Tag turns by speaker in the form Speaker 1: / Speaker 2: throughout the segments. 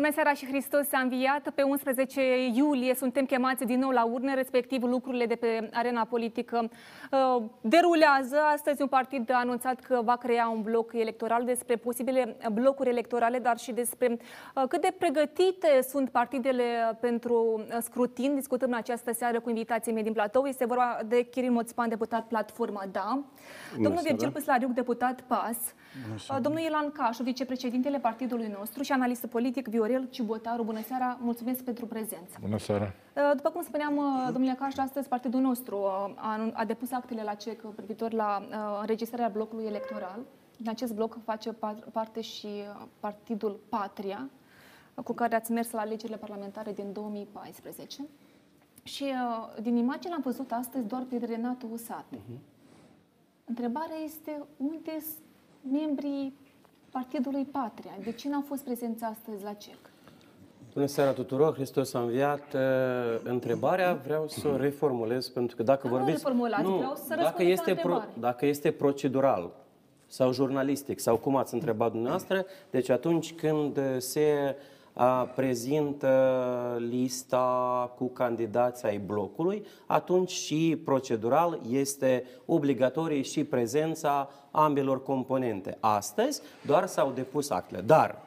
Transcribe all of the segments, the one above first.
Speaker 1: Bună seara și Hristos a înviat. Pe 11 iulie suntem chemați din nou la urne, respectiv lucrurile de pe arena politică uh, derulează. Astăzi un partid a anunțat că va crea un bloc electoral despre posibile blocuri electorale, dar și despre uh, cât de pregătite sunt partidele pentru scrutin. Discutăm în această seară cu invitații mei din platou. Este vorba de Chirin Moțpan, deputat Platforma Da, domnul Virgil Păslariuc, deputat PAS, domnul Ilan Cașu, vicepreședintele partidului nostru și analistă politic Viorel Cibotaru. Bună seara, mulțumesc pentru prezență.
Speaker 2: Bună seara.
Speaker 1: Uh, după cum spuneam, uh, domnule Cașu, astăzi partidul nostru uh, a, a depus actele la CEC privitor la înregistrarea blocului electoral. Din acest bloc face parte și partidul Patria, cu care ați mers la alegerile parlamentare din 2014. Și din imagine am văzut astăzi doar pe Renato Usate. Uh-huh. Întrebarea este unde sunt membrii Partidului Patria. De ce n-au fost prezenți astăzi la CEC?
Speaker 3: Bună seara tuturor, Hristos a înviat. Uh, întrebarea vreau să o reformulez, pentru că dacă
Speaker 1: Dar
Speaker 3: vorbiți...
Speaker 1: Nu, nu vreau să dacă
Speaker 3: este,
Speaker 1: pro,
Speaker 3: dacă este procedural sau jurnalistic, sau cum ați întrebat dumneavoastră, deci atunci când se prezintă lista cu candidații ai blocului, atunci și procedural este obligatorie și prezența ambelor componente. Astăzi doar s-au depus actele, dar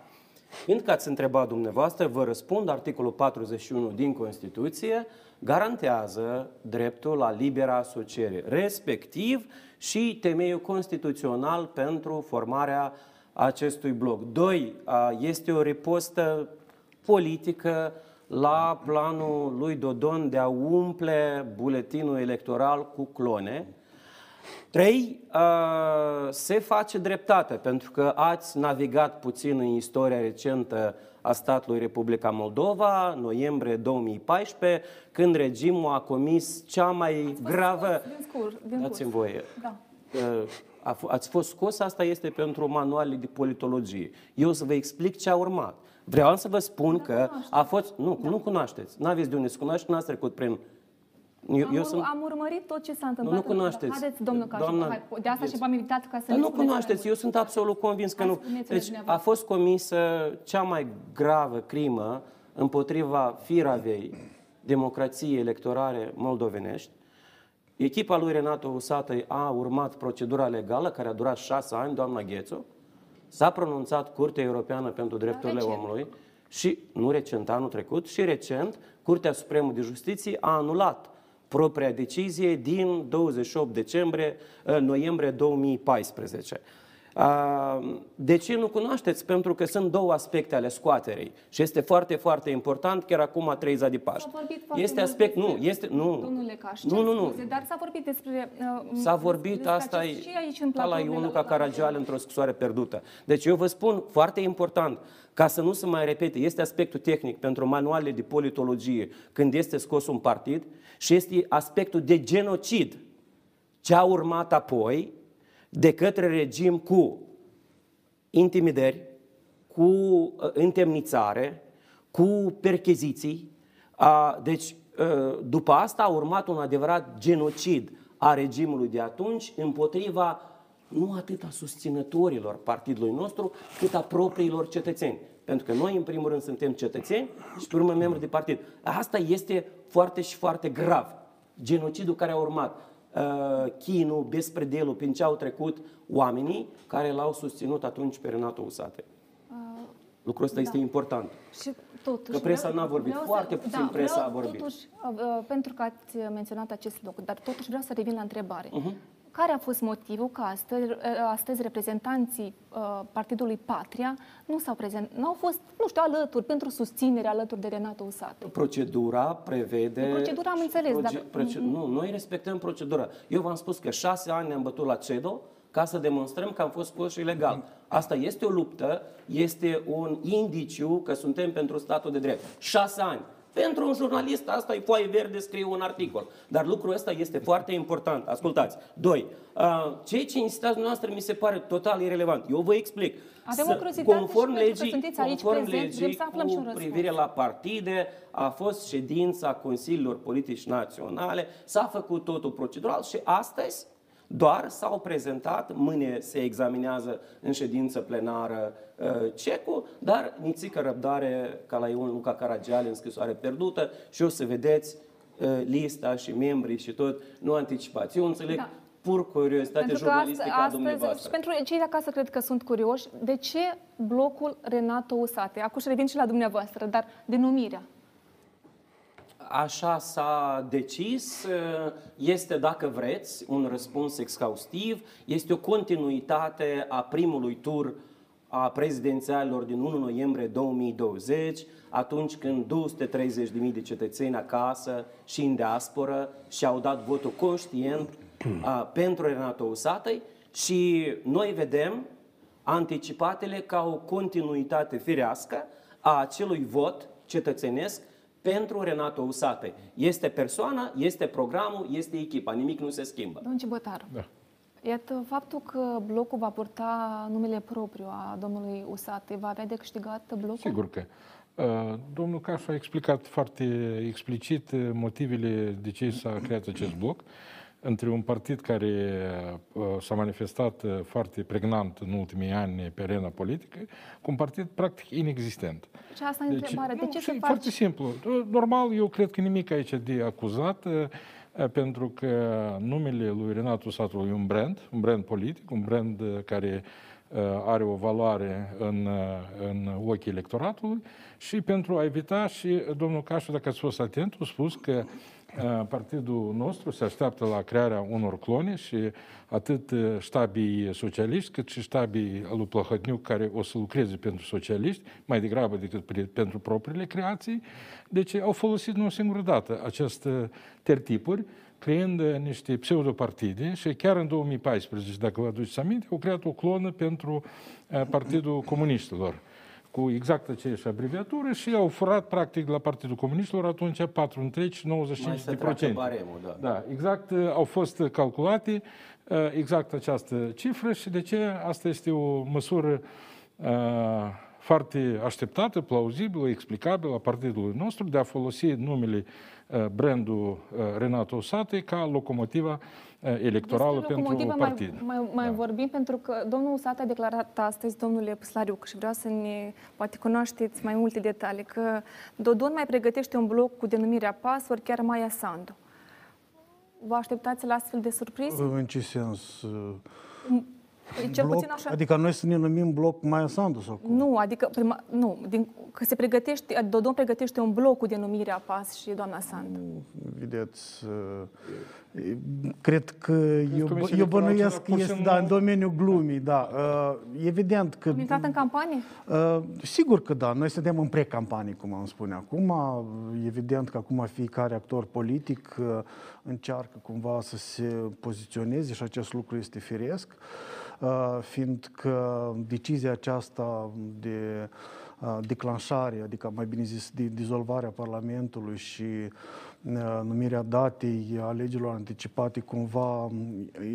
Speaker 3: Fiindcă ați întrebat dumneavoastră, vă răspund, articolul 41 din Constituție garantează dreptul la libera asociere, respectiv și temeiul constituțional pentru formarea acestui bloc. Doi, este o ripostă politică la planul lui Dodon de a umple buletinul electoral cu clone. Trei, se face dreptate, pentru că ați navigat puțin în istoria recentă a statului Republica Moldova, noiembrie 2014, când regimul a comis cea mai gravă...
Speaker 1: Din scur, din
Speaker 3: Dați-mi voie. Da. Ați fost scos, asta este pentru manualele de politologie. Eu să vă explic ce a urmat. Vreau să vă spun da, că a fost... Nu, da. nu cunoașteți. Nu aveți de unde să cunoaște, n-ați trecut prin...
Speaker 1: Eu, am, eu sunt... am urmărit tot ce s-a întâmplat.
Speaker 3: Nu, nu cunoașteți.
Speaker 1: Haideți, domnul Cașu, Doamna, hai, de asta și v-am invitat ca să
Speaker 3: Dar nu cunoașteți, eu sunt absolut convins că nu. Deci a fost comisă cea mai gravă crimă împotriva firavei democrației electorale moldovenești. Echipa lui Renato Usată a urmat procedura legală care a durat șase ani, doamna Ghețu, S-a pronunțat Curtea Europeană pentru Drepturile recent. Omului și, nu recent, anul trecut, și recent, Curtea Supremă de Justiție a anulat propria decizie din 28 decembrie, noiembrie 2014. De ce nu cunoașteți? Pentru că sunt două aspecte ale scoaterei și este foarte, foarte important, chiar acum a 30 de Paști. Este aspect, nu, este, nu,
Speaker 1: domnule Caș,
Speaker 3: nu, nu, nu.
Speaker 1: dar s-a vorbit despre...
Speaker 3: Uh, s-a vorbit, despre asta e, și aici în ca la Ionu ca Caragial într-o scrisoare pierdută. Deci eu vă spun, foarte important, ca să nu se mai repete, este aspectul tehnic pentru manualele de politologie când este scos un partid și este aspectul de genocid. Ce a urmat apoi de către regim cu intimidări, cu uh, întemnițare, cu percheziții. Deci, uh, după asta a urmat un adevărat genocid a regimului de atunci împotriva nu atât a susținătorilor partidului nostru, cât a propriilor cetățeni. Pentru că noi, în primul rând, suntem cetățeni și, pe urmă, membri de partid. Asta este foarte și foarte grav. Genocidul care a urmat. Uh, chinul, bespredelul, prin ce au trecut oamenii care l-au susținut atunci pe Renato Usate. Uh, Lucrul ăsta da. este important.
Speaker 1: Și totuși,
Speaker 3: că presa n-a vorbit, foarte să, puțin da, presa
Speaker 1: vreau,
Speaker 3: a vorbit.
Speaker 1: Totuși, uh, pentru că ați menționat acest lucru, dar totuși vreau să revin la întrebare. Uh-huh. Care a fost motivul că astăzi, astăzi reprezentanții uh, Partidului Patria nu s-au prezent, nu au fost, nu știu, alături, pentru susținere alături de Renato Usatu?
Speaker 3: Procedura prevede... De
Speaker 1: procedura am înțeles, proce- dar...
Speaker 3: Proce- nu, noi respectăm procedura. Eu v-am spus că șase ani ne-am bătut la CEDO ca să demonstrăm că am fost scoși ilegal. Asta este o luptă, este un indiciu că suntem pentru statul de drept. Șase ani. Pentru un jurnalist asta e foaie verde, scrie un articol. Dar lucrul ăsta este foarte important. Ascultați. Doi, uh, ceea ce insistați dumneavoastră mi se pare total irrelevant. Eu vă explic.
Speaker 1: Avem o curiozitate conform și legii, că aici conform prezenți, legii, să aflăm
Speaker 3: cu privire la partide, a fost ședința Consiliilor Politici Naționale, s-a făcut totul procedural și astăzi Doar s-au prezentat, mâine se examinează în ședință plenară uh, cecul, dar nițică răbdare ca la Ion Luca Caragiale în scrisoare pierdută și o să vedeți uh, lista și membrii și tot, nu anticipați. Eu înțeleg da pur curiozitate pentru jurnalistică a dumneavoastră.
Speaker 1: Și pentru cei de acasă cred că sunt curioși, de ce blocul Renato Usate? Acum și revin și la dumneavoastră, dar denumirea.
Speaker 3: Așa s-a decis, este, dacă vreți, un răspuns exhaustiv, este o continuitate a primului tur a prezidențialilor din 1 noiembrie 2020, atunci când 230.000 de cetățeni acasă și în diasporă și-au dat votul conștient a, pentru Renato Usatăi și noi vedem anticipatele ca o continuitate firească a acelui vot cetățenesc pentru Renato Usate. Este persoana, este programul, este echipa, nimic nu se schimbă.
Speaker 1: Domnul Cibătaru, da. iată, faptul că blocul va purta numele propriu a domnului Usate, va avea de câștigat blocul?
Speaker 2: Sigur că. Uh, domnul Cașu a explicat foarte explicit motivele de ce s-a creat acest bloc între un partid care uh, s-a manifestat uh, foarte pregnant în ultimii ani pe arena politică, cu un partid practic inexistent.
Speaker 1: Și asta e deci, întrebarea. De ce să faci?
Speaker 2: Foarte simplu. Normal, eu cred că nimic aici de acuzat, uh, pentru că numele lui Renato Satul e un brand, un brand politic, un brand care are o valoare în, în ochii electoratului și pentru a evita și domnul Cașu, dacă ați fost atent, a spus că partidul nostru se așteaptă la crearea unor clone și atât ștabii socialiști cât și ștabii lui Plăhătniuc care o să lucreze pentru socialiști, mai degrabă decât pentru propriile creații. Deci au folosit nu o singură dată aceste tertipuri, creând niște pseudopartide și chiar în 2014, dacă vă aduceți aminte, au creat o clonă pentru Partidul Comuniștilor cu exact aceeași abreviatură și au furat practic la Partidul Comuniștilor atunci 4 întregi 95 de procente.
Speaker 3: Baremul, da.
Speaker 2: da, exact, uh, au fost calculate uh, exact această cifră și de ce asta este o măsură uh, foarte așteptată, plauzibilă, explicabilă a partidului nostru de a folosi numele, brandul Renato Sate ca locomotiva electorală pentru partid.
Speaker 1: Mai, mai, mai da. vorbim pentru că domnul Usat a declarat astăzi, domnule Păslariuc, și vreau să ne poate cunoașteți mai multe detalii, că Dodon mai pregătește un bloc cu denumirea PAS, ori chiar Maia Sandu. Vă așteptați la astfel de surprize?
Speaker 4: În ce sens?
Speaker 1: Păi, cel bloc, puțin așa.
Speaker 4: Adică noi să ne numim bloc Maia Sandu sau cum?
Speaker 1: Nu, adică prima, nu, din, că se pregătește, Dodon pregătește un bloc cu denumirea PAS și doamna Sandu.
Speaker 4: Vedeți, Cred că eu, eu bănuiesc că este da, în domeniul glumii, da. Uh, evident că...
Speaker 1: Am intrat în campanie?
Speaker 4: Uh, sigur că da. Noi suntem în pre-campanie, cum am spune acum. Evident că acum fiecare actor politic uh, încearcă cumva să se poziționeze și acest lucru este firesc, fiindcă decizia aceasta de declanșare, adică mai bine zis, de dizolvarea Parlamentului și numirea datei alegerilor anticipate cumva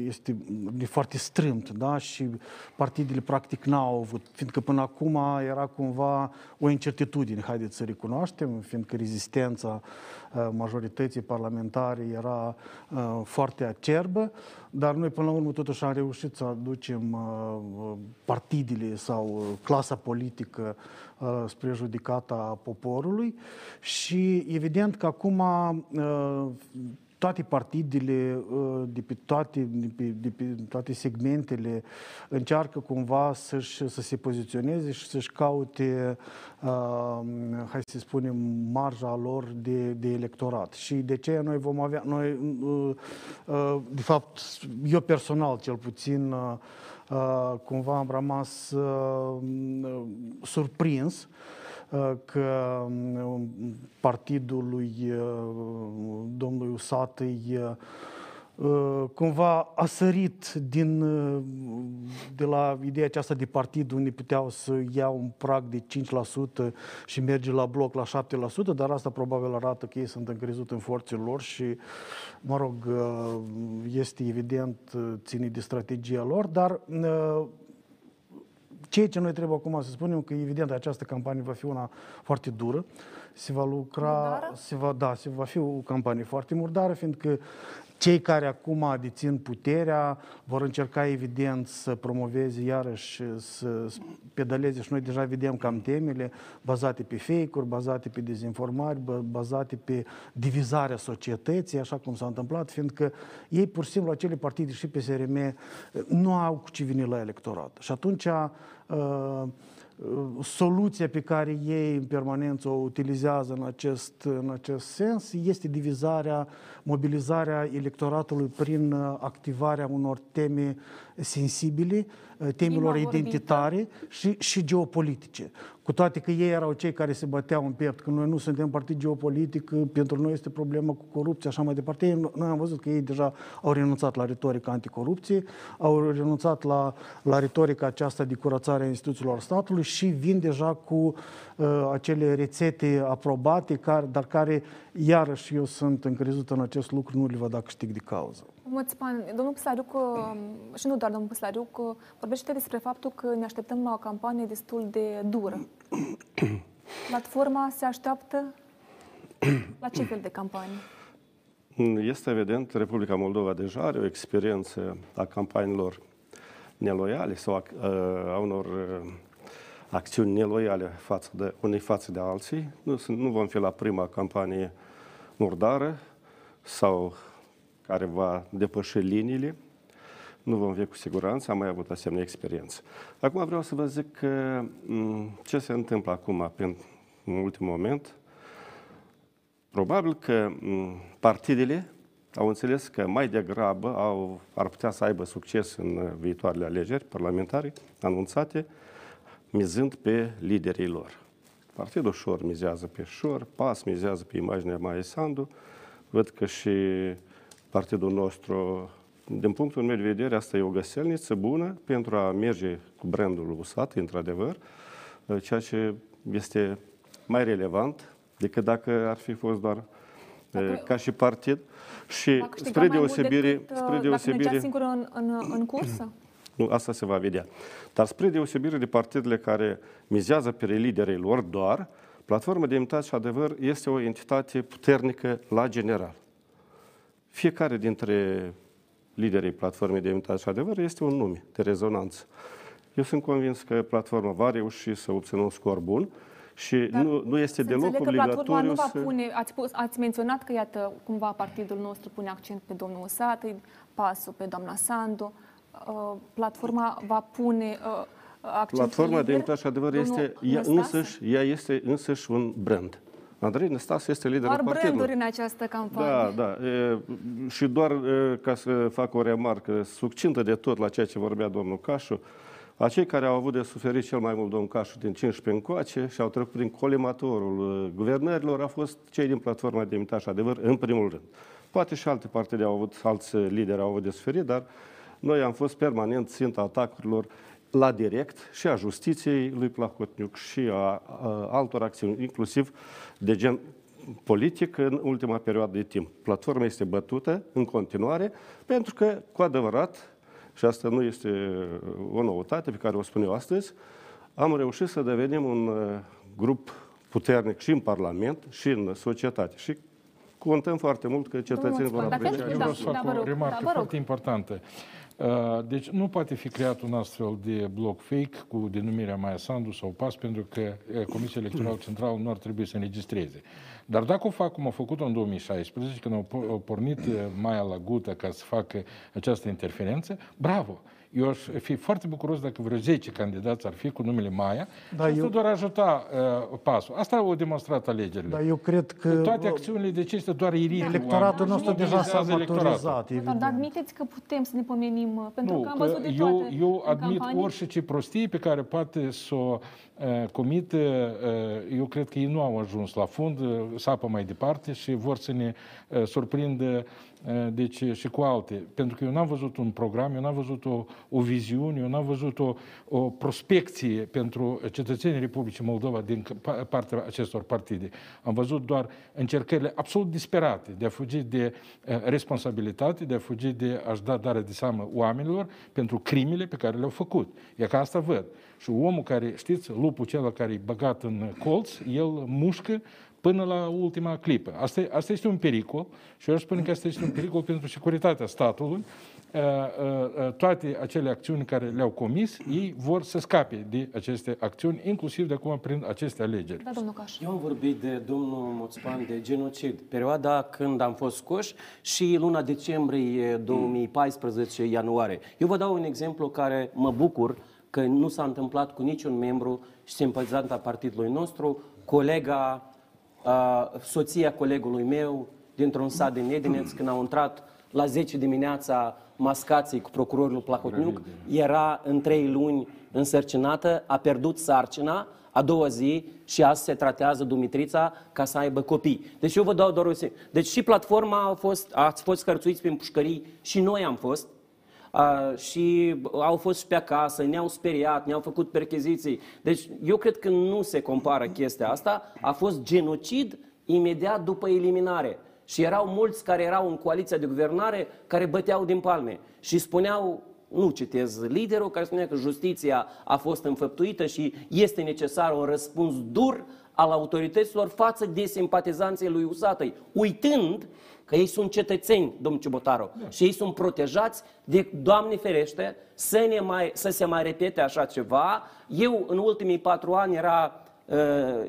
Speaker 4: este de foarte strâmt, da? Și partidele practic n-au avut, fiindcă până acum era cumva o incertitudine, haideți să recunoaștem, fiindcă rezistența majorității parlamentare era foarte acerbă, dar noi până la urmă totuși am reușit să aducem partidele sau clasa politică spre judicata poporului și evident că acum toate partidele, de pe toate, de pe, de pe toate segmentele, încearcă cumva să-și, să se poziționeze și să-și caute, uh, hai să spunem, marja lor de, de electorat. Și de ce noi vom avea, noi, uh, uh, de fapt, eu personal cel puțin, uh, cumva am rămas uh, surprins uh, Uh, că um, partidul lui uh, domnului Usatăi uh, cumva a sărit din, de la ideea aceasta de partid unde puteau să ia un prag de 5% și merge la bloc la 7%, dar asta probabil arată că ei sunt încrezut în forțele lor și, mă rog, este evident ține de strategia lor, dar Ceea ce noi trebuie acum să spunem că, evident, această campanie va fi una foarte dură, se va lucra,
Speaker 1: Murdară?
Speaker 4: se va, da, se va fi o campanie foarte murdară, fiindcă cei care acum dețin puterea vor încerca evident să promoveze iarăși, să pedaleze și noi deja vedem cam temele bazate pe fake-uri, bazate pe dezinformări, bă- bazate pe divizarea societății, așa cum s-a întâmplat, fiindcă ei pur și simplu, acele partide și PSRM nu au cu ce veni la electorat. Și atunci uh, soluția pe care ei în permanență o utilizează în acest, în acest sens este divizarea, mobilizarea electoratului prin uh, activarea unor teme sensibile, uh, temelor
Speaker 1: vorbită.
Speaker 4: identitare și, și geopolitice. Cu toate că ei erau cei care se băteau în piept, că noi nu suntem partid geopolitic, că pentru noi este problemă cu corupție, așa mai departe. Ei, noi am văzut că ei deja au renunțat la retorica anticorupție, au renunțat la, la retorica aceasta de curățare a instituțiilor statului și vin deja cu uh, acele rețete aprobate, care, dar care, iarăși, eu sunt încrezut în acest lucru, nu le va da câștig de cauză.
Speaker 1: Mățpan, domnul Păslariuc, uh, și nu doar domnul Păslariuc, uh, vorbește despre faptul că ne așteptăm la o campanie destul de dură. Platforma se așteaptă la ce fel de campanie?
Speaker 5: Este evident, Republica Moldova deja are o experiență a campaniilor neloiale sau a, a unor uh, acțiuni neloiale față de, unei față de alții. Nu, sunt- nu vom fi la prima campanie murdară sau care va depăși liniile. Nu vom fi cu siguranță, am mai avut asemenea experiență. Acum vreau să vă zic că, m, ce se întâmplă acum, în ultimul moment, Probabil că m, partidele au înțeles că mai degrabă au, ar putea să aibă succes în uh, viitoarele alegeri parlamentare anunțate, mizând pe liderii lor. Partidul Șor mizează pe Șor, PAS mizează pe imaginea Maia Sandu. Văd că și partidul nostru, din punctul meu de vedere, asta e o găselniță bună pentru a merge cu brandul USAT, într-adevăr, uh, ceea ce este mai relevant decât dacă ar fi fost doar
Speaker 1: Dacă-
Speaker 5: uh, ca și partid. Și
Speaker 1: Va câștiga
Speaker 5: spre
Speaker 1: mai mult
Speaker 5: deosebire,
Speaker 1: decât, uh,
Speaker 5: spre
Speaker 1: Dacă mergea
Speaker 5: deosebire,
Speaker 1: singur în, în, în cursă?
Speaker 5: nu, asta se va vedea. Dar spre deosebire de partidele care mizează pe liderii lor doar, Platforma de Unitate și Adevăr este o entitate puternică la general. Fiecare dintre liderii Platformei de Unitate și Adevăr este un nume de rezonanță. Eu sunt convins că platforma va reuși să obțină un scor bun și
Speaker 1: Dar
Speaker 5: nu, nu este
Speaker 1: să
Speaker 5: deloc
Speaker 1: înțeleg că platforma
Speaker 5: obligatoriu
Speaker 1: nu va
Speaker 5: să...
Speaker 1: pune, ați, pus, ați menționat că, iată, cumva partidul nostru pune accent pe domnul Usat, pasul pe doamna Sandu. Uh, platforma va pune uh, accent
Speaker 5: Platforma de
Speaker 1: lider,
Speaker 5: Unitate și Adevăr
Speaker 1: domnul
Speaker 5: este, ea
Speaker 1: Năstase?
Speaker 5: însăși, ea este însăși un brand. Andrei Năstase este liderul
Speaker 1: Doar
Speaker 5: partidului.
Speaker 1: branduri în această campanie.
Speaker 5: Da, da. E, și doar e, ca să fac o remarcă succintă de tot la ceea ce vorbea domnul Cașu, acei care au avut de suferit cel mai mult domnul Cașu din 15 încoace și au trecut prin colimatorul e, guvernărilor au fost cei din platforma de imitat și adevăr, în primul rând. Poate și alte partide au avut, alți lideri au avut de suferit, dar noi am fost permanent ținta atacurilor la direct și a justiției lui Plahotniuc și a, a altor acțiuni, inclusiv de gen politic în ultima perioadă de timp. Platforma este bătută în continuare pentru că, cu adevărat, și asta nu este o noutate pe care o spun eu astăzi, am reușit să devenim un uh, grup puternic și în Parlament și în societate. Și contăm foarte mult că cetățenii vor
Speaker 1: Mățman, dacă
Speaker 5: aprecia.
Speaker 1: ați-
Speaker 2: Eu
Speaker 1: Da,
Speaker 2: vreau să
Speaker 1: da,
Speaker 2: fac
Speaker 1: vă rog,
Speaker 2: o remarcă
Speaker 1: da, vă rog.
Speaker 2: foarte importantă. Uh, Deci nu poate fi creat un astfel de bloc fake cu denumirea Maia Sandu sau PAS pentru că uh, Comisia Electorală Centrală nu ar trebui să înregistreze. Dar dacă o fac cum a făcut-o în 2016, când au po- au pornit uh, Maia la gută ca să facă această interferență, bravo! Eu aș fi foarte bucuros dacă vreo 10 candidați ar fi cu numele Maia
Speaker 4: Da,
Speaker 2: și asta
Speaker 4: eu-
Speaker 2: doar ajuta uh, pasul. Asta au demonstrat alegerile.
Speaker 4: Dar eu cred că
Speaker 2: Toate acțiunile de ce este doar irită
Speaker 4: electoratul
Speaker 2: oamenii.
Speaker 4: nostru
Speaker 2: Nu
Speaker 4: deja s-a
Speaker 2: mobilizează electoratul.
Speaker 4: maturizat,
Speaker 1: Dar,
Speaker 4: evident.
Speaker 1: dar admiteți că putem să ne pomenim, uh, pentru
Speaker 2: Nu,
Speaker 1: că am
Speaker 2: că
Speaker 1: văzut de
Speaker 2: eu,
Speaker 1: toate
Speaker 2: eu
Speaker 1: în
Speaker 2: admit
Speaker 1: campanie.
Speaker 2: orice prostie pe care poate să o uh, comită, uh, eu cred că ei nu au ajuns la fund, uh, sapă mai departe și vor să ne uh, surprindă uh, deci, și cu alte. Pentru că eu n-am văzut un program, eu n-am văzut o, o viziune, eu n-am văzut o, o prospecție pentru cetățenii Republicii Moldova din pa- partea acestor partide. Am văzut doar încercările absolut disperate de a fugi de uh, responsabilitate, de a fugi de a-și da dare de seamă oamenilor pentru crimele pe care le-au făcut. E ca asta văd. Și omul care, știți, lupul acela care e băgat în colț, el mușcă până la ultima clipă. Asta, asta este un pericol și eu aș spune că asta este un pericol pentru securitatea statului. Uh, uh, uh, toate acele acțiuni care le-au comis, ei vor să scape de aceste acțiuni, inclusiv de acum prin aceste alegeri.
Speaker 1: Da, domnul Caș.
Speaker 3: Eu am vorbit de domnul Moțpan de genocid, perioada când am fost scoși și luna decembrie 2014 ianuarie. Eu vă dau un exemplu care mă bucur că nu s-a întâmplat cu niciun membru și simpatizant a partidului nostru, colega, uh, soția colegului meu dintr-un sat din Edineț, când au intrat la 10 dimineața mascații cu procurorul Placotniuc, era în trei luni însărcinată, a pierdut sarcina, a doua zi și azi se tratează Dumitrița ca să aibă copii. Deci eu vă dau doar o zi. Deci și platforma a fost, ați fost hărțuiți prin pușcării și noi am fost. Uh, și au fost și pe acasă, ne-au speriat, ne-au făcut percheziții. Deci eu cred că nu se compară chestia asta. A fost genocid imediat după eliminare. Și erau mulți care erau în coaliția de guvernare care băteau din palme și spuneau nu citez liderul, care spunea că justiția a fost înfăptuită și este necesar un răspuns dur al autorităților față de simpatizanții lui Usatăi, uitând că ei sunt cetățeni, domnul Ciubotaru, da. și ei sunt protejați de, Doamne ferește, să, ne mai, să se mai repete așa ceva. Eu, în ultimii patru ani, era uh,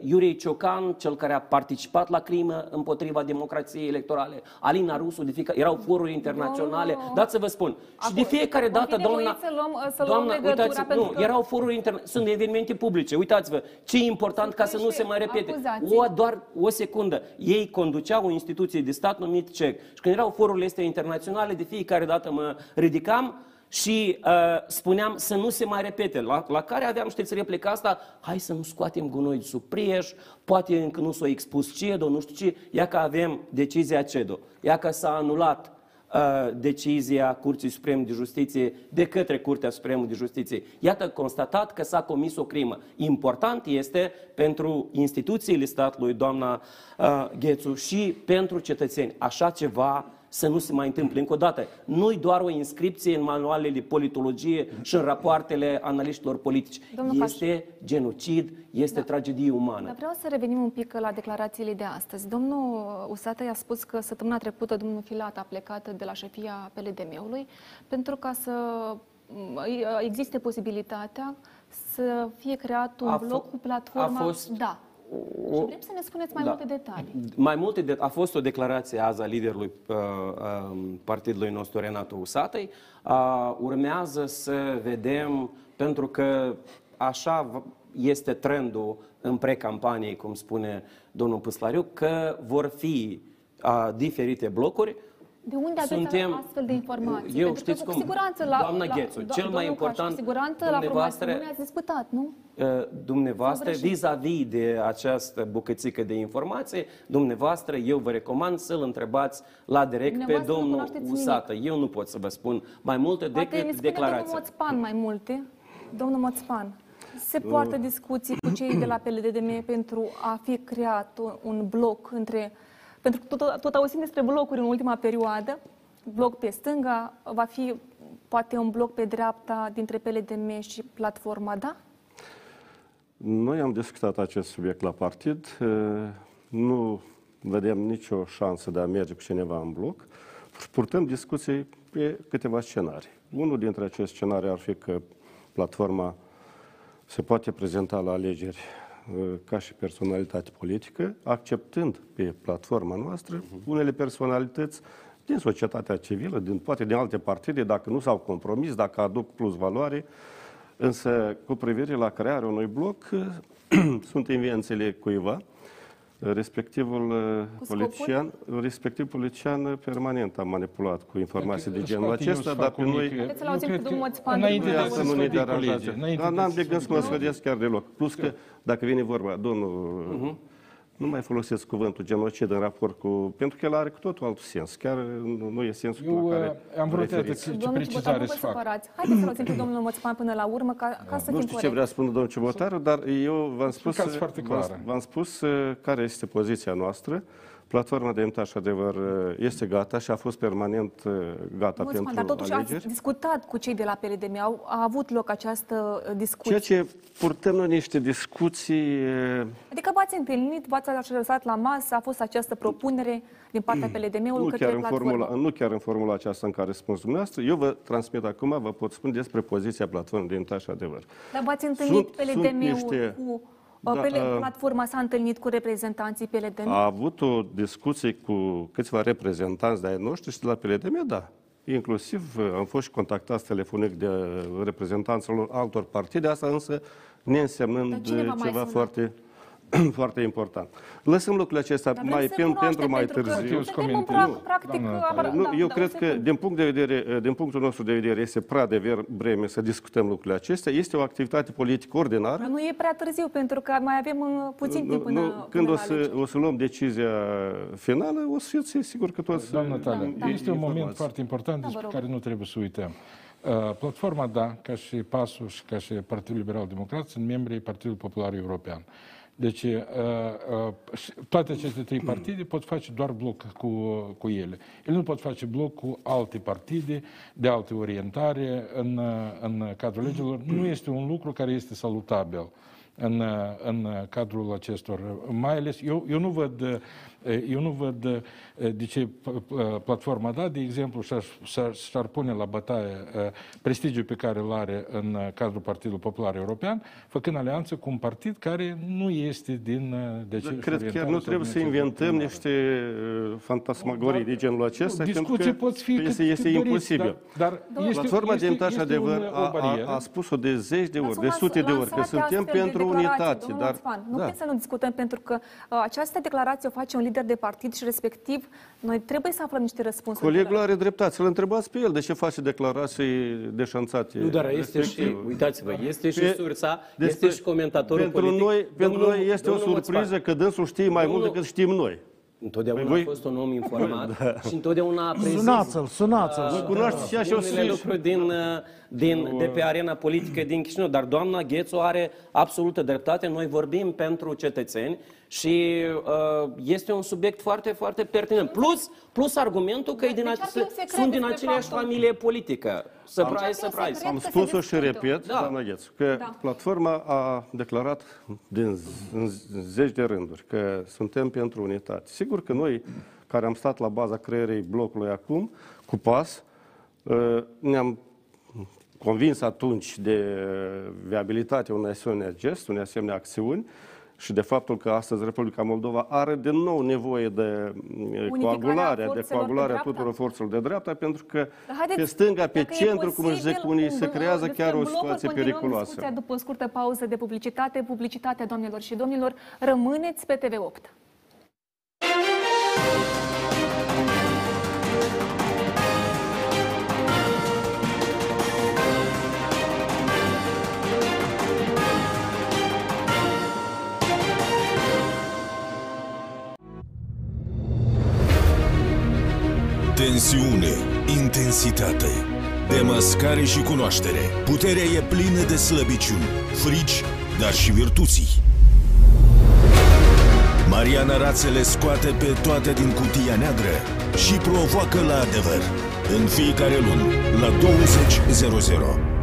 Speaker 3: Iurie Ciocan, cel care a participat la crimă împotriva democrației electorale, Alina Rusu, de fiecare, erau foruri internaționale, no, no. dați să vă spun. Acum, și de fiecare dată, doamna,
Speaker 1: să luăm, să
Speaker 3: doamna
Speaker 1: luăm
Speaker 3: uitați, nu,
Speaker 1: că...
Speaker 3: erau foruri internaționale, sunt evenimente publice, uitați-vă, ce e important ca să nu se mai repete.
Speaker 1: Acuzații.
Speaker 3: O, doar o secundă. Ei conduceau o instituție de stat numit CEC și când erau forurile astea internaționale, de fiecare dată mă ridicam, și uh, spuneam să nu se mai repete. La, la care aveam, știți, replica asta, hai să nu scoatem gunoi sub prieș, poate încă nu s-a expus CEDO, nu știu ce, ia că avem decizia CEDO, ia că s-a anulat uh, decizia Curții Supreme de Justiție de către Curtea Supremă de Justiție. Iată constatat că s-a comis o crimă. Important este pentru instituțiile statului, doamna uh, Ghețu, și pentru cetățeni. Așa ceva să nu se mai întâmple. Încă o dată, nu-i doar o inscripție în manualele de politologie și în rapoartele analiștilor politici.
Speaker 1: Domnul
Speaker 3: este genocid, este
Speaker 1: Da.
Speaker 3: tragedie umană.
Speaker 1: Dar vreau să revenim un pic la declarațiile de astăzi. Domnul Usată i-a spus că săptămâna trecută domnul Filat a plecat de la șefia PLDM-ului pentru ca să m, existe posibilitatea să fie creat un
Speaker 3: A f-
Speaker 1: bloc cu platforma...
Speaker 3: a fost
Speaker 1: Da.
Speaker 3: O-
Speaker 1: Și vrem să ne spuneți mai
Speaker 3: Da.
Speaker 1: multe detalii.
Speaker 3: Mai multe de, a fost o declarație azi a liderului uh, uh, partidului nostru, Renato Usatăi. Uh, urmează să vedem, pentru că așa v- este trendul în precampanie, cum spune domnul Păslariu, că vor fi uh, diferite blocuri.
Speaker 1: De unde aveți
Speaker 3: Suntem-
Speaker 1: astfel de informații?
Speaker 3: Eu
Speaker 1: Pentru
Speaker 3: știți
Speaker 1: că, cu
Speaker 3: cum?
Speaker 1: siguranță la,
Speaker 3: Doamna
Speaker 1: la,
Speaker 3: Ghețu,
Speaker 1: do-
Speaker 3: cel mai
Speaker 1: domnul Caș,
Speaker 3: important,
Speaker 1: Cu siguranță la
Speaker 3: dumneavoastră-
Speaker 1: promisiune ați disputat, nu?
Speaker 3: Uh, dumneavoastră,
Speaker 1: Sau greșit?
Speaker 3: vis-a-vis de această bucățică de informație, dumneavoastră, eu vă recomand să-l întrebați la direct pe
Speaker 1: Dumneavoastră nu
Speaker 3: domnul
Speaker 1: cunoașteți
Speaker 3: Usată. Eu nu pot să vă spun mai multe
Speaker 1: Poate mi
Speaker 3: decât
Speaker 1: spune domnul
Speaker 3: declarația.
Speaker 1: Moțpan mai multe. Domnul Moțpan, se poartă discuții cu cei de la PLDDM pentru a fi creat un, un bloc între... Pentru că tot, tot auzim despre blocuri în ultima perioadă. Bloc pe stânga, va fi poate un bloc pe dreapta dintre PLDM și platforma, da?
Speaker 5: Noi am discutat acest subiect la partid. Eh, Nu vedem nicio șansă de a merge cu cineva în bloc și purtăm discuții pe câteva scenarii. Unul dintre aceste scenarii ar fi că platforma se poate prezenta la alegeri eh, ca și personalitate politică, acceptând pe platforma noastră unele personalități din societatea civilă, din, poate din alte partide, dacă nu s-au compromis, dacă aduc plus valoare, Însă, cu privire la crearea unui bloc, sunt invențiile cuiva, respectivul uh,
Speaker 1: Cu
Speaker 5: politician, respectiv politician permanent a manipulat cu informații de genul
Speaker 2: Scoate eu
Speaker 5: acesta,
Speaker 2: să
Speaker 5: dar
Speaker 2: fac
Speaker 5: pe
Speaker 2: un
Speaker 5: noi...
Speaker 2: mic-
Speaker 1: Haideți să-l
Speaker 2: eu
Speaker 1: auzim
Speaker 2: cred
Speaker 1: pe
Speaker 2: că
Speaker 1: domnul Moțpan.
Speaker 2: Înainte de
Speaker 5: Noi
Speaker 2: a
Speaker 5: asta
Speaker 2: se
Speaker 5: nu ne
Speaker 2: sfădui
Speaker 5: deranjează.
Speaker 2: colegii, înainte
Speaker 5: Dar
Speaker 2: de
Speaker 5: n-am
Speaker 2: a
Speaker 5: de
Speaker 2: se
Speaker 5: gând să mă
Speaker 2: sfădui-
Speaker 5: sfădesc chiar deloc. Plus că, dacă vine vorba, domnul, nu mai folosesc cuvântul genocid în raport cu... Pentru că el are cu totul alt sens. Chiar nu, nu e sensul
Speaker 2: Eu
Speaker 5: la
Speaker 2: uh,
Speaker 5: care
Speaker 2: am vrut
Speaker 5: referiți.
Speaker 2: ce, ce
Speaker 1: Domnul Cibotar,
Speaker 2: precizare
Speaker 1: nu vă
Speaker 2: să fac.
Speaker 1: supărați. Haideți să-l auzim pe domnul Moțpan până la urmă, ca, ca să
Speaker 5: Nu
Speaker 1: fim
Speaker 5: știu ce
Speaker 1: corecți.
Speaker 5: vrea să spună domnul Cibotaru, dar eu v-am spus,
Speaker 2: Explicați foarte
Speaker 5: v-am,
Speaker 2: clar.
Speaker 5: v-am spus uh, care este poziția noastră. Platforma de Demnitate și Adevăr uh, este gata și a fost permanent uh, gata
Speaker 1: Mulțumesc,
Speaker 5: pentru
Speaker 1: dar totuși
Speaker 5: alegeri.
Speaker 1: ați discutat cu cei de la PLDM, au, a avut loc această uh, discuție.
Speaker 5: Ceea ce purtăm noi niște discuții uh,
Speaker 1: Adică v-ați întâlnit, v-ați așezat la masă, a fost această propunere din partea PLDM-ului
Speaker 5: nu
Speaker 1: către
Speaker 5: chiar, în
Speaker 1: platformă.
Speaker 5: formula, nu chiar în formula aceasta în care spuneți dumneavoastră. Eu vă transmit acum, vă pot spune despre poziția Platformei de Demnitate și Adevăr.
Speaker 1: Dar v-ați întâlnit
Speaker 5: Sunt- sunt
Speaker 1: PLDM-ul
Speaker 5: niște-
Speaker 1: cu...
Speaker 5: Da,
Speaker 1: Da, PL,
Speaker 5: uh,
Speaker 1: platforma s-a întâlnit cu reprezentanții PLDM?
Speaker 5: A avut o discuție cu câțiva reprezentanți de ai noștri și de la PLDM, da. Inclusiv uh, am fost și contactați telefonic de reprezentanților altor partide, asta însă
Speaker 1: Dar
Speaker 5: neînsemnând
Speaker 1: cine v-a
Speaker 5: uh,
Speaker 1: mai
Speaker 5: ceva
Speaker 1: sunat?
Speaker 5: foarte, foarte important. Lăsăm lucrurile acestea
Speaker 1: Dar vrem
Speaker 5: mai,
Speaker 1: să
Speaker 5: pen,
Speaker 1: cunoaștem,
Speaker 5: pentru mai
Speaker 1: pentru că
Speaker 5: târziu.
Speaker 2: Să
Speaker 1: suntem în
Speaker 2: comentez.
Speaker 1: pra- practic...
Speaker 2: Doamna
Speaker 1: apăra-
Speaker 2: Natalia.
Speaker 5: Nu,
Speaker 1: da,
Speaker 5: eu
Speaker 1: da,
Speaker 5: cred
Speaker 1: o
Speaker 5: că,
Speaker 1: secundă.
Speaker 5: din, punct de vedere, din punctul nostru de vedere, este prea de vreme să discutăm lucrurile acestea. Este o activitate politică ordinară.
Speaker 1: Dar nu e prea târziu, pentru că mai avem uh, puțin timp până,
Speaker 5: nu,
Speaker 1: până
Speaker 5: când
Speaker 1: la
Speaker 5: o să,
Speaker 1: alegeri.
Speaker 5: o să luăm decizia finală, o să fiți sigur că toți...
Speaker 2: Doamna Natalia,
Speaker 5: uh,
Speaker 2: este un moment
Speaker 5: informați.
Speaker 2: foarte important
Speaker 1: Da, vă
Speaker 2: despre
Speaker 1: rog.
Speaker 2: care nu trebuie să uităm. Uh, Platforma, da, ca și PASul și ca și Partidul Liberal Democrat, sunt membrii Partidului Popular European. Deci, uh, uh, și toate aceste trei partide pot face doar bloc cu, cu ele. Ele nu pot face bloc cu alte partide de alte orientare în, uh, în cadrul legilor. Nu este un lucru care este salutabil în, uh, în cadrul acestor. Mai ales, eu, eu nu văd, uh, eu nu văd uh, de ce p- p- platforma da, de exemplu, și-ar, și-ar, și-ar pune la bătaie uh, prestigiul pe care îl are în uh, cadrul Partidului Popular European, făcând alianță cu un partid care nu este din uh, de
Speaker 5: Dar
Speaker 2: aceeași
Speaker 5: Cred chiar
Speaker 2: orientare
Speaker 5: nu
Speaker 2: sau
Speaker 5: trebuie
Speaker 2: din
Speaker 5: să
Speaker 2: aceeași
Speaker 5: inventăm
Speaker 2: opinioare.
Speaker 5: niște uh, fantasmagorii de genul acesta, pentru
Speaker 2: Discuții
Speaker 5: că
Speaker 2: pot fi
Speaker 5: este,
Speaker 2: cât,
Speaker 5: este
Speaker 2: cât doriți,
Speaker 5: imposibil.
Speaker 2: Dar, dar este,
Speaker 5: Platforma
Speaker 2: este,
Speaker 5: de Demnitate și
Speaker 2: este
Speaker 5: Adevăr
Speaker 2: un,
Speaker 5: a,
Speaker 2: o
Speaker 5: a,
Speaker 2: barieră.
Speaker 5: a spus-o de zeci de
Speaker 1: Dar
Speaker 5: ori,
Speaker 1: sunt
Speaker 5: de
Speaker 1: lans-
Speaker 5: sute de ori, că
Speaker 1: lansate
Speaker 5: suntem
Speaker 1: astfel de
Speaker 5: pentru
Speaker 1: declarații,
Speaker 5: unitate.
Speaker 1: domnul
Speaker 5: Dar,
Speaker 1: Oțman. Nu
Speaker 5: da.
Speaker 1: putem să nu discutăm pentru că uh, această declarație o face un lider de partid și respectiv noi trebuie să aflăm niște răspunsuri.
Speaker 5: Colegul are dreptate, să-l întrebați pe el de ce face declarații deșanțate.
Speaker 3: Nu, dar este și,
Speaker 5: respectiv.
Speaker 3: uitați-vă, este și
Speaker 5: Pe-
Speaker 3: sursa,
Speaker 5: despre-
Speaker 3: este și comentatorul
Speaker 5: pentru
Speaker 3: politic.
Speaker 5: Noi, pentru
Speaker 3: Domnul-
Speaker 5: noi este o
Speaker 3: domnul
Speaker 5: surpriză
Speaker 3: Moțpan.
Speaker 5: că dânsul știe mai mult
Speaker 3: Domnul-
Speaker 5: decât știm noi.
Speaker 3: Întotdeauna
Speaker 5: Păi voi-
Speaker 3: a fost un om informat și întotdeauna a prezis
Speaker 4: Sunați-l, sunați-l.
Speaker 3: uh,
Speaker 5: Vă cunoașteți și așa o
Speaker 3: unele
Speaker 5: să-
Speaker 3: lucruri din, uh, din, de pe arena politică din Chișinău. Dar doamna Ghețu are absolută dreptate. Noi vorbim pentru cetățeni și uh, este un subiect foarte, foarte pertinent. Plus, plus argumentul că e din
Speaker 1: Deci ar
Speaker 3: ace-
Speaker 1: fi un secret
Speaker 3: sunt din
Speaker 1: despre
Speaker 3: aceleași
Speaker 1: faptul-
Speaker 3: familie politică. Surprise,
Speaker 1: Deci ar fi un
Speaker 3: surprise.
Speaker 1: secret.
Speaker 5: Am
Speaker 1: că se
Speaker 5: spus-o și
Speaker 1: discută.
Speaker 5: repet,
Speaker 3: Da.
Speaker 5: doamna Ghețu, că
Speaker 1: Da.
Speaker 5: platforma a declarat din z- în zeci de rânduri că suntem pentru unitate. Sigur că noi, care am stat la baza creierei blocului acum, cu pas, uh, ne-am convins atunci de viabilitatea unei asemenea gest, unei asemenea acțiuni și de faptul că astăzi Republica Moldova are din nou nevoie de uh, coagularea, de
Speaker 1: forțelor de
Speaker 5: coagularea
Speaker 1: dreapta?
Speaker 5: tuturor forțelor de dreapta, pentru că
Speaker 1: Dar haideți,
Speaker 5: pe stânga, pe
Speaker 1: dacă e
Speaker 5: centru, cum își zic
Speaker 1: posibil,
Speaker 5: unii,
Speaker 1: un
Speaker 5: se
Speaker 1: bloc-
Speaker 5: creează
Speaker 1: de
Speaker 5: chiar o
Speaker 1: blocuri,
Speaker 5: situație
Speaker 1: continuăm
Speaker 5: periculoasă.
Speaker 1: discuția după o scurtă pauză de publicitate. Publicitatea, doamnelor și domnilor, rămâneți pe TV8.
Speaker 6: Tensiune, intensitate, demascare și cunoaștere. Puterea e plină de slăbiciuni, frici, dar și virtuții. Mariana Rațe le scoate pe toate din cutia neagră și provoacă la adevăr. În fiecare lună, la 20.00.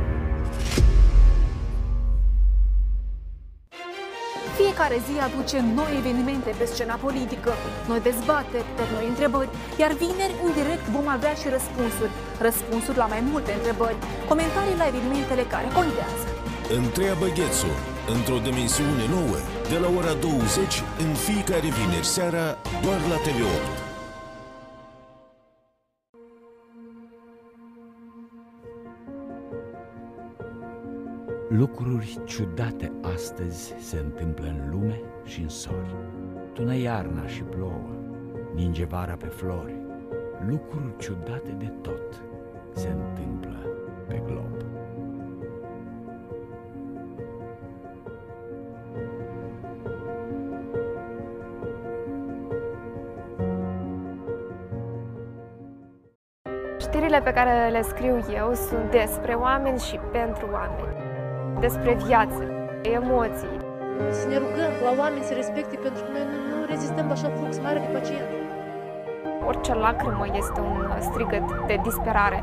Speaker 1: Fiecare zi aduce noi evenimente pe scena politică, noi dezbateri, dar noi întrebări, iar vineri, în direct, vom avea și răspunsuri. Răspunsuri la mai multe întrebări, comentarii la evenimentele care contează.
Speaker 6: Întreabă Ghețu, într-o dimensiune nouă, de la ora 20, în fiecare vineri seara, doar la TV8.
Speaker 7: Lucruri ciudate astăzi se întâmplă în lume și în sori. Tună iarna și plouă, ninge vara pe flori. Lucruri ciudate de tot se întâmplă pe glob.
Speaker 8: Știrile pe care le scriu eu sunt despre oameni și pentru oameni. Despre viață, emoții.
Speaker 9: Să ne rugăm la oameni să respecte pentru că noi nu, nu rezistăm la așa flux mare de pacienți.
Speaker 8: Orice lacrimă este un strigăt de disperare.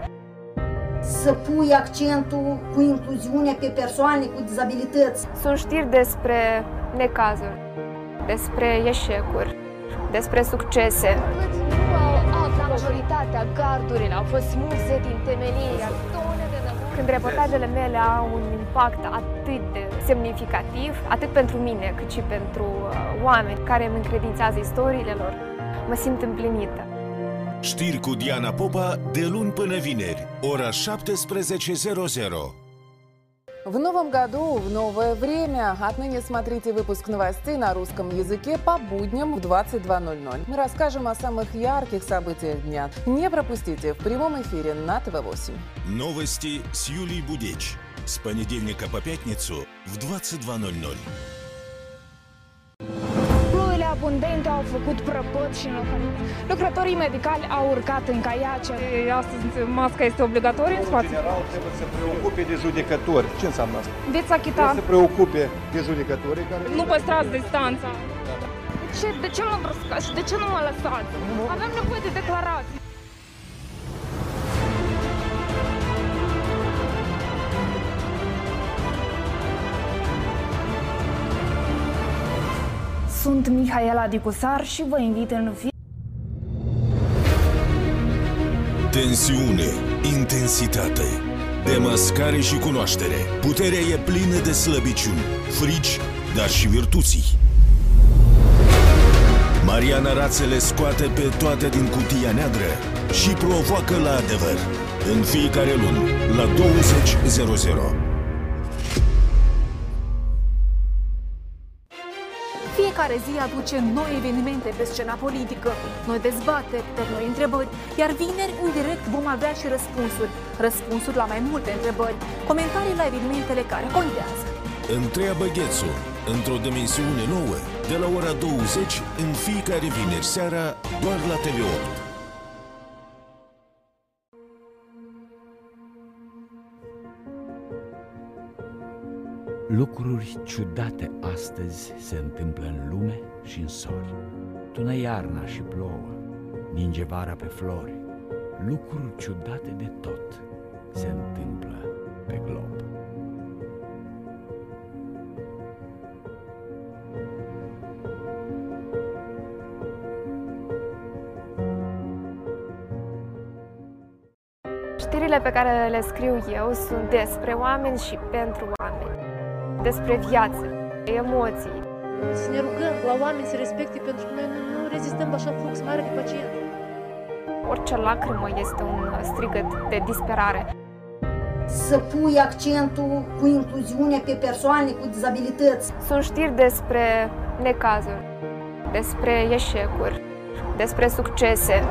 Speaker 9: Să pui accentul cu incluziunea pe persoane cu dizabilități.
Speaker 8: Sunt știri despre necazuri, despre eșecuri, despre succese.
Speaker 10: Majoritatea gardurilor au fost smulse din temelie.
Speaker 8: Când reportajele mele au un impact atât de semnificativ, atât pentru mine, cât și pentru uh, oameni care îmi încredințează istoriile lor, mă simt împlinită.
Speaker 6: Știri cu Diana Popa de luni până vineri, ora 17.00.
Speaker 11: В новом году, в новое время. Отныне смотрите выпуск новостей на русском языке по будням в 22.00. Мы расскажем о самых ярких событиях дня. Не пропустите в прямом эфире на ТВ-8.
Speaker 6: Новости с Юлией Будеч. С понедельника по пятницу в 22.00.
Speaker 10: abundente au făcut prăpăt și înlocuit. Lucrătorii medicali au urcat în caiace.
Speaker 1: Astăzi masca este obligatorie în spațiu?
Speaker 12: general trebuie să preocupe de judecători. Ce înseamnă asta?
Speaker 1: Veți achita.
Speaker 12: Trebuie să preocupe de judecători care...
Speaker 1: Nu păstrați distanța.
Speaker 10: De ce, de ce mă bruscați și de ce nu mă lăsați? Avem nevoie de declarații. Sunt Mihaela Dicusar și vă invit în fi
Speaker 6: Tensiune, intensitate, demascare și cunoaștere. Puterea e plină de slăbiciuni, frici, dar și virtuții. Mariana Rațe le scoate pe toate din cutia neagră și provoacă la adevăr. În fiecare lună, la 20.00.
Speaker 1: Fiecare zi aduce noi evenimente pe scena politică, noi dezbateri, noi întrebări, iar vineri, în direct, vom avea și răspunsuri. Răspunsuri la mai multe întrebări, comentarii la evenimentele care contează.
Speaker 6: Întreabă Ghețu, într-o dimensiune nouă, de la ora 20 în fiecare vineri seara, doar la TV8.
Speaker 7: Lucruri ciudate astăzi se întâmplă în lume și în sori. Tună iarna și plouă, ninge vara pe flori. Lucruri ciudate de tot se întâmplă pe glob.
Speaker 8: Știrile pe care le scriu eu sunt despre oameni și pentru oameni. Despre viață, emoții.
Speaker 13: Să ne rugăm la oameni să respecte pentru că noi nu, nu rezistăm la așa flux mare de pacienți.
Speaker 8: Orice lacrimă este un strigăt de disperare.
Speaker 9: Să pui accentul cu incluziunea pe persoane cu dizabilități.
Speaker 8: Sunt știri despre necazuri, despre eșecuri, despre succese.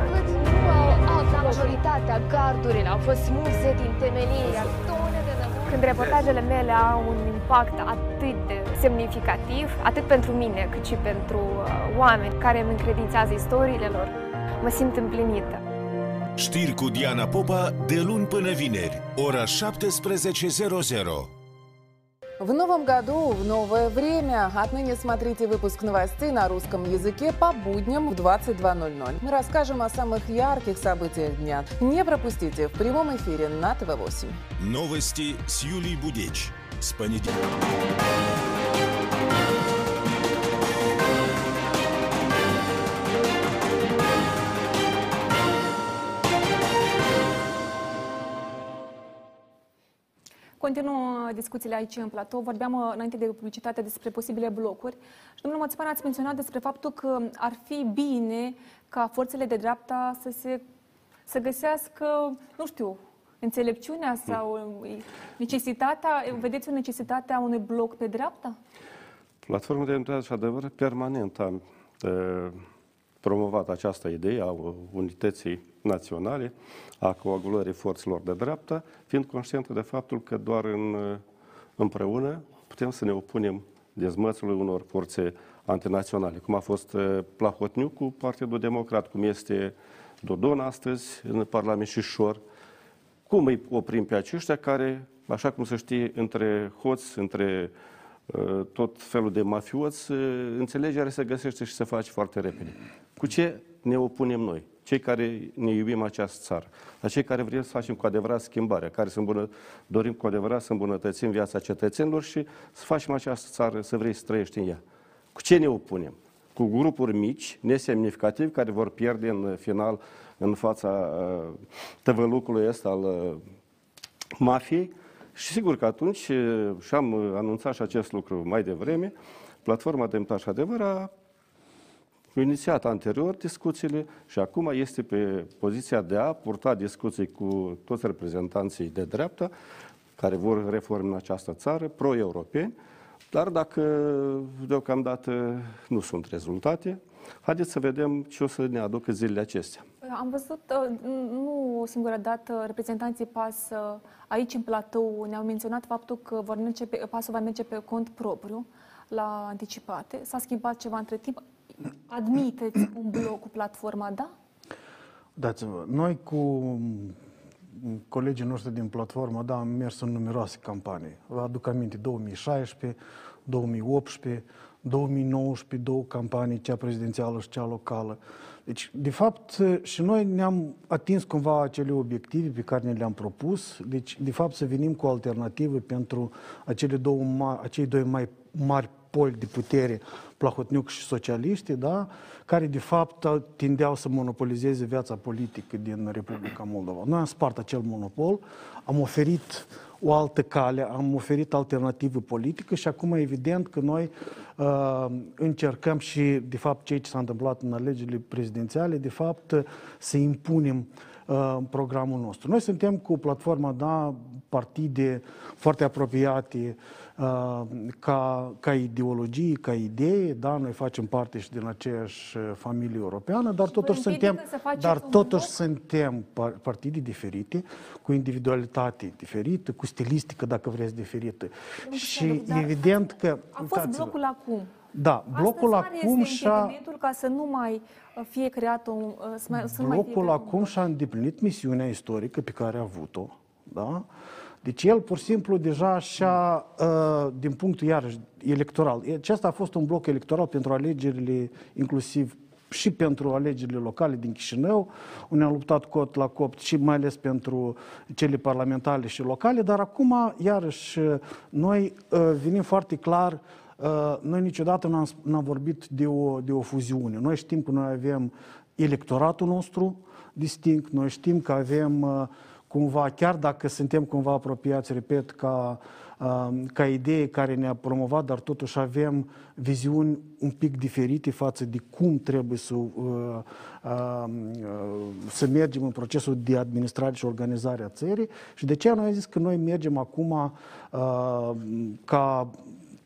Speaker 10: Majoritatea gardurilor au fost smulse din temelie.
Speaker 8: Când reportajele mele au un impact atât de semnificativ, atât pentru mine, cât și pentru uh, oameni care îmi încredințează istoriile lor, mă simt împlinită.
Speaker 6: Știri cu Diana Popa de luni până vineri, ora 17.00.
Speaker 11: В новом году, в новое время. Отныне смотрите выпуск новостей на русском языке по будням в 22.00. Мы расскажем о самых ярких событиях дня. Не пропустите в прямом эфире на ТВ-8.
Speaker 6: Новости с Юлией Будеч. С понедельника.
Speaker 1: Continuă discuțiile aici în platou. Vorbeam uh, înainte de publicitate despre posibile blocuri. Și, domnule Mățpan, ați menționat despre faptul că ar fi bine ca forțele de dreapta să se să găsească, nu știu, înțelepciunea sau uh, necesitatea, vedeți o necesitatea unui bloc pe dreapta?
Speaker 5: Platforma de Unitate și Adevăr permanent am uh, promovat această idee a unității naționale, a coagulării forțelor de dreapta, fiind conștientă de faptul că doar în, împreună putem să ne opunem dezmățului unor forțe antinaționale, cum a fost Plahotniuc cu Partidul Democrat, cum este Dodon astăzi în Parlament și Șor, cum îi oprim pe aceștia care, așa cum se știe, între hoți, între tot felul de mafioți, înțelegerea se găsește și se face foarte repede. Cu ce ne opunem noi? Cei care ne iubim această țară, la cei care vrem să facem cu adevărat schimbarea, care să îmbună, dorim cu adevărat să îmbunătățim viața cetățenilor și să facem această țară să vrei să trăiești în ea. Cu ce ne opunem? Cu grupuri mici, nesemnificative, care vor pierde în final în fața uh, tăvălucului ăsta al uh, mafiei. Și sigur că atunci, uh, și am uh, anunțat și acest lucru mai devreme, Platforma Demnitatea și Adevăr a inițiat anterior discuțiile și acum este pe poziția de a purta discuții cu toți reprezentanții de dreapta care vor reforme în această țară, pro-europeni, dar dacă deocamdată nu sunt rezultate, haideți să vedem ce o să ne aducă zilele acestea.
Speaker 1: Am văzut, uh, nu o singură dată, reprezentanții PAS uh, aici în platou ne-au menționat faptul că vor merge pe, PAS va merge pe cont propriu la anticipate. S-a schimbat ceva între timp? Admiteți un bloc cu platforma, da?
Speaker 4: Dați-vă, noi cu colegii noștri din platformă, da, am mers în numeroase campanii. Vă aduc aminte, 2016, 2018, 2019, două campanii, cea prezidențială și cea locală. Deci, de fapt, și noi ne-am atins cumva acele obiective pe care ne le-am propus. Deci, de fapt, să venim cu alternative pentru acele două mari, acei doi mai mari poli de putere, Plahotniuc și socialiștii, da? care de fapt tindeau să monopolizeze viața politică din Republica Moldova. Noi am spart acel monopol, am oferit o altă cale, am oferit alternativă politică și acum evident că noi uh, încercăm și, de fapt, ceea ce s-a întâmplat în alegerile prezidențiale, de fapt, să impunem uh, programul nostru. Noi suntem cu platforma, da, partide foarte apropiate uh, ca, ca ideologie, ca idee, da, noi facem parte și din aceeași uh, familie europeană, dar totuși suntem, dar totuși suntem partide diferite, cu individualitate diferită, cu stilistică, dacă vreți, diferită. Și evident că...
Speaker 1: A fost blocul acum.
Speaker 4: Da, blocul
Speaker 1: Astăzi
Speaker 4: acum
Speaker 1: este
Speaker 4: și-a...
Speaker 1: ca să nu mai uh, fie creat un... uh, Să mai, să nu mai fie
Speaker 4: Blocul
Speaker 1: creat
Speaker 4: acum și-a îndeplinit misiunea istorică pe care a avut-o, da? Deci el pur și simplu deja și-a, uh, din punctul iarăși electoral, acesta a fost un bloc electoral pentru alegerile, inclusiv și pentru alegerile locale din Chișinău, unde am luptat cot la copt și mai ales pentru cele parlamentare și locale, dar acum, iarăși, noi uh, venim foarte clar Uh, noi niciodată n-am, n-am vorbit de o, de o fuziune. Noi știm că noi avem electoratul nostru distinct, noi știm că avem uh, cumva, chiar dacă suntem cumva apropiați, repet, ca, uh, ca idee care ne-a promovat, dar totuși avem viziuni un pic diferite față de cum trebuie să, să mergem în procesul de administrare și organizare a țării. Și de ce noi am zis că noi mergem acum ca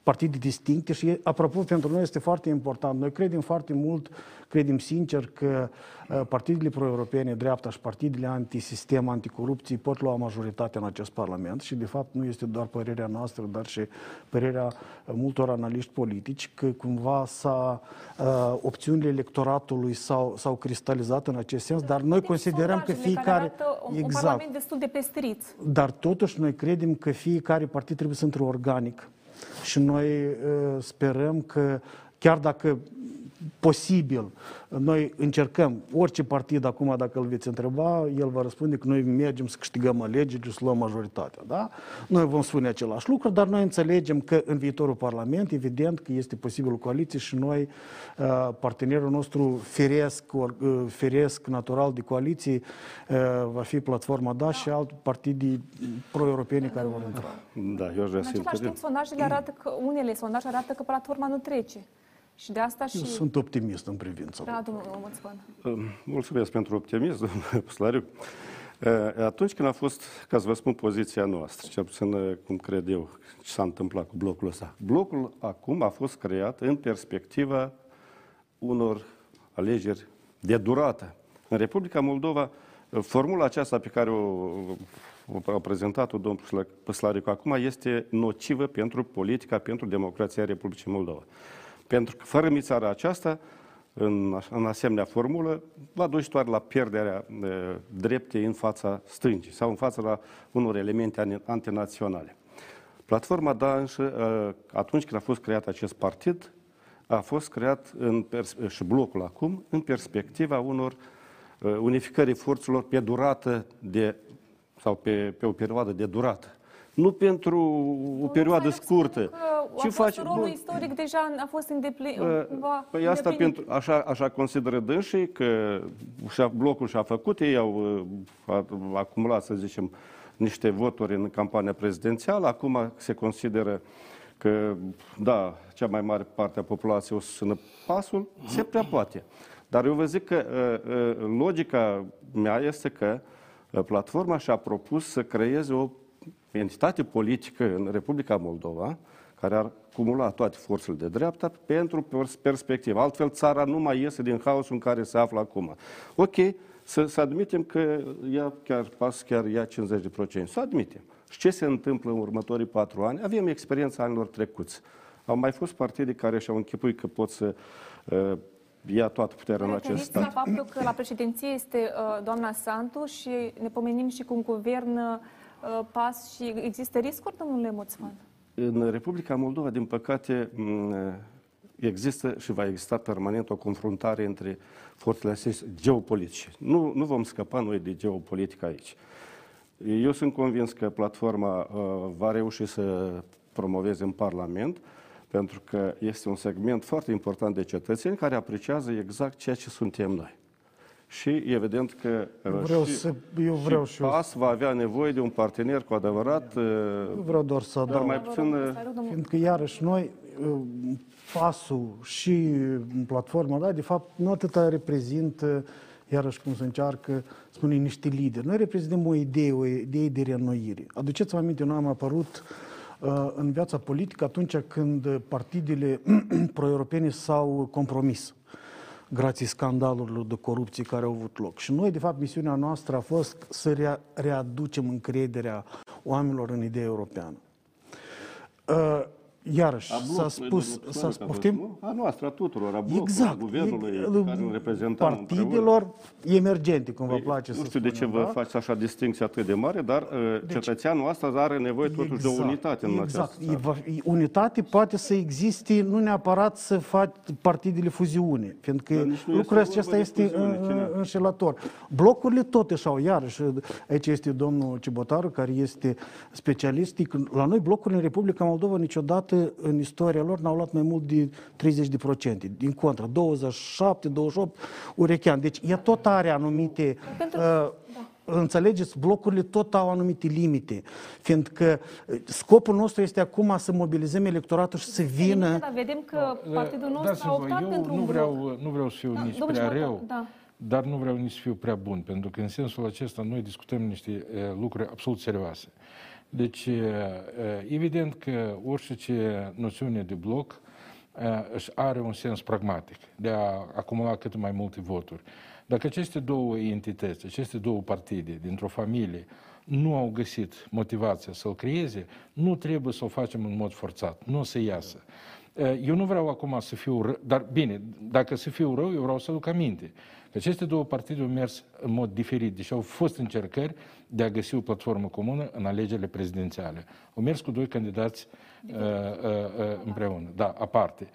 Speaker 4: partide distincte și, apropo, pentru noi este foarte important. Noi credem foarte mult, credem sincer că uh, partidele pro-europene, dreapta și partidele antisistem, anticorupție pot lua majoritatea în acest Parlament și, de fapt, nu este doar părerea noastră, dar și părerea uh, multor analiști politici, că cumva s-a, uh, opțiunile electoratului s-au, s-au cristalizat în acest sens, dar noi considerăm că fiecare...
Speaker 1: Un, exact. un parlament destul de pestriț.
Speaker 4: Dar totuși noi credem că fiecare partid trebuie să intre organic și noi uh, sperăm că chiar dacă posibil. Noi încercăm, orice partid acum, dacă îl veți întreba, el va răspunde că noi mergem să câștigăm alegerile și să luăm majoritatea. Da? Noi vom spune același lucru, dar noi înțelegem că în viitorul Parlament, evident că este posibil coaliție și noi, uh, partenerul nostru firesc, uh, firesc natural de coaliție, uh, va fi platforma DA și alt partide pro-europene care vor intra.
Speaker 5: Da, eu aș vrea
Speaker 1: În același timp, sondajele arată că, unele sondaje arată că platforma nu trece. Și de asta și...
Speaker 4: Eu sunt optimist în privința.
Speaker 1: Da, domnul ombudsman.
Speaker 5: Mulțumesc pentru optimism, domnule Puslariu. Atunci când a fost, ca să vă spun, poziția noastră, cel puțin cum cred eu, ce s-a întâmplat cu blocul ăsta. Blocul acum a fost creat în perspectiva unor alegeri de durată. În Republica Moldova, formula aceasta pe care o, a prezentat-o domnul Păslaricu acum este nocivă pentru politica, pentru democrația Republicii Moldova. Pentru că fără mițara aceasta, în, în asemenea formulă, va duce doar la pierderea e, dreptei în fața stângii sau în fața la unor elemente antinaționale. Platforma Da însă, atunci când a fost creat acest partid, a fost creat în și blocul acum în perspectiva unor uh, unificării forțelor pe durată de, sau pe, pe o perioadă de durată. Nu pentru o perioadă scurtă.
Speaker 1: Ce faci? Rolul istoric deja a fost îndeplinit.
Speaker 5: Păi asta pentru, așa, așa consideră dânsii că și blocul și-a făcut, ei au a, acumulat, să zicem, niște voturi în campania prezidențială, acum se consideră că, da, cea mai mare parte a populației o să sună pasul, se prea poate. Dar eu vă zic că uh, uh, logica mea este că uh, platforma și-a propus să creeze o entitate politică în Republica Moldova, care ar cumula toate forțele de dreapta pentru perspectivă. Altfel, țara nu mai iese din haosul în care se află acum. Ok, să, să admitem că ea chiar pas, chiar ia 50%. Să admitem. Și ce se întâmplă în următorii patru ani? Avem experiența anilor trecuți. Au mai fost partide care și-au închipui că pot să uh, ia toată puterea în acest stat.
Speaker 1: la faptul că la președinție este uh, doamna Santu și ne pomenim și cu un guvern uh, pas și există riscuri, domnule Moțman?
Speaker 5: În Republica Moldova, din păcate, există și va exista permanent o confruntare între forțele astea geopolitice. Nu, nu vom scăpa noi de geopolitică aici. Eu sunt convins că platforma uh, va reuși să promoveze în Parlament, pentru că este un segment foarte important de cetățeni care apreciază exact ceea ce suntem noi. Și evident că
Speaker 4: eu vreau
Speaker 5: și,
Speaker 4: să, eu vreau și,
Speaker 5: și PAS va avea nevoie de un partener cu adevărat.
Speaker 4: Eu vreau doar să adaug.
Speaker 5: mai puțin...
Speaker 4: Fiindcă iarăși noi, pasul și platforma, da, de fapt, nu atâta reprezintă iarăși cum se încearcă, spune niște lideri. Noi reprezentăm o idee, o idee de reînnoire. Aduceți-vă aminte, noi am apărut uh, în viața politică atunci când partidele pro-europene s-au compromis grație scandalurilor de corupție care au avut loc. Și noi, de fapt, misiunea noastră a fost să rea- readucem încrederea oamenilor în ideea europeană. Uh, Iarăși, s-a spus, s-a
Speaker 5: poftim? A noastră, a tuturor, a blocului,
Speaker 4: exact.
Speaker 5: a guvernului
Speaker 4: e,
Speaker 5: care îl reprezentăm
Speaker 4: Partidelor
Speaker 5: împreună.
Speaker 4: emergente, cum vă
Speaker 5: păi,
Speaker 4: place
Speaker 5: Nu
Speaker 4: să
Speaker 5: știu de ce
Speaker 4: spunem,
Speaker 5: vă
Speaker 4: da?
Speaker 5: faceți așa distinție atât de mare, dar deci, cetățeanul ăsta are nevoie totuși
Speaker 4: exact,
Speaker 5: de o unitate în
Speaker 4: exact.
Speaker 5: această țară.
Speaker 4: Unitate poate să existe, nu neapărat să faci partidele fuziune, fiindcă lucrul acesta este
Speaker 5: fuziune,
Speaker 4: înșelător. Blocurile totuși au, iarăși, aici este domnul Cibotaru, care este specialist. La noi blocurile în Republica Moldova niciodată în istoria lor n-au luat mai mult de 30%. Din contră, 27, 28 urechean. Deci ea tot are anumite...
Speaker 1: Pentru...
Speaker 4: Uh,
Speaker 1: da.
Speaker 4: Înțelegeți, blocurile tot au anumite limite, fiindcă scopul nostru este acum să mobilizăm electoratul și să vină...
Speaker 1: Da, vedem că partidul nostru a optat
Speaker 2: eu
Speaker 1: pentru
Speaker 2: nu
Speaker 1: un
Speaker 2: vreau,
Speaker 1: bloc.
Speaker 2: nu vreau să fiu
Speaker 1: Da,
Speaker 2: nici
Speaker 1: domnul
Speaker 2: prea
Speaker 1: Ciubotar,
Speaker 2: rău,
Speaker 1: da.
Speaker 2: dar nu vreau nici să fiu prea bun, pentru că în sensul acesta noi discutăm niște uh, lucruri absolut serioase. Deci, uh, evident că orice noțiune de bloc uh, își are un sens pragmatic de a acumula cât mai multe voturi. Dacă aceste două entități, aceste două partide dintr-o familie nu au găsit motivația să-l creeze, nu trebuie să o facem în mod forțat, nu o să iasă. Eu nu vreau acum să fiu rău, dar bine, dacă să fiu rău, eu vreau să aduc aminte că aceste două partide au mers în mod diferit, deși au fost încercări de a găsi o platformă comună în alegerile prezidențiale. Au mers cu doi candidați uh, uh, uh, împreună, da, aparte.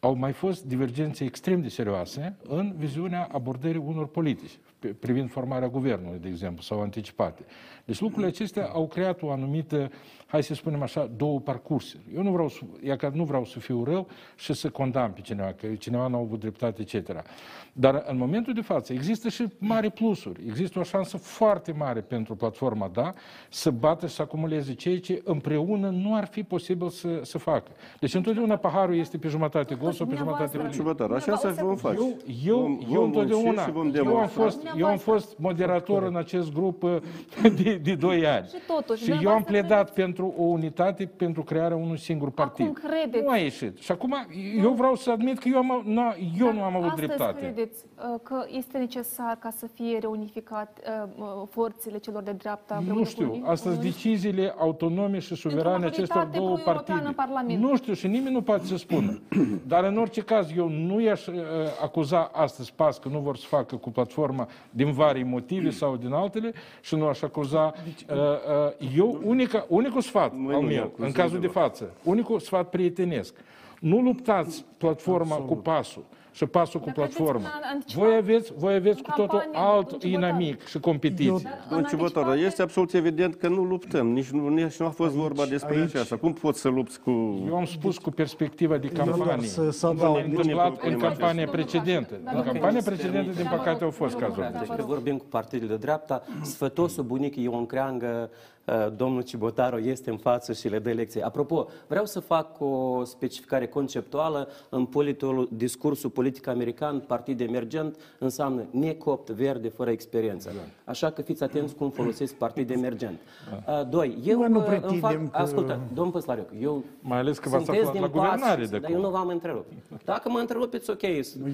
Speaker 2: Au mai fost divergențe extrem de serioase în viziunea abordării unor politici, privind formarea guvernului, de exemplu, sau anticipate. Deci lucrurile acestea au creat o anumită, hai să spunem așa, două parcursuri. Eu nu vreau, să, ia că nu vreau să fiu rău și să condamn pe cineva, că cineva nu a avut dreptate, etc. Dar în momentul de față există și mari plusuri. Există o șansă foarte mare pentru platforma DA să bată și să acumuleze ceea ce împreună nu ar fi posibil să, să facă. Deci întotdeauna paharul este pe jumătate gol sau pe jumătate
Speaker 5: plin. Așa să vom face.
Speaker 2: Eu, eu,
Speaker 5: vom,
Speaker 2: eu
Speaker 5: vom
Speaker 2: întotdeauna, eu am, fost, eu am fost moderator în acest grup uh, de, de 2 ani.
Speaker 1: Și totuși,
Speaker 2: și eu am pledat pentru o unitate, pentru crearea unui singur partid.
Speaker 1: Acum credeți...
Speaker 2: Nu a ieșit. Și acum eu vreau să admit că eu, am, nu, eu nu am avut
Speaker 1: Astăzi
Speaker 2: dreptate.
Speaker 1: credeți uh, că este necesar ca să fie reunificat uh, forțele celor de dreapta?
Speaker 2: Nu știu. Astăzi deciziile autonome și suverane acestor două partide. Nu știu și nimeni nu poate să spună. Dar în orice caz eu nu i-aș uh, acuza astăzi PAS că nu vor să facă cu platforma din vari motive sau din altele și nu aș acuza. Uh, uh, eu, unica, unicul sfat
Speaker 5: Noi
Speaker 2: al
Speaker 5: nu ne
Speaker 2: meu,
Speaker 5: acuzăm
Speaker 2: în cazul de
Speaker 5: deloc.
Speaker 2: față, unicul sfat prietenesc, nu luptați platforma cu pasul, și pasul cu
Speaker 1: Dar
Speaker 2: platformă.
Speaker 1: credeți că în anticipat-
Speaker 2: Voi aveți, voi aveți cu totul
Speaker 1: campanie,
Speaker 2: alt
Speaker 1: domnul Ciubotaru.
Speaker 2: inamic și competiție.
Speaker 5: Domnul Ciubotaru, este absolut evident că nu luptăm, nici nu, nici nu a fost vorba despre
Speaker 4: aici-
Speaker 5: aceasta. Cum poți să lupți cu...
Speaker 2: Eu am spus cu perspectiva de
Speaker 4: doar
Speaker 2: campanie.
Speaker 4: să- să
Speaker 2: Nu
Speaker 4: adaug.
Speaker 2: ne întâmplat în
Speaker 5: Domnul
Speaker 2: campania
Speaker 1: Caș.
Speaker 2: precedentă.
Speaker 1: Dar
Speaker 2: În
Speaker 1: dacă
Speaker 2: campania
Speaker 3: îmi
Speaker 2: precedentă, din
Speaker 3: permite-
Speaker 2: păcate, au fost cazuri.
Speaker 3: Deci că vorbim cu partidele de dreapta, sfătosul bunic Ion Creangă, uh, domnul Cibotaru este în față și le dă lecție. Apropo, vreau să fac o specificare conceptuală în politul, discursul politic american, partid emergent înseamnă necopt, verde, fără experiență. Așa că fiți atenți cum folosesc partid emergent. Uh, Doi, eu
Speaker 4: Noi nu
Speaker 3: uh, îmi
Speaker 4: pretindem
Speaker 3: fac...
Speaker 4: că-
Speaker 3: Ascultă, domnul Păslariuc, eu
Speaker 2: Mai ales că v-ați
Speaker 3: sunteți
Speaker 2: aflat la
Speaker 3: din pas,
Speaker 2: guvernare de
Speaker 3: Dar eu
Speaker 2: acum.
Speaker 3: nu v-am întrerupt. Dacă mă întrerupeți, ok,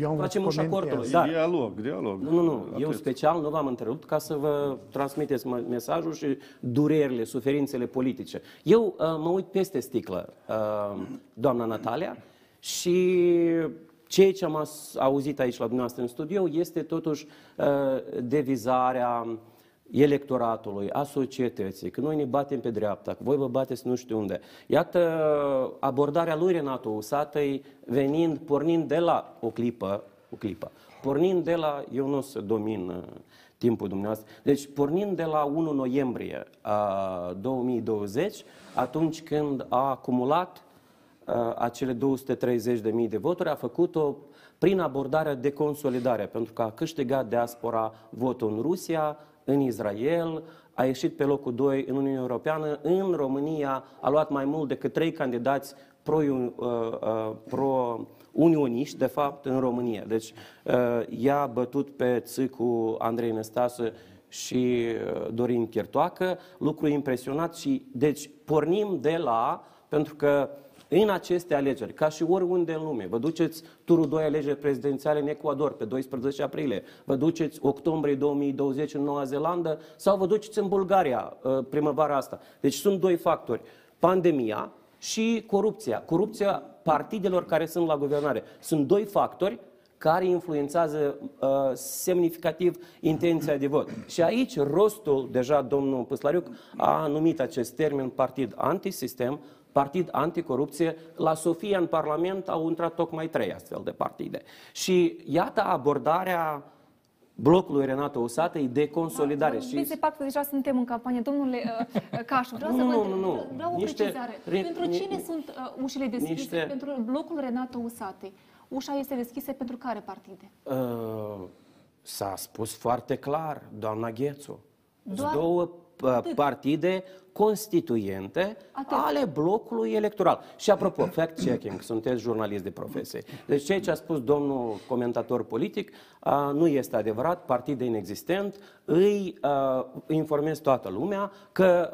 Speaker 4: eu am
Speaker 3: facem ușa
Speaker 4: comentez.
Speaker 3: cortului. Dar
Speaker 5: Dialog, dialog.
Speaker 3: nu, nu, nu. Eu
Speaker 5: Atât.
Speaker 3: special nu v-am întrerupt ca să vă transmiteți mă- mesajul și durerile, suferințele politice. Eu uh, mă uit peste sticlă, uh, doamna Natalia, și ceea ce am as- auzit aici la dumneavoastră în studio este totuși uh, devizarea electoratului, a societății, că noi ne batem pe dreapta, că voi vă bateți nu știu unde. Iată abordarea lui Renato Usatăi venind, pornind de la o clipă, o clipă, pornind de la, eu nu o să domin uh, timpul dumneavoastră, deci pornind de la 1 noiembrie a 2020, atunci când a acumulat uh, acele 230.000 de voturi, a făcut-o prin abordarea de consolidare, pentru că a câștigat diaspora votul în Rusia, în Israel, a ieșit pe locul 2 în Uniunea Europeană, în România a luat mai mult decât trei candidați pro, uh, uh, pro unioniști, de fapt, în România. Deci uh, i-a bătut pe țâcu Andrei Năstase și uh, Dorin Chiertoacă, lucru impresionat și deci pornim de la, pentru că în aceste alegeri, ca și oriunde în lume, vă duceți turul 2 alegeri prezidențiale în Ecuador pe 12 aprilie, vă duceți octombrie 2020 în Noua Zeelandă sau vă duceți în Bulgaria uh, primăvara asta. Deci sunt doi factori. Pandemia și corupția. Corupția partidelor care sunt la guvernare. Sunt doi factori care influențează uh, semnificativ intenția de vot. Și aici rostul, deja domnul Păslariuc a numit acest termen partid antisistem, partid anticorupție. La Sofia în Parlament au intrat tocmai trei astfel de partide. Și iată abordarea blocului Renato Usatăi de consolidare.
Speaker 1: Da,
Speaker 3: și
Speaker 1: Mi se pare că deja suntem în campanie. Domnule uh, uh, Cașu, vreau
Speaker 3: Nu,
Speaker 1: să
Speaker 3: nu,
Speaker 1: vă
Speaker 3: nu,
Speaker 1: întreb,
Speaker 3: nu.
Speaker 1: vreau o
Speaker 3: Niște
Speaker 1: precizare.
Speaker 3: re-
Speaker 1: pentru
Speaker 3: ni-
Speaker 1: cine sunt uh, ușile deschise?
Speaker 3: niște-
Speaker 1: Pentru blocul Renato Usatei. Ușa este deschisă pentru care partide?
Speaker 3: Uh, s-a spus foarte clar, doamna Ghețu.
Speaker 1: Doar
Speaker 3: două uh, partide constituente
Speaker 1: Atât.
Speaker 3: ale blocului electoral. Și apropo, fact-checking, sunteți jurnalist de profesie. Deci ceea ce a spus domnul comentator politic uh, nu este adevărat, partid inexistent. Îi uh, informez toată lumea că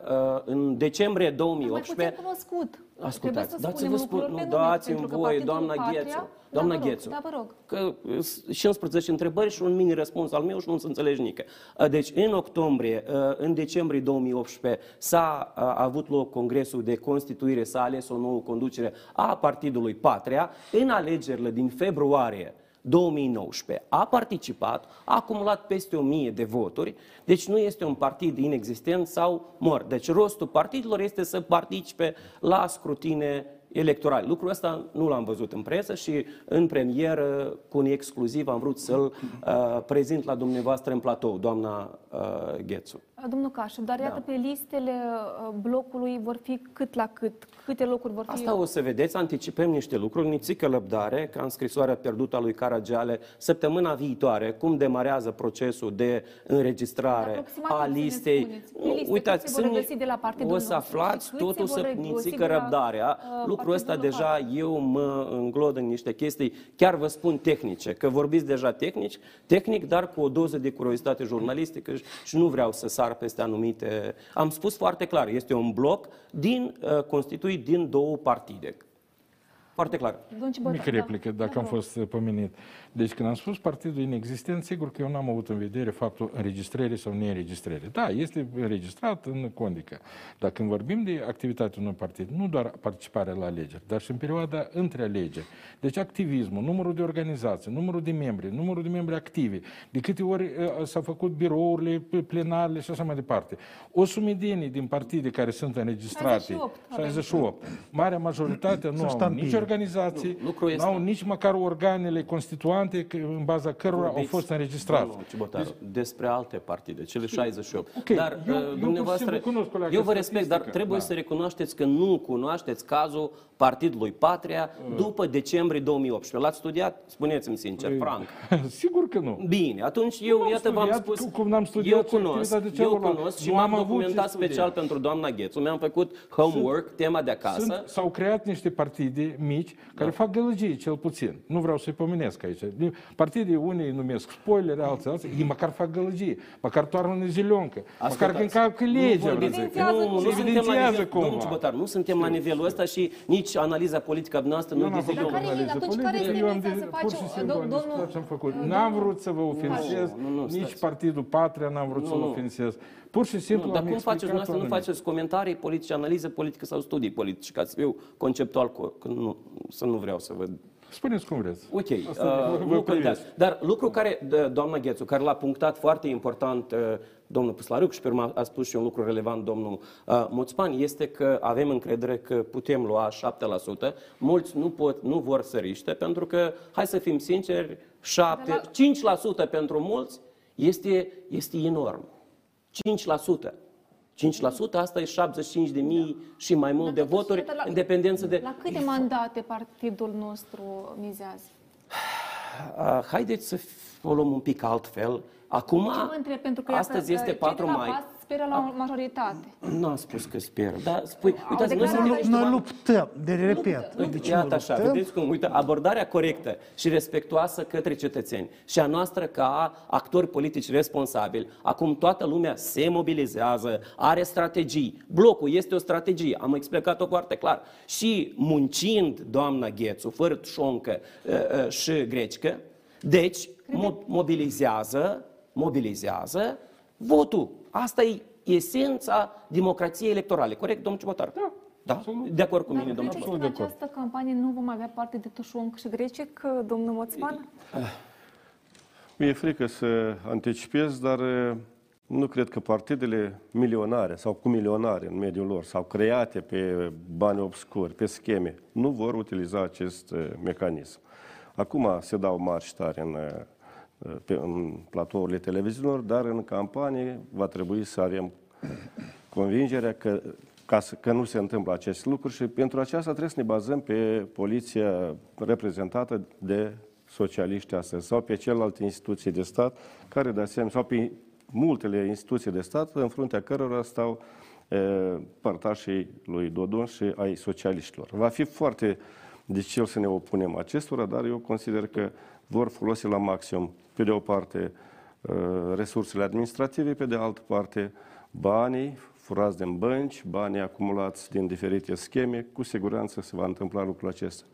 Speaker 3: uh, în decembrie
Speaker 1: mai
Speaker 3: 2018
Speaker 1: puțin cunoscut.
Speaker 3: Ascultați,
Speaker 1: Trebuie să
Speaker 3: dați-vă
Speaker 1: spunem
Speaker 3: spun,
Speaker 1: lucrurile
Speaker 3: nu
Speaker 1: pe nume,
Speaker 3: dați-mi
Speaker 1: pentru că
Speaker 3: voie,
Speaker 1: Partidul
Speaker 3: doamna
Speaker 1: Patria-
Speaker 3: Ghețu, doamna
Speaker 1: da, vă rog,
Speaker 3: Ghețu,
Speaker 1: Da, vă rog.
Speaker 3: că uh, 15 întrebări și un mini răspuns al meu și nu se înțelegi nică. Uh, Deci, în octombrie, uh, în decembrie 2018, s-a uh, avut loc congresul de constituire, s-a ales o nouă conducere a Partidului Patria. În alegerile din februarie 2019 a participat, a acumulat peste 1000 de voturi, deci nu este un partid inexistent sau mort. Deci rostul partidilor este să participe la scrutine electorale. Lucrul ăsta nu l-am văzut în presă și în premieră, cu un exclusiv, am vrut să-l uh, prezint la dumneavoastră în platou, doamna uh, Ghețu.
Speaker 1: Domnul Cașu, dar iată
Speaker 3: Da.
Speaker 1: pe listele uh, blocului vor fi cât la cât? Câte locuri vor fi?
Speaker 3: Asta o să vedeți, anticipăm niște lucruri, nițică lăbdare, ca în scrisoarea pierdută a lui Caragiale, săptămâna viitoare, cum demarează procesul de înregistrare
Speaker 1: Aproximativ
Speaker 3: a
Speaker 1: să ne
Speaker 3: listei.
Speaker 1: spuneți. Pe listă, câți
Speaker 3: uitați,
Speaker 1: se vor
Speaker 3: sunt ni-
Speaker 1: regăsi de la partidul
Speaker 3: o să
Speaker 1: nostru
Speaker 3: aflați
Speaker 1: și câți se
Speaker 3: totul
Speaker 1: vor
Speaker 3: să
Speaker 1: regăsi
Speaker 3: nițică
Speaker 1: de la,
Speaker 3: răbdarea.
Speaker 1: uh,
Speaker 3: Lucrul ăsta
Speaker 1: partidul
Speaker 3: deja eu mă înglod în niște chestii, chiar vă spun tehnice, că vorbiți deja tehnici, tehnic, dar cu o doză de curiozitate jurnalistică și- și nu vreau să sar peste anumite... Am spus foarte clar, este un bloc din, uh, constituit din două partide. Foarte clar.
Speaker 1: Domnul Cibotaru,
Speaker 2: Mică
Speaker 1: da.
Speaker 2: replică, dacă am fost uh, pomenit. Deci când am spus partidul inexistent, sigur că eu n-am avut în vedere faptul înregistrării sau neînregistrării. Da, este înregistrat în condică. Dar când vorbim de activitatea unui partid, nu doar participarea la alegeri, dar și în perioada între alegeri. Deci activismul, numărul de organizații, numărul de membri, numărul de membri activi, de câte ori uh, s-au făcut birourile, plenarele și așa mai departe. O sumedenie din partide care sunt înregistrate,
Speaker 1: 68 avem.
Speaker 2: 68. Marea majoritate nu
Speaker 4: Sunt
Speaker 2: au
Speaker 4: ștampile.
Speaker 2: nici organizații,
Speaker 3: Nu, lucrul este-
Speaker 2: n-au nici măcar organele constituante că- în baza cărora au
Speaker 3: Vorbiți,
Speaker 2: fost înregistrați.
Speaker 3: domnul Cibotaru, despre alte partide, cele 68.
Speaker 2: Ok,
Speaker 3: Dar
Speaker 2: eu-
Speaker 3: uh,
Speaker 2: eu pur și
Speaker 3: dumneavoastră,
Speaker 2: simplu cunosc o leacă
Speaker 3: eu vă respect, dar
Speaker 2: statistică.
Speaker 3: trebuie
Speaker 2: Da.
Speaker 3: să recunoașteți că nu cunoașteți cazul Partidului Patria
Speaker 2: Mm.
Speaker 3: după decembrie 2018. L-ați studiat? Spuneți-mi sincer,
Speaker 2: Păi,
Speaker 3: franc.
Speaker 2: Sigur că nu.
Speaker 3: Bine, atunci eu,
Speaker 2: am
Speaker 3: iată, v-am
Speaker 2: studiat,
Speaker 3: spus,
Speaker 2: cum- cum n-am studiat
Speaker 3: eu
Speaker 2: și
Speaker 3: cunosc,
Speaker 2: activitatea
Speaker 3: eu
Speaker 2: celorlalți.
Speaker 3: cunosc și
Speaker 2: Nu
Speaker 3: m-am
Speaker 2: am avut ce
Speaker 3: documentat
Speaker 2: studia.
Speaker 3: special pentru doamna Ghețu. Mi-am făcut homework, tema de acasă.
Speaker 2: Sunt, s-au creat niște partide mici care fac gălăgie, cel puțin. Nu vreau să-i pomenesc aici. Partide unii numesc spoiler, alții, alții, ei măcar fac gălăgie, măcar toarnă în zilioncă, măcar că
Speaker 3: Ascultați,
Speaker 2: încalcă
Speaker 3: nu
Speaker 2: legea.
Speaker 3: vorbiți-
Speaker 2: vreau să zic.
Speaker 3: Nu, nu
Speaker 2: Se
Speaker 3: suntem la
Speaker 2: evidențiază
Speaker 3: nivel,
Speaker 2: cumva.
Speaker 3: domnul Ciubotar, nu suntem la nivelul ăsta și nici analiza politică a noastră nu
Speaker 2: Eu n-am
Speaker 3: este
Speaker 2: făcut
Speaker 1: Dar care e-
Speaker 2: analiză
Speaker 1: atunci care
Speaker 2: politică,
Speaker 1: este
Speaker 2: eu am
Speaker 1: intenția
Speaker 2: de-
Speaker 1: să
Speaker 2: pur
Speaker 1: faci
Speaker 2: și
Speaker 1: o-
Speaker 2: simplu
Speaker 1: do-
Speaker 2: am
Speaker 1: domnul-
Speaker 2: discutat ce am făcut.
Speaker 1: domnul-
Speaker 2: N-am vrut să vă ofensez,
Speaker 3: Nu, nu, nu,
Speaker 2: nici
Speaker 3: stați.
Speaker 2: Partidul Patria n-am vrut
Speaker 3: Nu,
Speaker 2: să-l
Speaker 3: nu.
Speaker 2: ofensez. Pur și simplu
Speaker 3: Nu, dar
Speaker 2: am
Speaker 3: cum faceți
Speaker 2: explicat
Speaker 3: dumneavoastră? Nu
Speaker 2: anumit.
Speaker 3: faceți comentarii politice, analiză politică sau studii politice, ca să fiu conceptual, co- că nu, să nu vreau să văd.
Speaker 2: Spuneți cum vreți.
Speaker 3: Ok,
Speaker 2: Asta
Speaker 3: uh,
Speaker 2: vă- vă
Speaker 3: nu
Speaker 2: priviți.
Speaker 3: contează. Dar lucru care, de- doamna Ghețu, care l-a punctat foarte important uh, domnul Păslariuc și pe urmă a spus și un lucru relevant domnul uh, Moțpan, este că avem încredere că putem lua 7%. Mulți nu, pot, nu vor să riște, pentru că, hai să fim sinceri, 7, 5% pentru mulți este, este enorm. 5%. 5% asta e 75 de mii și mai mult de voturi,
Speaker 1: la-
Speaker 3: în dependență de...
Speaker 1: La câte mandate partidul nostru mizează?
Speaker 3: Uh, haideți să f- o luăm un pic altfel. Acum,
Speaker 1: Ce vă întreb? Pentru că
Speaker 3: astăzi
Speaker 1: iată,
Speaker 3: este
Speaker 1: cei
Speaker 3: 4
Speaker 1: de la
Speaker 3: mai.
Speaker 1: PAS speră la o majoritate.
Speaker 3: Nu am spus că sper, dar spui, uitați, noi
Speaker 1: declarat
Speaker 3: suntem
Speaker 4: Noi luptăm, de repet.
Speaker 3: Uite,
Speaker 4: Deci
Speaker 3: iată
Speaker 4: nu
Speaker 3: așa,
Speaker 4: luptăm.
Speaker 3: vedeți cum, uite, abordarea corectă și respectuoasă către cetățeni și a noastră ca actori politici responsabili. Acum toată lumea se mobilizează, are strategii. Blocul este o strategie, am explicat-o foarte clar. Și muncind, doamna Ghețu, fără șoncă uh, uh, și grecică, deci mo- mobilizează, mobilizează votul. Asta e esența democrației electorale. Corect, domnul Ciubotar? Da. Da? De acord cu mine,
Speaker 1: Dar
Speaker 3: domnul
Speaker 1: credeți
Speaker 3: Ciubotar.
Speaker 1: că în această campanie nu vom avea parte de tușonc și grecic, domnul Moțpan?
Speaker 5: Mi-e frică să anticipez, dar eh, nu cred că partidele milionare sau cu milionare în mediul lor sau create pe bani obscuri, pe scheme, nu vor utiliza acest eh, mecanism. Acum se dau marși și tare în, eh, pe, în platourile televiziunilor, dar în campanie va trebui să avem convingerea că, ca să, că nu se întâmplă acest lucru și pentru aceasta trebuie să ne bazăm pe poliția reprezentată de socialiști astăzi sau pe celelalte instituții de stat, care de asemenea, sau pe multele instituții de stat, în fruntea cărora stau e, părtașii lui Dodon și ai socialiștilor. Va fi foarte dificil să ne opunem acestora, dar eu consider că vor folosi la maxim, pe de o parte, e, resursele administrative, pe de altă parte, banii furați din bănci, banii acumulați din diferite scheme, cu siguranță se va întâmpla lucrul acesta.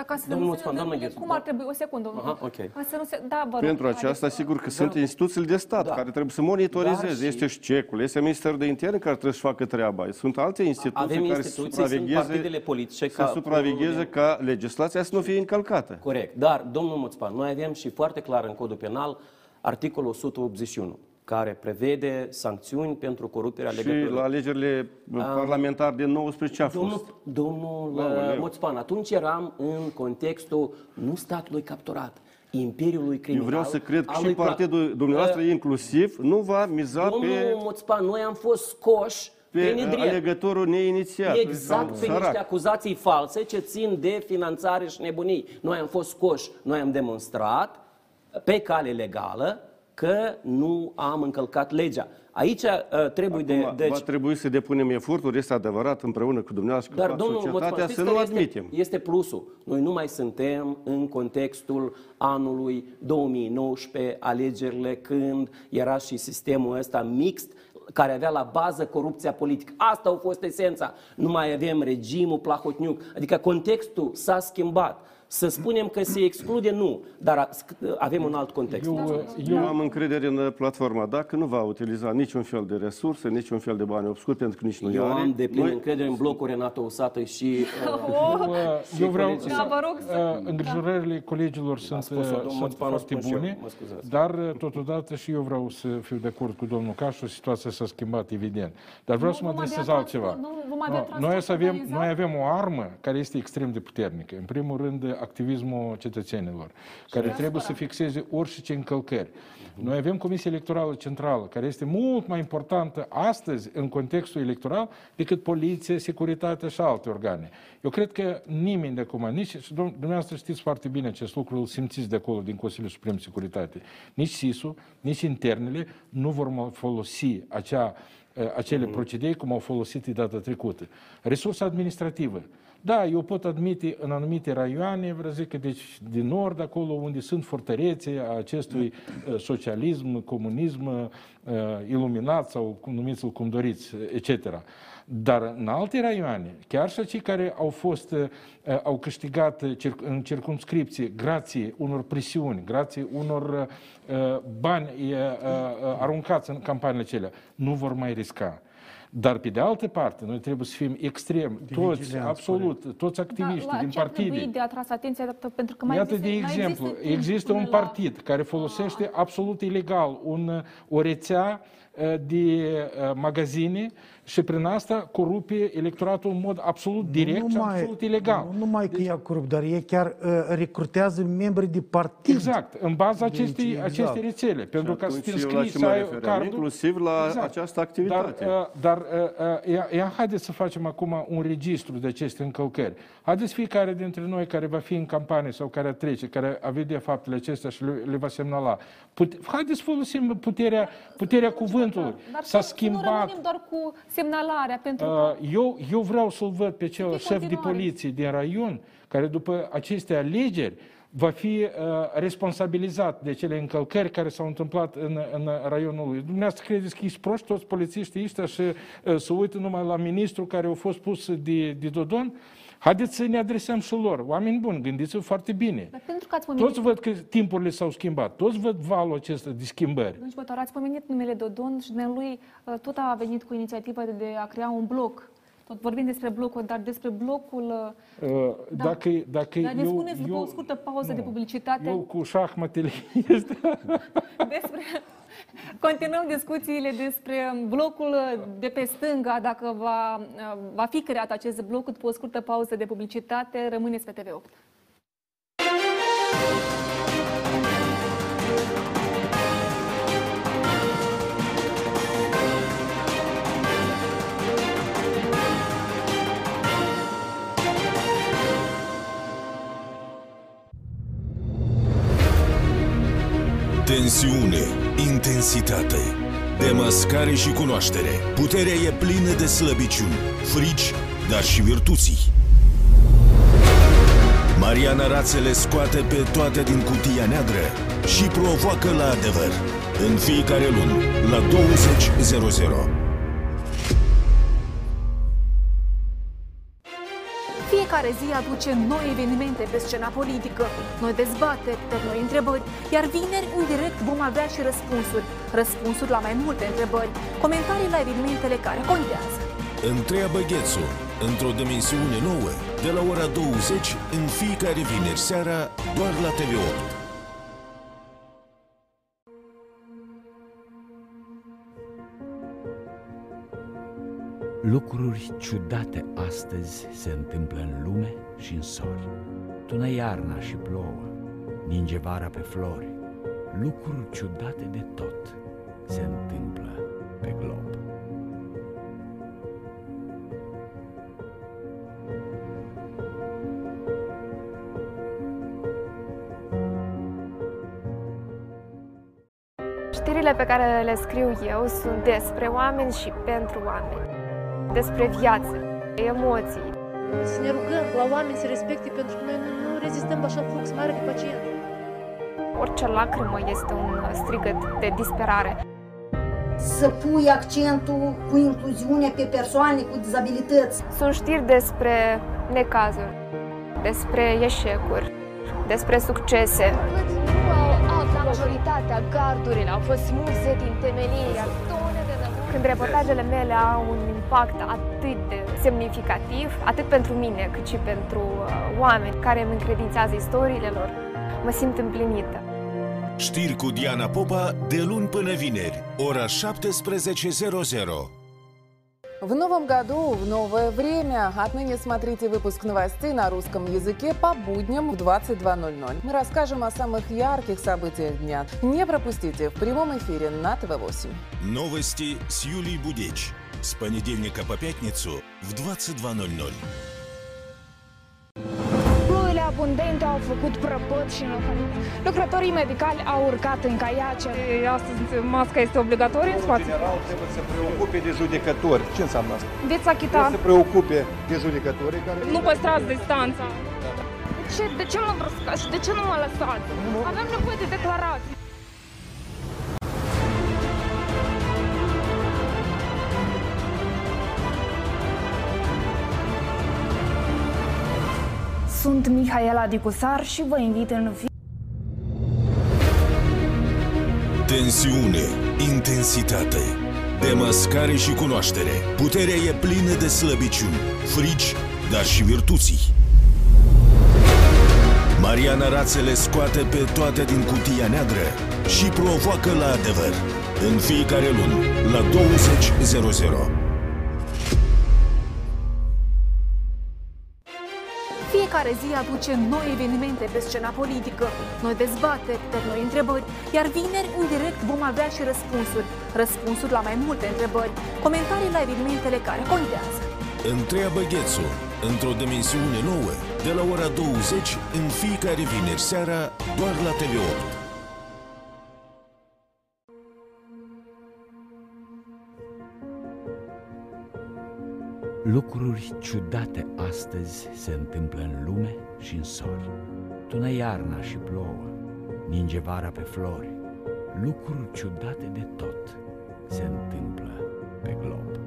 Speaker 1: Dar ca să
Speaker 3: Domnul
Speaker 1: nu
Speaker 3: Moțpan,
Speaker 1: se
Speaker 3: doamna
Speaker 1: întâmple,
Speaker 3: Ghețu,
Speaker 1: cum ar trebui? O secundă.
Speaker 3: Aha, ok.
Speaker 1: Ca să nu se... Da, vă rog.
Speaker 5: Pentru aceasta, sigur că sunt instituțiile de stat
Speaker 3: Da.
Speaker 5: care trebuie să monitorizeze.
Speaker 3: Dar și-
Speaker 5: Este șcecul, este Ministerul de Interne care trebuie să facă treaba. Sunt alte instituții
Speaker 3: Avem
Speaker 5: care
Speaker 3: instituții,
Speaker 5: să
Speaker 3: sunt
Speaker 5: supravegheze,
Speaker 3: partidele politice
Speaker 5: să
Speaker 3: ca
Speaker 5: supravegheze ca legislația să nu fie încălcată.
Speaker 3: Corect. Dar, domnul Moțpan, noi avem și foarte clar în codul penal articolul 181 care prevede sancțiuni pentru coruperea
Speaker 5: Și
Speaker 3: legăturilor.
Speaker 5: la alegerile parlamentare de 19 ce a fost?
Speaker 3: Domnul, domnul
Speaker 5: Aoleu.
Speaker 3: uh, Moțpan, atunci eram în contextul nu statului capturat, Imperiului
Speaker 5: Eu
Speaker 3: Criminal.
Speaker 5: vreau să cred că
Speaker 3: al
Speaker 5: și
Speaker 3: lui Pla-
Speaker 5: partidul dumneavoastră
Speaker 3: Uh,
Speaker 5: inclusiv nu va miza
Speaker 3: Domnul
Speaker 5: pe,
Speaker 3: Moțpan, noi am fost scoși pe,
Speaker 5: pe
Speaker 3: nedrept.
Speaker 5: alegătorul neinițiat.
Speaker 3: Exact
Speaker 5: sau
Speaker 3: pe
Speaker 5: sărac.
Speaker 3: niște acuzații false ce țin de finanțare și nebunii. Noi am fost scoși, noi am demonstrat pe cale legală că nu am încălcat legea. Aici uh, trebuie de...
Speaker 5: Acum,
Speaker 3: Deci,
Speaker 5: va trebui să depunem eforturi, este adevărat, împreună cu dumneavoastră,
Speaker 3: dar,
Speaker 5: cu
Speaker 3: domnul
Speaker 5: toată
Speaker 3: Moțman,
Speaker 5: societatea,
Speaker 3: știți
Speaker 5: să nu
Speaker 3: care
Speaker 5: admitem.
Speaker 3: Este, este plusul. Noi nu mai suntem în contextul anului 2019, alegerile când era și sistemul ăsta mixt, care avea la bază corupția politică. Asta a fost esența. Nu mai avem regimul Plahotniuc. Adică contextul s-a schimbat. Să spunem că se exclude, nu, dar a- avem un alt context.
Speaker 5: Eu, eu am încredere în uh, platforma dacă nu va utiliza niciun fel de resurse, niciun fel de bani obscuri, pentru că nici nu
Speaker 3: Eu
Speaker 5: are.
Speaker 3: am de plin
Speaker 5: Noi-
Speaker 3: încredere în blocul Renato Usată și...
Speaker 1: Oh,
Speaker 2: Eu, uh, eu vreau
Speaker 3: colegii.
Speaker 2: să...
Speaker 1: Da, vă rog să-
Speaker 2: uh, Îngrijorările colegilor sunt,
Speaker 3: spus-o
Speaker 2: uh,
Speaker 3: domnul
Speaker 2: sunt
Speaker 3: Moțpanu,
Speaker 2: foarte
Speaker 3: spun și eu,
Speaker 2: bune,
Speaker 3: mă scuzați.
Speaker 2: dar uh, totodată și eu vreau să fiu de acord cu domnul Cașu, situația s-a schimbat, evident. Dar vreau
Speaker 1: Nu
Speaker 2: să mă
Speaker 1: vom avea
Speaker 2: adresez
Speaker 1: trans-
Speaker 2: altceva.
Speaker 1: nu vom avea
Speaker 2: Nu,
Speaker 1: transport
Speaker 2: noi, să avem,
Speaker 1: organizat?
Speaker 2: noi avem o armă care este extrem de puternică. În primul rând, activismul cetățenilor, care trebuie să fixeze orice încălcări. Noi avem Comisia Electorală Centrală, care este mult mai importantă astăzi în contextul electoral decât poliție, securitate și alte organe. Eu cred că nimeni de acum, nici, și dom- dumneavoastră știți foarte bine acest lucru, îl simțiți de acolo din Consiliul Suprem de Securitate. Nici SIS-ul, nici internele nu vor mai folosi acea, eh, acele procedee cum au folosit de data trecută. Resursa administrativă. Da, eu pot admite în anumite raioane, vreau zic că deci din nord, acolo unde sunt fortărețe a acestui uh, socialism, comunism uh, iluminat sau cum numiți-l cum doriți, etc. Dar în alte raioane, chiar și cei care au fost, uh, au câștigat cir- în circumscripție grație unor presiuni, grație unor uh, bani uh, uh, aruncați în campaniile acelea, nu vor mai risca. Dar, pe de altă parte, noi trebuie să fim extrem, toți,
Speaker 4: vigilenți,
Speaker 2: absolut, toți activiștii
Speaker 1: Da, la
Speaker 2: din
Speaker 1: ce ar trebui
Speaker 2: partide.
Speaker 1: de atras atenția, dată, pentru că mai
Speaker 2: Iată,
Speaker 1: există,
Speaker 2: de
Speaker 1: mai
Speaker 2: exemplu,
Speaker 1: timp
Speaker 2: există un
Speaker 1: până la-
Speaker 2: partid care folosește absolut ilegal un, o rețea uh, de uh, magazine și prin asta corupe electoratul în mod absolut direct și absolut ilegal.
Speaker 4: Nu numai că ea corup, dar ei chiar uh, recrutează membri de partid.
Speaker 2: Exact, în baza
Speaker 4: Deci,
Speaker 2: acestei,
Speaker 4: exact.
Speaker 2: acestei rețele. Pentru ca să te
Speaker 5: atunci eu la
Speaker 2: înscrii,
Speaker 5: ce
Speaker 2: să
Speaker 5: mă
Speaker 2: ai
Speaker 5: refeream,
Speaker 2: cardul.
Speaker 5: inclusiv la această activitate.
Speaker 2: Dar, uh, dar uh, uh, ia, ia, haideți să facem acum un registru de aceste încălcări. Haideți fiecare dintre noi care va fi în campanie sau care trece, care a vedea faptele acestea și le, le va semnala. Put, haideți să folosim puterea, puterea cuvântului.
Speaker 1: Dar
Speaker 2: S-a
Speaker 1: să, să nu
Speaker 2: schimbat
Speaker 1: rămânem doar cu semnalarea, pentru că
Speaker 2: Uh, Eu, eu vreau să-l văd pe cel
Speaker 1: În
Speaker 2: șef de
Speaker 1: continuare.
Speaker 2: poliție din raion, care după aceste alegeri va fi uh, responsabilizat de cele încălcări care s-au întâmplat în, în raionul lui. Dumneavoastră credeți că ești proști toți polițiștii ăștia și uh, să uită numai la ministru care a fost pus de, de Dodon? Haideți să ne adresăm și lor. Oameni buni, gândiți-vă foarte bine.
Speaker 1: Dar pentru că ați pomenit,
Speaker 2: Toți văd că timpurile s-au schimbat. Toți văd valul acesta de schimbări.
Speaker 1: Domnul Bător, ați pomenit numele Dodon și lui tot a venit cu inițiativa de, de a crea un bloc. Tot vorbim despre blocul, dar despre blocul...
Speaker 2: Uh,
Speaker 1: Da.
Speaker 2: Dacă, dacă
Speaker 1: Dar ne
Speaker 2: eu,
Speaker 1: spuneți după
Speaker 2: eu,
Speaker 1: o scurtă pauză
Speaker 2: nu.
Speaker 1: de publicitate
Speaker 2: eu cu șahmatele este...
Speaker 1: despre... Continuăm discuțiile despre blocul de pe stânga, dacă va, va fi creat acest bloc după o scurtă pauză de publicitate. Rămâneți pe TV8.
Speaker 6: Tensiune, intensitate, demascare și cunoaștere. Puterea e plină de slăbiciuni, frici, dar și virtuții. Mariana Rațele scoate pe toate din cutia neagră și provoacă la adevăr. În fiecare lună, la 20.00.
Speaker 1: Fiecare zi aduce noi evenimente pe scena politică, noi dezbateri, pe noi întrebări, iar vineri, în direct, vom avea și răspunsuri. Răspunsuri la mai multe întrebări, comentarii la evenimentele care contează.
Speaker 6: Întreabă Ghețu, într-o dimensiune nouă, de la ora 20, în fiecare vineri seara, doar la TV8.
Speaker 7: Lucruri ciudate astăzi se întâmplă în lume și în sori. Tună iarna și plouă, ninge vara pe flori. Lucruri ciudate de tot se întâmplă pe glob.
Speaker 8: Știrile pe care le scriu eu sunt despre oameni și pentru oameni. Despre viață, emoții.
Speaker 13: Să ne rugăm la oameni să respecte, pentru că noi nu, nu rezistăm așa flux mare de pacienți.
Speaker 8: Orice lacrimă este un strigăt de disperare.
Speaker 9: Să pui accentul cu incluziunea pe persoane cu dizabilități.
Speaker 8: Sunt știri despre necazuri, despre eșecuri, despre succese.
Speaker 10: Majoritatea gardurilor au fost smulse din temelie.
Speaker 8: Când reportajele mele au un impact atât de semnificativ, atât pentru mine, cât și pentru uh, oameni care îmi încredințează istoriile lor, mă simt împlinită.
Speaker 6: Știri cu Diana Popa de luni până vineri, ora 17.00.
Speaker 11: В новом году, в новое время. Отныне смотрите выпуск новостей на русском языке по будням в 22.00. Мы расскажем о самых ярких событиях дня. Не пропустите в прямом эфире на ТВ-8.
Speaker 6: Новости с Юлией Будеч. С понедельника по пятницу в 22.00.
Speaker 10: Ploile abundente au făcut prăpăt și înlocuit. Lucrătorii medicali au urcat în caiace.
Speaker 1: Astăzi masca este obligatorie în spațiu.
Speaker 12: general trebuie să preocupe de judecători. Ce înseamnă asta?
Speaker 1: Veți achita.
Speaker 12: Trebuie să preocupe de judecătorii care...
Speaker 1: Nu păstrați distanța.
Speaker 10: Ce, de ce mă brăscați și de ce nu mă lăsați? Avem nevoie de declarații.
Speaker 14: Sunt Mihaela Dicusar și vă invit în fi-
Speaker 6: Tensiune, intensitate, demascare și cunoaștere. Puterea e plină de slăbiciuni, frici, dar și virtuții. Mariana Rațele scoate pe toate din cutia neagră și provoacă la adevăr. În fiecare luni, la 20.00.
Speaker 1: Fiecare zi aduce noi evenimente pe scena politică, noi dezbateri, de noi întrebări, iar vineri, în direct, vom avea și răspunsuri. Răspunsuri la mai multe întrebări, comentarii la evenimentele care contează.
Speaker 6: Întreabă Ghețu, într-o dimensiune nouă, de la ora 20 în fiecare vineri seara, doar la TV8.
Speaker 7: Lucruri ciudate astăzi se întâmplă în lume și în sori. Tună iarna și plouă, ninge vara pe flori. Lucruri ciudate de tot se întâmplă pe glob.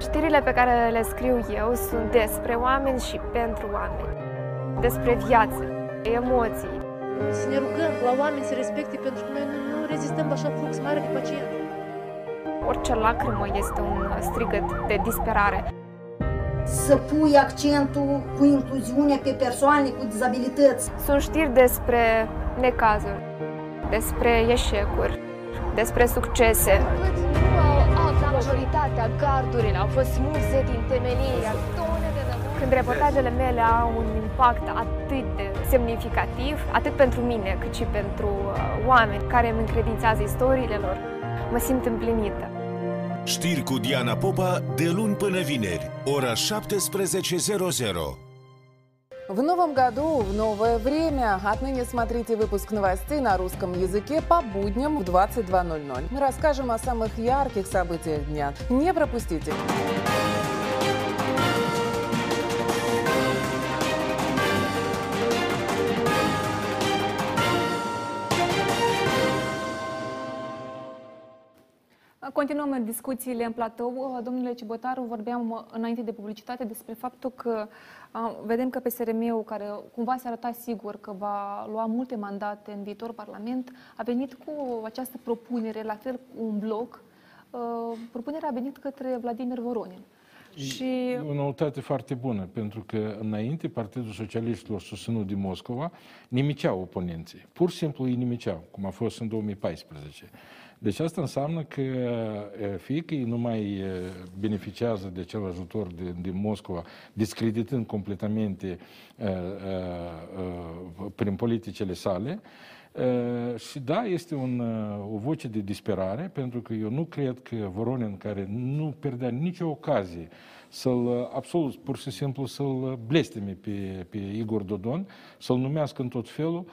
Speaker 8: Știrile pe care le scriu eu sunt despre oameni și pentru oameni. Despre viață, emoții.
Speaker 13: Să ne rugăm la oameni să respecte pentru că noi nu, nu rezistăm la așa flux mare de pacient.
Speaker 8: Orice lacrimă este un strigăt de disperare.
Speaker 9: Să pui accentul cu incluziunea pe persoane cu dizabilități.
Speaker 8: Sunt știri despre necazuri, despre eșecuri, despre succese.
Speaker 10: Majoritatea gardurilor au fost smulse din temelie
Speaker 8: Când reportajele mele au un impact atât de semnificativ, atât pentru mine, cât și pentru uh, oameni care îmi încredințează istoriile lor, mă simt împlinită.
Speaker 6: Știri cu Diana Popa de luni până vineri, ora 17.00.
Speaker 11: В новом году, в новое время. Отныне смотрите выпуск новостей на русском языке по будням в 22.00. Мы расскажем о самых ярких событиях дня. Не пропустите.
Speaker 1: Continuăm discuțiile în platou. Domnule Cibotaru, vorbeam uh, înainte de publicitate despre faptul că uh, vedem că PSRM-ul, care cumva se arăta sigur că va lua multe mandate în viitor Parlament, a venit cu această propunere, la fel cu un bloc. Uh, Propunerea a venit către Vladimir Voronin. Și
Speaker 2: E o noutate foarte bună, pentru că înainte Partidul Socialiștilor susținut din Moscova nimiceau oponenții. Pur și simplu îi nimiceau, cum a fost în 2014. Deci asta înseamnă că e, fie că ei nu mai e, beneficiază de acel ajutor de, din Moscova, discreditând completamente e, e, e, prin politicile sale, Uh, și da, este un, uh, o voce de disperare, pentru că eu nu cred că Voronin, care nu pierdea nicio ocazie să-l, uh, absolut, pur și simplu, să-l blesteme pe, pe Igor Dodon, să-l numească în tot felul,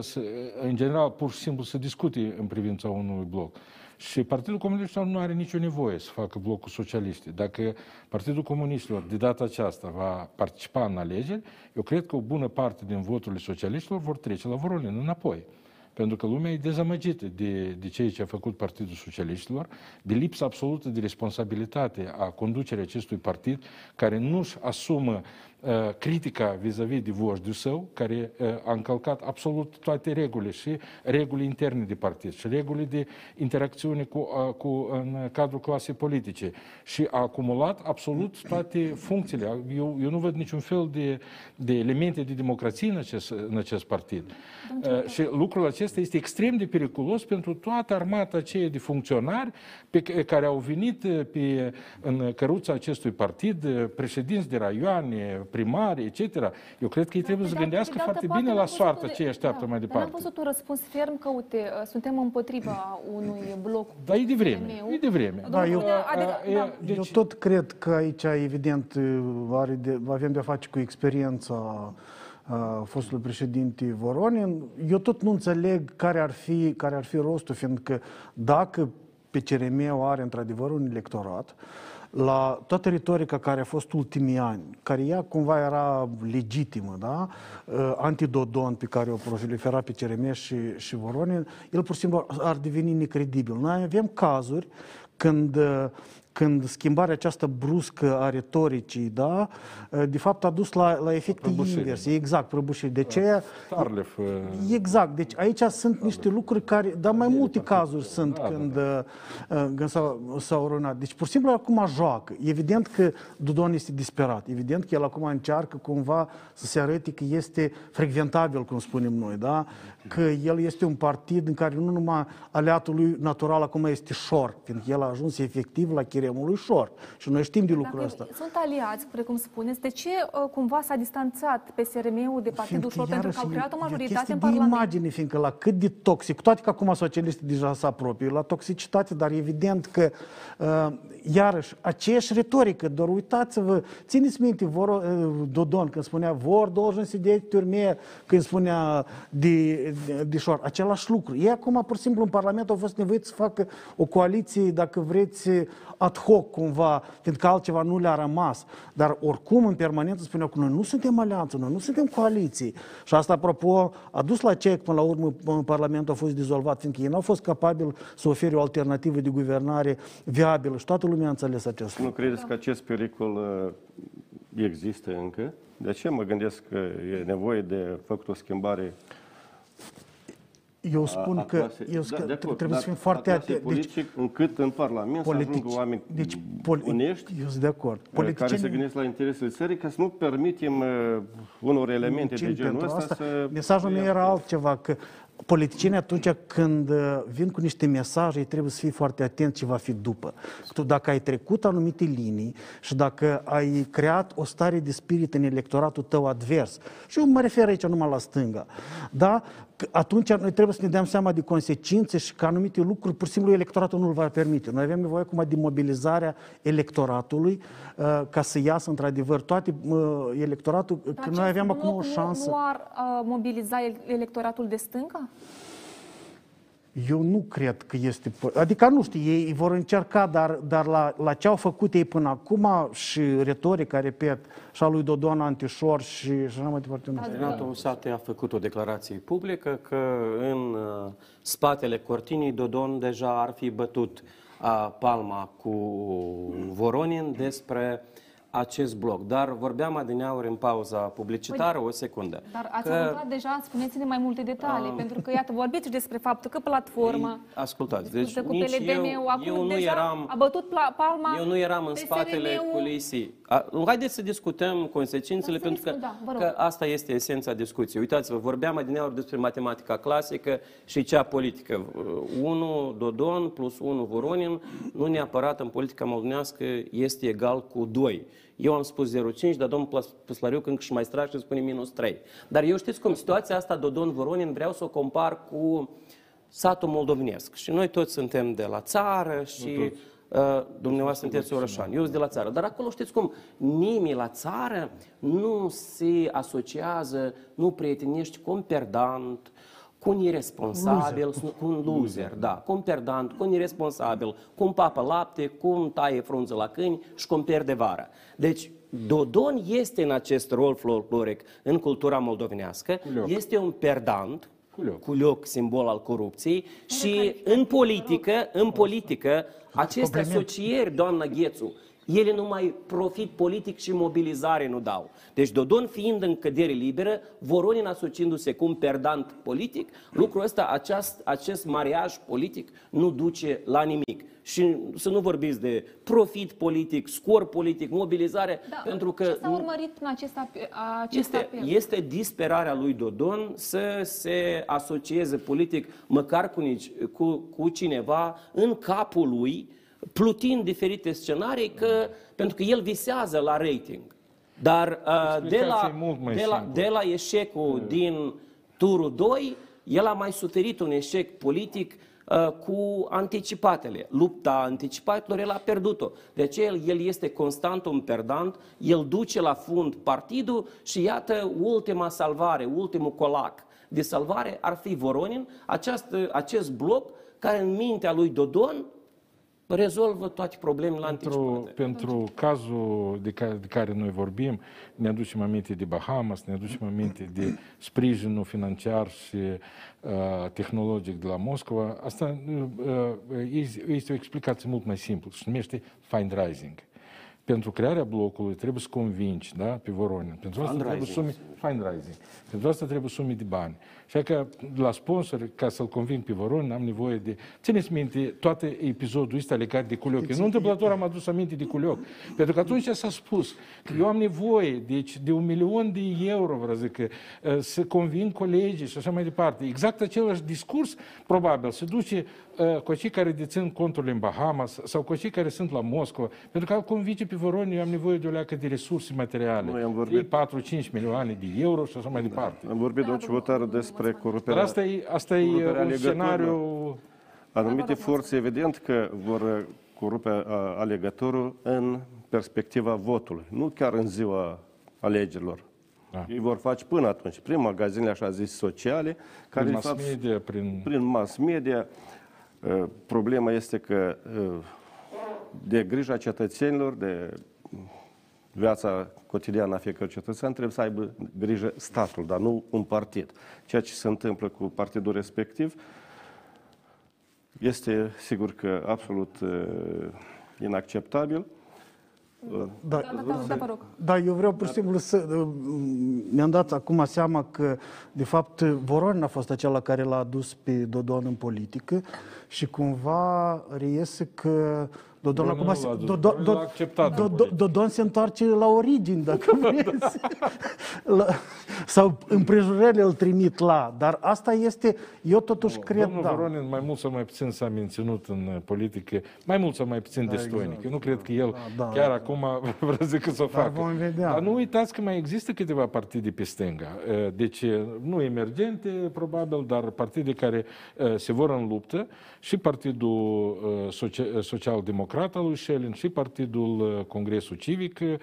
Speaker 2: să, în general, pur și simplu să discute în privința unui bloc. Și Partidul Comunistilor nu are nicio nevoie să facă blocul socialiste. Dacă Partidul Comunistilor de data aceasta va participa în alegeri, eu cred că o bună parte din voturile socialiștilor vor trece la Voronin înapoi. Pentru că lumea e dezamăgită de, de ceea ce a făcut Partidul Socialiștilor, de lipsa absolută de responsabilitate a conducerii acestui partid, care nu-și asumă uh, critica vis-a-vis de voșdiul său, care uh, a încălcat absolut toate regulile și regulile interne de partid și regulile de interacțiune cu, uh, cu, în cadrul clasei politice și a acumulat absolut toate funcțiile. Eu, eu nu văd niciun fel de, de elemente de democrație în acest, în acest partid. Uh, și lucrul acesta este extrem de periculos pentru toată armata aceea de funcționari pe care au venit uh, pe, în căruța acestui partid, uh, președinți de raioane, primari, etc. Eu cred că ei trebuie să gândească foarte bine la soarta ce așteaptă mai
Speaker 1: Dar
Speaker 2: departe.
Speaker 1: n-am văzut un răspuns ferm că, uite, uh, suntem împotriva unui bloc.
Speaker 2: Dar e de vreme,
Speaker 1: PNL-ul.
Speaker 2: e de vreme.
Speaker 4: Da, eu,
Speaker 1: adică, da.
Speaker 2: Deci-
Speaker 4: eu tot cred că aici, evident, are de, avem de-a face cu experiența uh, fostului președinte Voronin. Eu tot nu înțeleg care ar fi, care ar fi rostul, fiindcă dacă PCRM are într-adevăr un electorat, la toată retorica care a fost ultimii ani, care ea cumva era legitimă, da? Uh, Antidodon pe care o prolifera pe CRM și, și Voronin, el pur și simplu ar deveni necredibil. Noi avem cazuri când uh, când schimbarea aceasta bruscă a retoricii, da, de fapt a dus la, la efecte
Speaker 2: Prăbușire.
Speaker 4: inverse. Exact, prăbușiri. De ce?
Speaker 2: Starlef, uh,
Speaker 4: Exact. Deci aici sunt niște lucruri care, dar mai multe cazuri sunt
Speaker 2: Da,
Speaker 4: când, uh, când s-au, s-au răunat. Deci pur și simplu acum joacă. Evident că Dudon este disperat. Evident că el acum încearcă cumva să se arate că este frecventabil, cum spunem noi, da? Că el este un partid în care nu numai aliatul lui natural acum este șor, fiindcă el a ajuns efectiv la chiremul lui șor. Și noi știm de lucrul
Speaker 1: Dacă
Speaker 4: ăsta.
Speaker 1: sunt aliați, precum spuneți, de ce uh, cumva s-a distanțat PSRM-ul de Partidul Șor? Pentru că au creat o
Speaker 4: e chestie
Speaker 1: majoritate în
Speaker 4: de
Speaker 1: Parlament.
Speaker 4: imagine, fiindcă la cât de toxic, toate că acum socialiștii deja se apropie la toxicitate, dar evident că, uh, iarăși, aceeași retorică, doar uitați-vă, țineți minte, vor, uh, Dodon, când spunea, vor должен sădea turme, când spunea de, de, de șor, același lucru. Ei acum, pur și simplu, în Parlament au fost nevoiți să facă o coaliție, dacă vreți, ad hoc cumva, fiindcă altceva nu le-a rămas. Dar oricum, în permanență, spuneau că noi nu suntem alianță, noi nu suntem coaliții. Și asta, apropo, a dus la ce, până la urmă, în Parlamentul a fost dizolvat, fiindcă ei n-au fost capabili să ofere o alternativă de guvernare viabilă și toată lumea a înțeles acest
Speaker 5: Nu
Speaker 4: lucru.
Speaker 5: credeți că acest pericol uh, există încă? De aceea mă gândesc că e nevoie de făcut o schimbare
Speaker 4: Eu
Speaker 5: a-
Speaker 4: spun
Speaker 5: a
Speaker 4: că,
Speaker 5: clasei-
Speaker 4: eu
Speaker 5: da,
Speaker 4: că
Speaker 5: de acord,
Speaker 4: trebuie să
Speaker 5: dar
Speaker 4: fim foarte
Speaker 5: a clasei
Speaker 4: atenți. Deci,
Speaker 5: politic, încât în Parlament să
Speaker 4: politici.
Speaker 5: ajungă oameni
Speaker 4: Deci, poli-
Speaker 5: onești,
Speaker 4: eu sunt de acord.
Speaker 5: uh, care se
Speaker 4: Politicienii-
Speaker 5: gândesc la interesele țării, ca să nu permitem uh, unor elemente de
Speaker 4: Muncim
Speaker 5: genul
Speaker 4: pentru
Speaker 5: ăsta
Speaker 4: asta.
Speaker 5: să...
Speaker 4: Mesajul meu era altceva, că politicienii atunci când uh, vin cu niște mesaje, ei trebuie să fii foarte atent ce va fi după. Tu dacă ai trecut anumite linii și dacă ai creat o stare de spirit în electoratul tău advers, și eu mă refer aici numai la stânga, da? Că atunci noi trebuie să ne dăm seama de consecințe și că anumite lucruri, pur și simplu, electoratul nu îl va permite. Noi avem nevoie acum de mobilizarea electoratului uh, ca să iasă într-adevăr toate uh, electoratul, că
Speaker 1: Dar
Speaker 4: noi
Speaker 1: acest
Speaker 4: avem acum
Speaker 1: bloc
Speaker 4: o
Speaker 1: nu-
Speaker 4: șansă.
Speaker 1: Nu ar uh, mobiliza el- electoratul de stânga?
Speaker 4: Eu nu cred că este... po- Adică, nu știu, ei vor încerca, dar, dar la, la ce au făcut ei până acum și retorica, repet, și a lui Dodon Antișor și, și așa mai departe. Nu știu.
Speaker 3: Renato Musate a făcut o declarație publică că în uh, spatele cortinii Dodon deja ar fi bătut uh, palma cu Voronin despre acest bloc. Dar vorbeam adineauri în pauza publicitară, o secundă.
Speaker 1: Dar ați
Speaker 3: că,
Speaker 1: că... deja, spuneți-ne mai multe detalii,
Speaker 3: Um,
Speaker 1: pentru că, iată, vorbiți despre faptul că platforma
Speaker 3: ascultați, deci
Speaker 1: discută cu
Speaker 3: nici eu,
Speaker 1: PLDM-ul, acum
Speaker 3: eu nu
Speaker 1: deja
Speaker 3: eram
Speaker 1: a bătut pla- palma
Speaker 3: Eu nu eram în
Speaker 1: PSRM-ul.
Speaker 3: spatele culisii. A, haideți să discutăm consecințele,
Speaker 1: Da, să
Speaker 3: pentru că,
Speaker 1: discut, da, vă rog.
Speaker 3: că asta este esența discuției. Uitați-vă, vorbeam adineauri despre matematica clasică și cea politică. 1 Dodon plus 1 Voronin nu neapărat în politica moldovenească este egal cu 2. Eu am spus 0,5, dar domnul Plas- Păslariuc încă și mai strag și spune minus 3. Dar eu știți cum, situația asta Dodon-Voronin vreau să o compar cu satul moldovenesc. Și noi toți suntem de la țară și uh, dumneavoastră sunteți orășani. Eu sunt de la țară. Dar acolo știți cum, nimeni la țară nu se asociază, nu prietenești cu un perdant, cu un irresponsabil, cu un loser, da, cu un perdant, cu un irresponsabil, cu un papă lapte, cu un taie frunză la câini și cu un pier de vară. Deci, Dodon este în acest rol folcloric în cultura moldovenească,
Speaker 2: Culioc.
Speaker 3: este un perdant,
Speaker 2: Culioc.
Speaker 3: culioc, simbol al corupției și în politică, în politică, aceste
Speaker 4: Compliment.
Speaker 3: asocieri, doamna Ghețu, ele numai profit politic și mobilizare nu dau. Deci Dodon fiind în cădere liberă, Voronin asociindu-se cu un perdant politic, lucrul ăsta, acest, acest mariaj politic nu duce la nimic. Și să nu vorbiți de profit politic, scor politic, mobilizare,
Speaker 1: Da,
Speaker 3: pentru că
Speaker 1: ce s-a urmărit în acest, ape- acest
Speaker 3: este,
Speaker 1: apel?
Speaker 3: este disperarea lui Dodon să se asocieze politic măcar cu, nici, cu, cu cineva în capul lui, plutind diferite scenarii, că, pentru că el visează la rating. Dar uh, de,
Speaker 2: Explicația
Speaker 3: la,
Speaker 2: e mult mai
Speaker 3: de, la,
Speaker 2: simplă.
Speaker 3: de la eșecul din turul 2, el a mai suferit un eșec politic uh, cu anticipatele. Lupta anticipatelor, el a pierdut-o. De aceea el este constant un perdant, el duce la fund partidul și iată ultima salvare, ultimul colac de salvare ar fi Voronin, această, acest bloc care în mintea lui Dodon rezolvă toate problemele anticipate.
Speaker 2: Pentru, pentru cazul de care, de care noi vorbim, ne aducem aminte de Bahamas, ne aducem aminte de sprijinul financiar și uh, tehnologic de la Moscova. Asta uh, este, este o explicație mult mai simplă. Se numește fundraising. Pentru crearea blocului trebuie să convingi da, pe Voronin. Pentru asta trebuie
Speaker 3: Fundraising.
Speaker 2: sume, fundraising. Pentru asta trebuie sume de bani. Și că la sponsor, ca să-l conving pe Voronin, am nevoie de... Țineți minte toate episodul ăsta legat de Culioc. Eu nu întâmplător am adus aminte de Culioc. Pentru că atunci s-a spus că eu am nevoie deci, de un milion de euro, vreau zic, că, uh, să conving colegii și așa mai departe. Exact același discurs, probabil, se duce uh, cu cei care dețin conturile în Bahamas sau cu cei care sunt la Moscova. Pentru că al convinge pe Voronin, eu am nevoie de o leacă de resurse materiale.
Speaker 5: Noi am vorbit-
Speaker 2: 3, 4, 5 milioane de euro și așa mai departe.
Speaker 5: Am vorbit, domnul Civotară, despre
Speaker 2: Dar
Speaker 5: coruperea...
Speaker 2: asta e, asta e
Speaker 5: coruperea
Speaker 2: un
Speaker 5: alegătorilor.
Speaker 2: scenariu...
Speaker 5: Anumite forțe, evident că vor corupe a, alegătorul în perspectiva votului, nu chiar în ziua alegerilor.
Speaker 2: Da.
Speaker 5: Ei vor face până atunci, prin magazinele așa zis sociale, care
Speaker 2: Prin
Speaker 5: de
Speaker 2: mass
Speaker 5: fapt,
Speaker 2: media, prin...
Speaker 5: prin mass media. Uh, Problema este că uh, de grija cetățenilor, de viața cotidiană a fiecărui cetățean, trebuie să aibă grijă statul, dar nu un partid. Ceea ce se întâmplă cu partidul respectiv este, sigur că, absolut uh, inacceptabil. Uh,
Speaker 4: Da,
Speaker 1: Da, da, da, vă rog.
Speaker 4: Da, eu vreau pur și simplu să... Mi-am dat acum seama că, de fapt, Voronin a fost acela care l-a adus pe Dodon în politică și cumva reiese că Dodon
Speaker 2: Voronin
Speaker 4: acum
Speaker 2: nu l-a
Speaker 4: se,
Speaker 2: adus,
Speaker 4: Dodon,
Speaker 2: Voronin l-a
Speaker 4: Dodon,
Speaker 2: acceptat în
Speaker 4: Dodon,
Speaker 2: politică.
Speaker 4: Dodon se întoarce la origini, dacă vreți. La, sau împrejurările îl trimit la. Dar asta este, eu totuși cred,
Speaker 2: Domnul
Speaker 4: da.
Speaker 2: Voronin mai mult sau mai puțin s-a menținut în uh, politică, mai mult sau mai puțin
Speaker 4: Da,
Speaker 2: destoinic.
Speaker 4: exact.
Speaker 2: Eu nu cred că el
Speaker 4: Da, da,
Speaker 2: chiar
Speaker 4: da.
Speaker 2: acum vreau zic că să o facă.
Speaker 4: vom vedea.
Speaker 2: Dar nu uitați că mai există câteva partide pe stânga. Uh, Deci uh, nu emergente, probabil, dar partide care uh, se vor în luptă și Partidul uh, Socia- Social-Democrat al lui Schelin și Partidul uh, Congresul Civic, uh,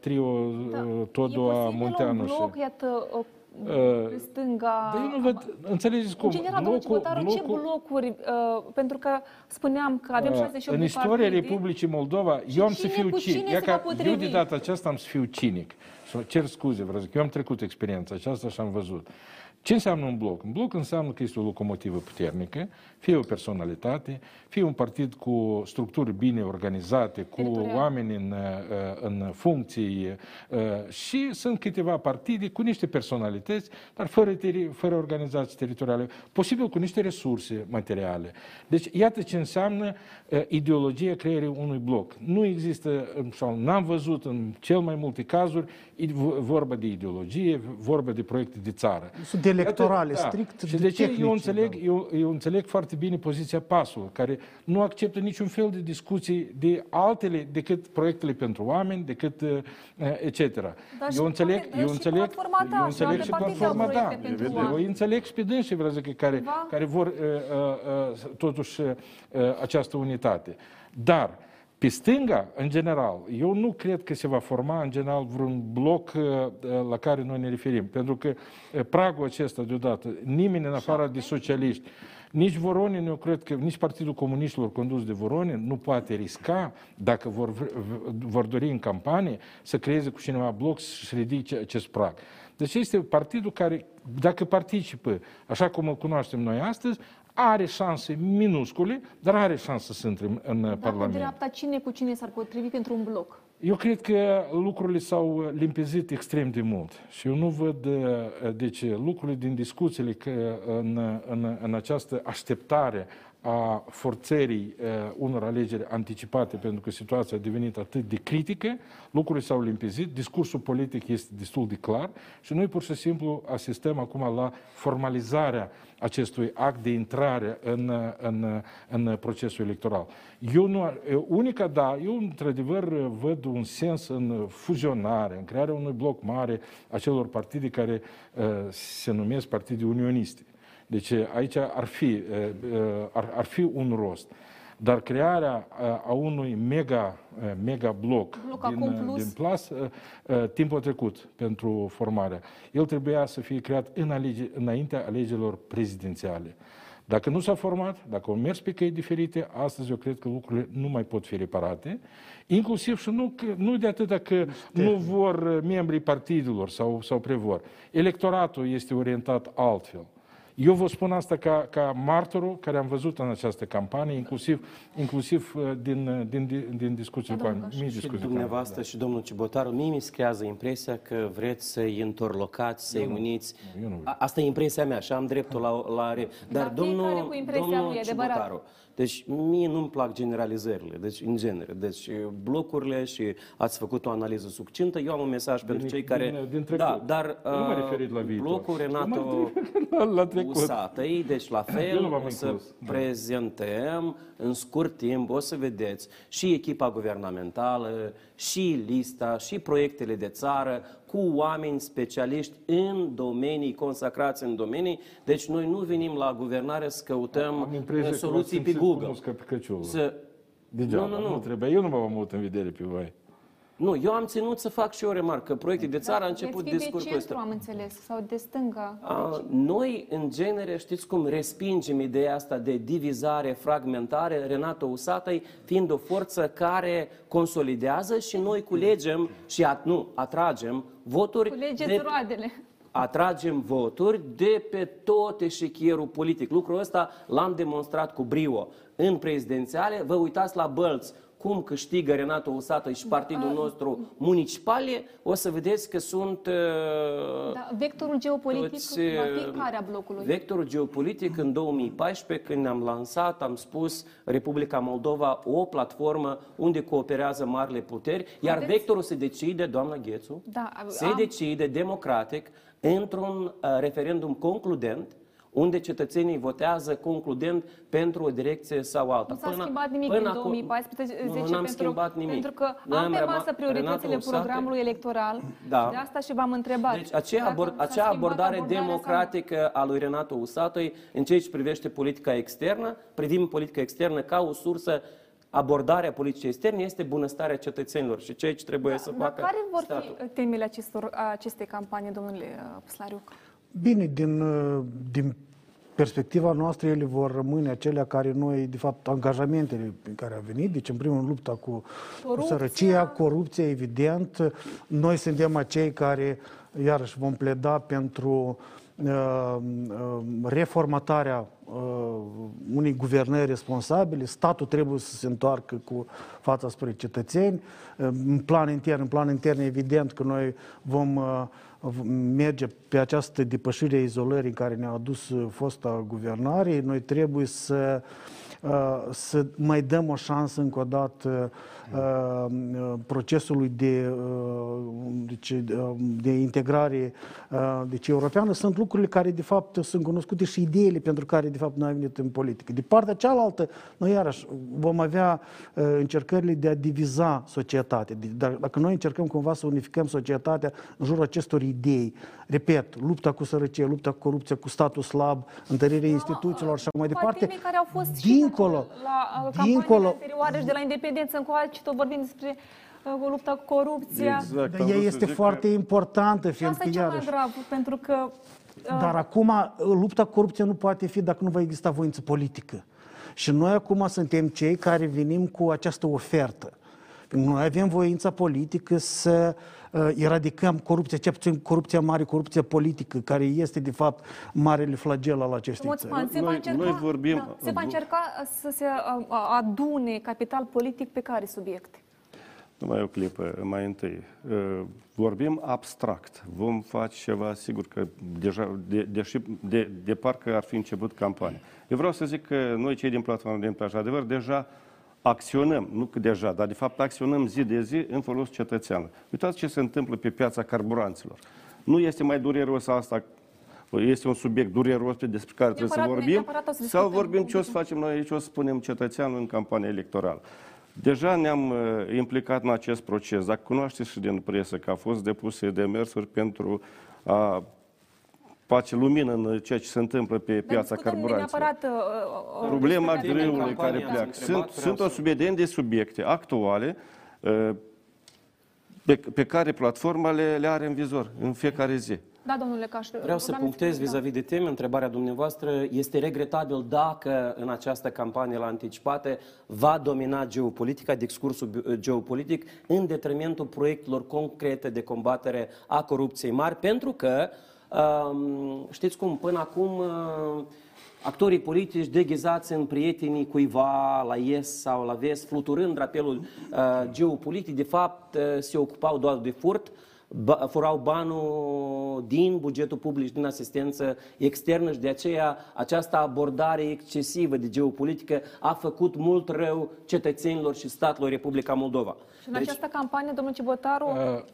Speaker 2: trio
Speaker 1: Da.
Speaker 2: uh, Todoa,
Speaker 1: e posibil
Speaker 2: Munteanu
Speaker 1: un
Speaker 2: și...
Speaker 1: bloc, iată, o,
Speaker 2: Uh,
Speaker 1: pe stânga...
Speaker 2: Dar eu nu văd, înțelegeți cum?
Speaker 1: În general, domnul Cibotaru, ce blocuri? Uh, pentru că spuneam că avem
Speaker 2: Uh,
Speaker 1: 68
Speaker 2: În
Speaker 1: de
Speaker 2: istoria
Speaker 1: partide.
Speaker 2: Republicii Moldova, eu am să
Speaker 1: cine
Speaker 2: fiu
Speaker 1: cu
Speaker 2: cinic.
Speaker 1: cine
Speaker 2: Ia
Speaker 1: se
Speaker 2: ca-
Speaker 1: va potrivi?
Speaker 2: eu de data aceasta am să fiu cinic. Să cer scuze, vreau să zic. Eu am trecut experiența aceasta și am văzut. Ce înseamnă un bloc? Un bloc înseamnă că este o locomotivă puternică, fie o personalitate, fie un partid cu structuri bine organizate, cu
Speaker 1: Teritorial.
Speaker 2: oameni în, uh, în funcții uh, și sunt câteva partide cu niște personalități, dar fără, teri- fără organizații teritoriale, posibil cu niște resurse materiale. Deci, iată ce înseamnă uh, ideologia creierii unui bloc. Nu există, um, sau n-am văzut în cel mai multe cazuri, id- vorba de ideologie, vorba de proiecte de țară.
Speaker 4: Sunt electorale,
Speaker 2: Iată,
Speaker 4: strict
Speaker 2: Și
Speaker 4: de
Speaker 2: de ce eu
Speaker 4: tehnice,
Speaker 2: înțeleg,
Speaker 4: da.
Speaker 2: eu, eu înțeleg foarte bine poziția PASului, care nu acceptă niciun fel de discuții de altele decât proiectele pentru oameni, decât uh, etc.
Speaker 1: și
Speaker 2: eu înțeleg,
Speaker 1: poate-
Speaker 2: eu
Speaker 1: și
Speaker 2: înțeleg,
Speaker 1: platforma ta,
Speaker 2: eu
Speaker 1: și
Speaker 2: înțeleg
Speaker 1: alte
Speaker 2: și
Speaker 1: partide au
Speaker 2: platforma ta.
Speaker 1: proiecte pentru
Speaker 2: Eu
Speaker 1: oameni.
Speaker 2: înțeleg și pe dânsii, vreau să zic, care,
Speaker 1: Cumva?
Speaker 2: care vor uh, uh, uh, totuși uh, această unitate. Dar pe stânga, în general, eu nu cred că se va forma, în general, vreun bloc uh, uh, la care noi ne referim. Pentru că uh, pragul acesta, deodată, nimeni în afară de socialiști, nici Voronin, eu cred că nici Partidul Comuniștilor condus de Voronin nu poate risca, dacă vor, vre- v- vor dori în campanie, să creeze cu cineva bloc și ridice acest prag. Deci este partidul care, dacă participă, așa cum îl cunoaștem noi astăzi, are șanse minuscule, dar are șanse să intre în, în
Speaker 1: Dacă
Speaker 2: Parlament.
Speaker 1: dreapta, cine cu cine s-ar potrivi pentru un bloc?
Speaker 2: Eu cred că lucrurile s-au limpezit extrem de mult și eu nu văd uh, deci, lucrurile din discuțiile că în, în, în această așteptare a forțării uh, unor alegeri anticipate, pentru că situația a devenit atât de critică, lucrurile s-au limpezit, discursul politic este destul de clar și noi pur și simplu asistăm acum la formalizarea acestui act de intrare în, în, în procesul electoral. Eu nu, unica, da, eu într-adevăr văd un sens în fuzionare, în crearea unui bloc mare a celor partide care uh, se numesc partide unioniste. Deci aici ar fi, uh, ar, ar fi un rost. Dar crearea uh, a unui mega, uh, mega bloc,
Speaker 1: Bloc
Speaker 2: din,
Speaker 1: acum plus.
Speaker 2: din plas, uh, uh, timpul trecut pentru formarea. El trebuia să fie creat în alege, înaintea alegerilor prezidențiale. Dacă nu s-a format, dacă au mers pe căi diferite, astăzi eu cred că lucrurile nu mai pot fi reparate, inclusiv și nu, că, nu de atât că nu vor uh, membrii partidelor sau, sau prevor. Electoratul este orientat altfel. Eu vă spun asta ca, ca martorul care am văzut în această campanie, inclusiv, inclusiv uh, din, uh, din, din, din discuții cu mii
Speaker 3: Și
Speaker 2: discuții cu
Speaker 3: dumneavoastră și domnul Cibotaru, mie mi se creează impresia că vreți să-i întorlocați, să-i
Speaker 2: Eu nu.
Speaker 3: uniți.
Speaker 2: Eu nu
Speaker 3: A- Asta e impresia mea și am dreptul la... la... re- Dar
Speaker 1: fiecare
Speaker 3: domnul,
Speaker 1: cu impresia
Speaker 3: domnul
Speaker 1: lui, e adevărat.
Speaker 3: Cibotaru, deci mie nu-mi plac generalizările, deci în genere. Deci blocurile și ați făcut o analiză succintă. Eu am un mesaj pentru cei care...
Speaker 2: din- din trecut.
Speaker 3: da, dar
Speaker 2: Eu nu m-am
Speaker 3: uh,
Speaker 2: referit la viitor.
Speaker 3: blocul Renato
Speaker 2: la, la trecut.
Speaker 3: Usatăi, deci la
Speaker 2: Eu
Speaker 3: fel
Speaker 2: nu m-am
Speaker 3: o să
Speaker 2: inclus, da.
Speaker 3: prezentăm în scurt timp, o să vedeți, și echipa guvernamentală, și lista, și proiectele de țară, cu oameni specialiști în domenii, consacrați în domenii. Deci noi nu venim la guvernare să căutăm
Speaker 2: Am impresia că
Speaker 3: soluții
Speaker 2: v-ați
Speaker 3: pe
Speaker 2: simțit cu
Speaker 3: Google.
Speaker 2: musca pe căciulă.
Speaker 3: Să...
Speaker 2: Degeaba,
Speaker 3: Nu, nu, nu.
Speaker 2: trebuie. Eu nu m-am avut în vedere pe voi.
Speaker 3: Nu, eu am ținut să fac și eu remarcă. Proiecte de țară a început
Speaker 1: Veți fi de
Speaker 3: discursul
Speaker 1: centru,
Speaker 3: ăsta.
Speaker 1: am înțeles, sau de stânga.
Speaker 3: A, noi, în genere, știți cum respingem ideea asta de divizare, fragmentare, Renato Usatăi fiind o forță care consolidează și noi culegem și at, nu, atragem voturi
Speaker 1: Culegeți
Speaker 3: de,
Speaker 1: roadele.
Speaker 3: atragem voturi de pe tot eșechierul politic. Lucrul ăsta l-am demonstrat cu brio. În prezidențiale, vă uitați la bălți, cum câștigă Renato Usată și partidul nostru municipale, o să vedeți că sunt... uh,
Speaker 1: Da, vectorul geopolitic
Speaker 3: toți,
Speaker 1: va fi
Speaker 3: uh,
Speaker 1: care a blocului?
Speaker 3: Vectorul geopolitic în 2014, când ne-am lansat, am spus Republica Moldova o platformă unde cooperează marile puteri, iar
Speaker 1: Aveți-
Speaker 3: vectorul se decide, doamna Ghețu,
Speaker 1: Da,
Speaker 3: se
Speaker 1: am-
Speaker 3: decide democratic într-un uh, referendum concludent unde cetățenii votează concludent pentru o direcție sau alta.
Speaker 1: Nu s-a schimbat nimic din 2014
Speaker 3: nu, nu
Speaker 1: pentru,
Speaker 3: am schimbat nimic.
Speaker 1: pentru că
Speaker 3: Noi
Speaker 1: am pe
Speaker 3: rămas-
Speaker 1: masă prioritățile
Speaker 3: Renato Usate-
Speaker 1: programului electoral
Speaker 3: Da.
Speaker 1: și de asta și v-am întrebat.
Speaker 3: Deci aceea,
Speaker 1: Dacă
Speaker 3: abord,
Speaker 1: s-a
Speaker 3: acea
Speaker 1: schimbat
Speaker 3: abordare
Speaker 1: abordarea sau nu.
Speaker 3: democratică a lui Renato Usatoi în ceea ce privește politica externă, privim politica externă ca o sursă abordarea politicii externe este bunăstarea cetățenilor și ceea ce trebuie să
Speaker 1: Dar
Speaker 3: facă
Speaker 1: care vor
Speaker 3: statul.
Speaker 1: fi temele acestor, acestei campanii, domnule uh, Slariuc?
Speaker 4: Bine, din, uh, din perspectiva noastră, ele vor rămâne acelea care noi, de fapt, angajamentele pe care au venit, deci în primul rând lupta cu, cu
Speaker 1: Corupția.
Speaker 4: sărăcia, corupția, evident. Noi suntem acei care, iarăși, vom pleda pentru uh, uh, reformatarea uh, unei guvernări responsabile, statul trebuie să se întoarcă cu fața spre cetățeni, Uh, în plan intern, în plan intern evident că noi vom uh, v- merge pe această depășire a izolării în care ne-a adus uh, fosta guvernare, noi trebuie să uh, să mai dăm o șansă încă o dată uh, uh, procesului de, uh, deci, uh, de integrare uh, deci, europeană. Sunt lucrurile care, de fapt, sunt cunoscute și ideile pentru care, de fapt, noi am venit în politică. De partea cealaltă, noi, iarăși, vom avea uh, încercările de a diviza societatea. De- dar Dacă noi încercăm cumva să unificăm societatea în jurul acestor idei, repet, lupta cu sărăcie, lupta cu corupție, cu statul slab, întărirea instituțiilor și așa mai departe,
Speaker 1: Temei care au fost și
Speaker 4: dincolo,
Speaker 1: la uh,
Speaker 4: dincolo-
Speaker 1: campaniile anterioare și de la independență încoace, tot vorbim despre uh, lupta cu corupția.
Speaker 5: Exact.
Speaker 4: Dar ea este foarte importantă,
Speaker 1: Și asta
Speaker 4: fiindcă
Speaker 1: e cel mai
Speaker 4: iarăși...
Speaker 1: grav, pentru că uh,
Speaker 4: Dar acum lupta cu corupția nu poate fi dacă nu va exista voință politică. Și noi acum suntem cei care venim cu această ofertă. Noi avem voința politică să uh, eradicăm corupția, ce puțin corupția mare, corupția politică, care este de fapt marele flagel al acestei țări.
Speaker 1: Ombudsman, se va
Speaker 5: Noi-
Speaker 1: încerca,
Speaker 5: noi vorbim-
Speaker 1: da, se va încerca să se uh, adune capital politic pe care subiecte?
Speaker 5: Numai o clipă, mai întâi. Uh, Vorbim abstract. Vom face ceva, sigur că deja, de, deși, de, de parcă ar fi început campania. Eu vreau să zic că noi, cei din platforma din plaj, adevăr, deja acționăm, nu că deja, dar de fapt acționăm zi de zi în folos cetățean. Uitați ce se întâmplă pe piața carburanților. Nu este mai dureros asta este un subiect dureros despre care trebuie să
Speaker 1: Neapărat-
Speaker 5: vorbim,
Speaker 1: neapărat o să
Speaker 5: sau
Speaker 1: discutăm.
Speaker 5: vorbim ce o să facem noi aici, o să spunem cetățeanul în campania electorală. Deja ne-am uh, implicat în acest proces. Dacă cunoașteți și din presă că au fost depuse demersuri pentru a face lumină în ceea ce se întâmplă pe piața
Speaker 1: Discutăm
Speaker 5: carburanților.
Speaker 1: neapărat uh, uh,
Speaker 5: Problema
Speaker 1: despre-
Speaker 5: greului care pleacă. Sunt, sunt o subiecte de subiecte actuale uh, pe, pe care platforma le, le are în vizor în fiecare zi.
Speaker 1: Da, domnule Caș.
Speaker 3: Vreau să
Speaker 1: rugăm-
Speaker 3: punctez
Speaker 1: da.
Speaker 3: vis-a-vis de teme întrebarea dumneavoastră. Este regretabil dacă în această campanie la anticipate va domina geopolitica, discursul bi- geopolitic, în detrimentul proiectelor concrete de combatere a corupției mari, pentru că, um, știți cum, până acum uh, actorii politici deghizați în prietenii cuiva la est sau la vest, fluturând drapelul uh, geopolitic, de fapt uh, se ocupau doar de furt, ba, furau banul din bugetul public și din asistență externă și de aceea această abordare excesivă de geopolitică a făcut mult rău cetățenilor și statelor Republica Moldova.
Speaker 1: Și în această campanie, domnul Cibotaru... uh,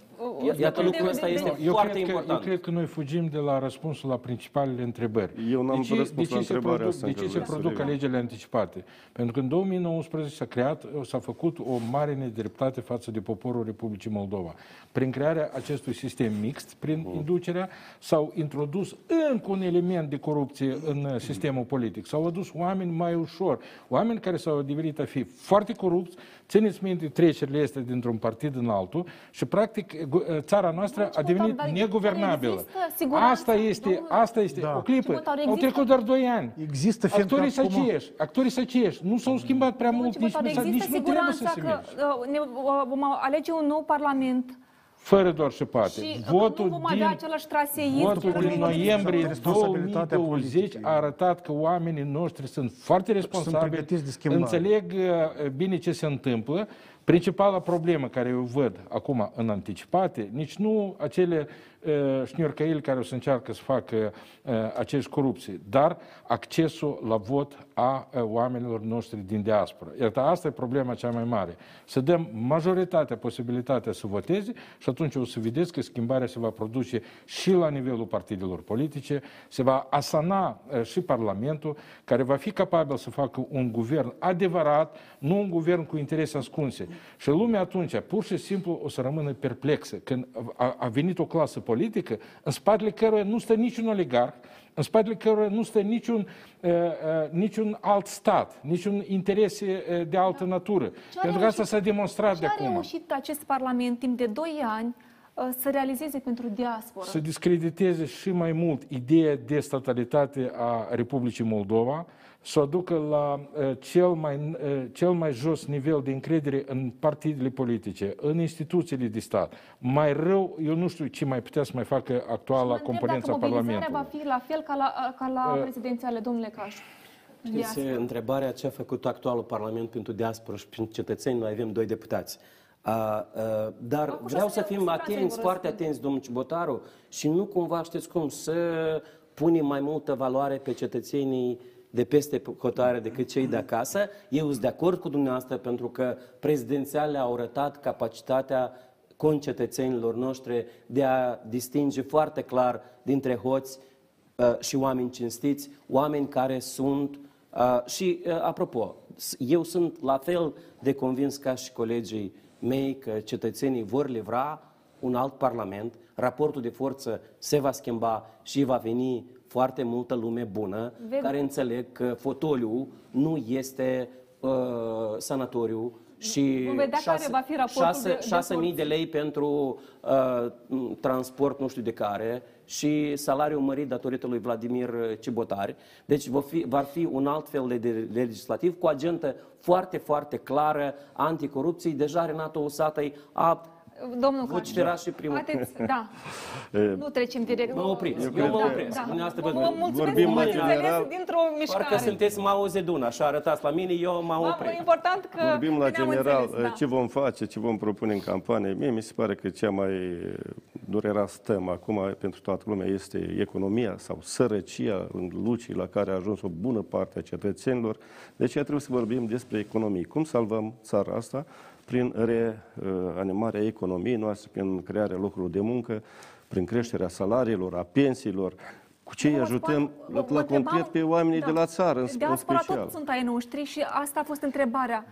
Speaker 3: ia- iată,
Speaker 1: de-
Speaker 3: lucrul
Speaker 1: de-
Speaker 3: ăsta
Speaker 1: de-
Speaker 3: este
Speaker 1: de-
Speaker 2: Eu
Speaker 3: foarte
Speaker 2: cred, că, eu
Speaker 3: important.
Speaker 2: cred că noi fugim de la răspunsul la principalele întrebări.
Speaker 5: Eu n-am
Speaker 2: de ce,
Speaker 5: răspuns
Speaker 2: de
Speaker 5: la
Speaker 2: ce se
Speaker 5: întrebarea
Speaker 2: produc,
Speaker 5: asta
Speaker 2: de
Speaker 5: încă,
Speaker 2: ce se
Speaker 5: vreau să
Speaker 2: produc
Speaker 5: revin.
Speaker 2: alegerile anticipate? Pentru că în 2019 s-a creat, s-a făcut o mare nedreptate față de poporul Republicii Moldova. Prin crearea acestui sistem mixt, prin inducerea, s-au introdus încă un element de corupție în uh, sistemul politic. S-au adus oameni mai ușor, oameni care s-au adeverit a fi foarte corupți, țineți minte trecerile astea dintr-un partid în altul și practic gu- țara noastră a devenit
Speaker 1: dar
Speaker 2: neguvernabilă.
Speaker 1: există siguranță,
Speaker 2: Asta este,
Speaker 1: domnul-
Speaker 2: asta este,
Speaker 4: Da.
Speaker 2: o clipă.
Speaker 1: Cibotaru,
Speaker 2: Au
Speaker 1: există-
Speaker 2: trecut doar 2 ani.
Speaker 4: Există, fiindcă
Speaker 2: Actorii
Speaker 4: acum-
Speaker 2: săcieși, actorii săcieși, nu s-au schimbat prea mult, nici,
Speaker 1: Cibotaru,
Speaker 2: nu s-a-
Speaker 1: există
Speaker 2: nici nu trebuie să
Speaker 1: siguranța
Speaker 2: se
Speaker 1: că
Speaker 2: merge.
Speaker 1: uh, ne, uh, vom alege un nou parlament
Speaker 2: Fără doar și poate.
Speaker 1: și uh,
Speaker 2: Votul
Speaker 1: nu vom avea
Speaker 2: din
Speaker 1: același traseism.
Speaker 2: Votul
Speaker 1: care
Speaker 2: din
Speaker 1: vom-
Speaker 2: noiembrie
Speaker 4: Responsabilitatea
Speaker 2: 2020
Speaker 4: politică.
Speaker 2: a arătat că oamenii noștri sunt foarte responsabili,
Speaker 4: pregătiți de schimbare.
Speaker 2: înțeleg uh, bine ce se întâmplă. Principala problemă care eu văd acum în anticipate, nici nu acele uh, șniorcăili care o să încearcă să facă uh, acești corupții, dar accesul la vot a uh, oamenilor noștri din diaspora. Iată, asta e problema cea mai mare. Să dăm majoritatea posibilitatea să voteze și atunci o să vedeți că schimbarea se va produce și la nivelul partidelor politice, se va asana uh, și Parlamentul, care va fi capabil să facă un guvern adevărat, nu un guvern cu interese ascunse. Și lumea atunci, pur și simplu, o să rămână perplexă când a, a venit o clasă politică în spatele căruia nu stă niciun oligarh, în spatele căruia nu stă niciun, uh, uh, niciun alt stat, niciun interese uh, de altă natură.
Speaker 1: Ce a
Speaker 2: Pentru că asta
Speaker 1: reușit-
Speaker 2: s-a demonstrat
Speaker 1: ce
Speaker 2: de
Speaker 1: a
Speaker 2: acum.
Speaker 1: reușit acest parlament timp de 2 ani uh, să realizeze pentru diaspora?
Speaker 2: să discrediteze și mai mult ideea de statalitate a Republicii Moldova, să o aducă la uh, cel, mai, uh, cel mai jos nivel de încredere în partidele politice, în instituțiile de stat. Mai rău, eu nu știu ce mai putea să mai facă actuala
Speaker 1: Mă întreb
Speaker 2: componența
Speaker 1: dacă mobilizarea
Speaker 2: Parlamentului.
Speaker 1: va fi la fel ca la, ca la
Speaker 2: Uh,
Speaker 1: prezidențiale, domnule Caș. În
Speaker 3: Știți,
Speaker 1: diaspora.
Speaker 3: întrebarea ce a făcut actualul Parlament pentru diaspora și pentru cetățeni, noi avem doi deputați. A, a, dar
Speaker 1: Acum
Speaker 3: vreau
Speaker 1: să
Speaker 3: să
Speaker 1: ne-
Speaker 3: fim
Speaker 1: siguranță îi
Speaker 3: atenți,
Speaker 1: vor
Speaker 3: foarte
Speaker 1: răspunde.
Speaker 3: atenți, domnul Cibotaru, și nu cumva, știți cum, să punem mai multă valoare pe cetățenii de peste hotare decât cei de acasă. Eu sunt de acord cu dumneavoastră pentru că prezidențiale au arătat capacitatea concetățenilor noștri de a distinge foarte clar dintre hoți uh, și oameni cinstiți, oameni care sunt uh, și, uh, apropo, s- eu sunt la fel de convins ca și colegii mei că cetățenii vor livra un alt parlament, raportul de forță se va schimba și va veni foarte multă lume bună
Speaker 1: Vedem.
Speaker 3: care înțeleg că fotoliul nu este uh, sanatoriu și
Speaker 1: Vom vedea care va fi raportul de- de
Speaker 3: 6 mii de
Speaker 1: forță.
Speaker 3: lei pentru uh, m, transport nu știu de care și salariul mărit datorită lui Vladimir Cibotari. Deci va fi, va fi un alt fel de, de legislativ cu agentă foarte, foarte clară anticorupției. Deja Renato Usatăi a
Speaker 1: Domnul
Speaker 3: Voci
Speaker 1: Carciu,
Speaker 3: și primul.
Speaker 1: Haideți, da.
Speaker 5: E,
Speaker 1: Nu trecem direct.
Speaker 3: Mă opriți,
Speaker 1: Da,
Speaker 3: eu mă
Speaker 1: da,
Speaker 3: opresc.
Speaker 1: da.
Speaker 3: Dumneavoastră
Speaker 1: Mă-
Speaker 3: vă-
Speaker 1: mă mulțumesc
Speaker 5: vorbim
Speaker 1: că
Speaker 5: la
Speaker 1: m-ați înțeles
Speaker 5: general.
Speaker 1: dintr-o mișcare.
Speaker 3: Parcă sunteți Mao Zedong, așa arătați la mine, eu m-am
Speaker 1: Mamă,
Speaker 3: oprit.
Speaker 1: important că
Speaker 5: Vorbim la
Speaker 1: că ne-am
Speaker 5: general
Speaker 1: înțeles, da.
Speaker 5: ce vom face, ce vom propune în campanie. Mie mi se pare că cea mai dureroasă temă acum pentru toată lumea este economia sau sărăcia în lucii la care a ajuns o bună parte a cetățenilor. De aceea trebuie să vorbim despre economie. Cum salvăm țara asta? Prin reanimarea economiei noastre, prin crearea locurilor de muncă, prin creșterea salariilor, a pensiilor, cu ce îi
Speaker 1: Vă
Speaker 5: ajutăm
Speaker 1: spun,
Speaker 5: la,
Speaker 1: vă
Speaker 5: la
Speaker 1: întrebam-
Speaker 5: concret pe oamenii
Speaker 1: da.
Speaker 5: de la țară, în, în
Speaker 1: Diaspora
Speaker 5: special.
Speaker 1: tot sunt ai noștri și asta a fost întrebarea.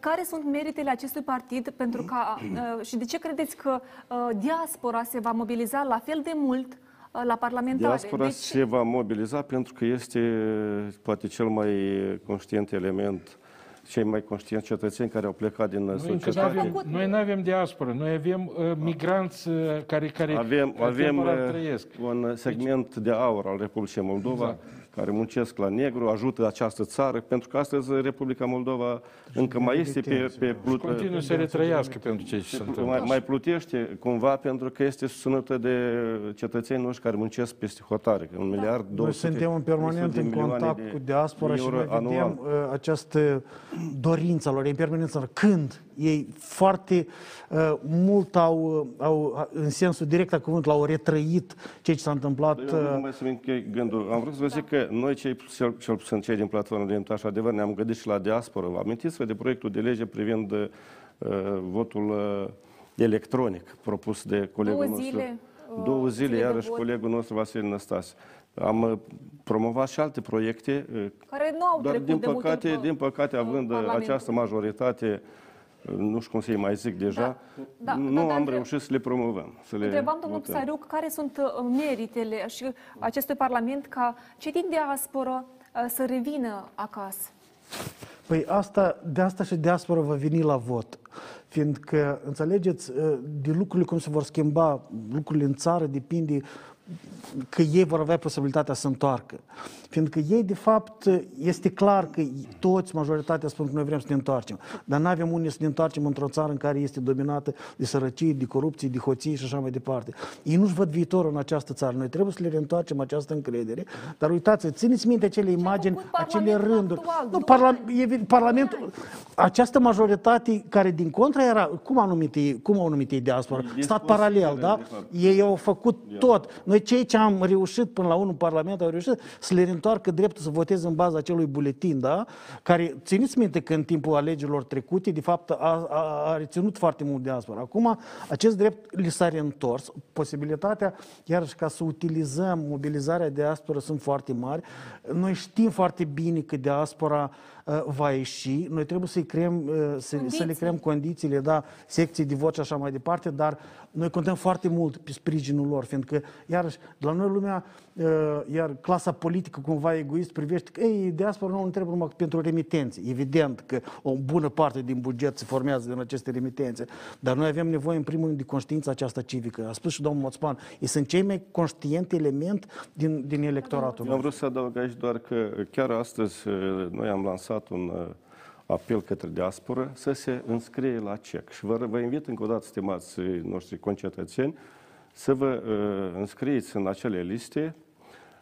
Speaker 1: Care sunt meritele acestui partid pentru ca, uh, și de ce credeți că uh, diaspora se va mobiliza la fel de mult uh, la parlamentare?
Speaker 5: Diaspora
Speaker 1: Deci,
Speaker 5: se va mobiliza pentru că este poate cel mai conștient element, cei mai conștienți cetățeni care au plecat din
Speaker 2: Noi încă
Speaker 5: societate.
Speaker 2: n-avem, noi nu avem diasporă, noi avem uh, migranți uh, care, care
Speaker 5: Avem,
Speaker 2: uh,
Speaker 5: avem
Speaker 2: temporar
Speaker 5: uh,
Speaker 2: trăiesc.
Speaker 5: un segment de aur al Republicii Moldova
Speaker 2: Exact.
Speaker 5: Care muncesc la negru, ajută această țară, pentru că astăzi Republica Moldova încă mai este pe, pe plut,
Speaker 2: Continuă să retrăiască pentru ce se întâmplă.
Speaker 5: mai, mai plutește cumva pentru că este susținută de cetățenii noștri care muncesc peste hotare, un miliard,
Speaker 4: Noi
Speaker 5: 200
Speaker 4: suntem în permanent
Speaker 5: 300 de
Speaker 4: în
Speaker 5: milioane
Speaker 4: contact
Speaker 5: de
Speaker 4: cu diaspora și
Speaker 5: euro
Speaker 4: noi vedem
Speaker 5: anual.
Speaker 4: uh, această dorință lor, e în permanență lor. Când? Ei foarte uh, mult au, uh, au, în sensul direct al cuvântului, au retrăit ceea ce s-a întâmplat.
Speaker 5: Eu nu
Speaker 4: uh,
Speaker 5: mai să-mi închei gândul. Am vrut să vă zic că noi, cei, cel, cel puțin cei din platforma de așa adevăr, ne-am gândit și la diasporă. Vă amintiți-vă de proiectul de lege privind uh, votul uh, electronic propus de colegul
Speaker 1: Două
Speaker 5: nostru.
Speaker 1: zile, uh,
Speaker 5: Două
Speaker 1: zile
Speaker 5: zile,
Speaker 1: de
Speaker 5: iarăși
Speaker 1: vot.
Speaker 5: colegul nostru Vasile Năstase. Am uh, promovat și alte proiecte, uh,
Speaker 1: care nu au
Speaker 5: dar
Speaker 1: trecut
Speaker 5: din
Speaker 1: de multe
Speaker 5: păcate,
Speaker 1: ori pe-
Speaker 5: din păcate, având uh,
Speaker 1: Parlamentul.
Speaker 5: această majoritate, uh, nu știu cum să-i mai zic deja,
Speaker 1: da,
Speaker 5: nu
Speaker 1: da,
Speaker 5: am
Speaker 1: dar-
Speaker 5: reușit să le promovăm. Să le
Speaker 1: Întrebam domnul
Speaker 5: votăm.
Speaker 1: Psariuc care sunt uh, meritele și acestui parlament ca cei din diasporă uh, să revină acasă.
Speaker 4: Păi asta, de asta și diaspora va veni la vot. Fiindcă, înțelegeți, uh, de lucrurile cum se vor schimba, lucrurile în țară depinde că ei vor avea posibilitatea să se întoarcă. Fiindcă ei, de fapt, este clar că toți, majoritatea, spun că noi vrem să ne întoarcem. Dar nu avem unde să ne întoarcem într-o țară în care este dominată de sărăcie, de corupție, de hoții și așa mai departe. Ei nu-și văd viitorul în această țară. Noi trebuie să le reîntoarcem această încredere. Dar uitați, țineți minte acele imagini, acele
Speaker 1: Parlamentul
Speaker 4: rânduri.
Speaker 1: actual,
Speaker 4: Nu,
Speaker 1: doi
Speaker 4: parla, e, Parlamentul, această majoritate care din contra era, cum au numit ei, cum au numit ei diaspora? Stat paralel, da? Ei au făcut tot. Noi cei ce am reușit până la unul în Parlament au reușit să le întoarcă dreptul să voteze în baza acelui buletin, da? Care, țineți minte că în timpul alegerilor trecute, de fapt, a, a, a reținut foarte mult diaspora. Acum, acest drept li s-a reîntors. Posibilitatea, iarăși, ca să utilizăm mobilizarea diaspora sunt foarte mari. Noi știm foarte bine că diaspora uh, va ieși. Noi trebuie să-i creăm, uh, să, să le creăm condițiile, da, secții de vot și așa mai departe, dar noi contăm foarte mult pe sprijinul lor, fiindcă, iarăși, de la noi lumea, uh, iar clasa politică cumva egoist privește că, ei, diaspora nu trebuie numai pentru remitențe. Evident că o bună parte din buget se formează din aceste remitențe, dar noi avem nevoie, în primul rând, de conștiința aceasta civică. A spus și domnul Moțpan, ei sunt cei mai conștienti element din, din electoratul
Speaker 5: Eu am
Speaker 4: nostru.
Speaker 5: vrut să adaug aici doar că chiar astăzi uh, noi am lansat un uh, apel către diasporă să se înscrie la CEC. Și vă, vă invit încă o dată, stimați noștri concetățeni, să vă uh, înscrieți în acele liste.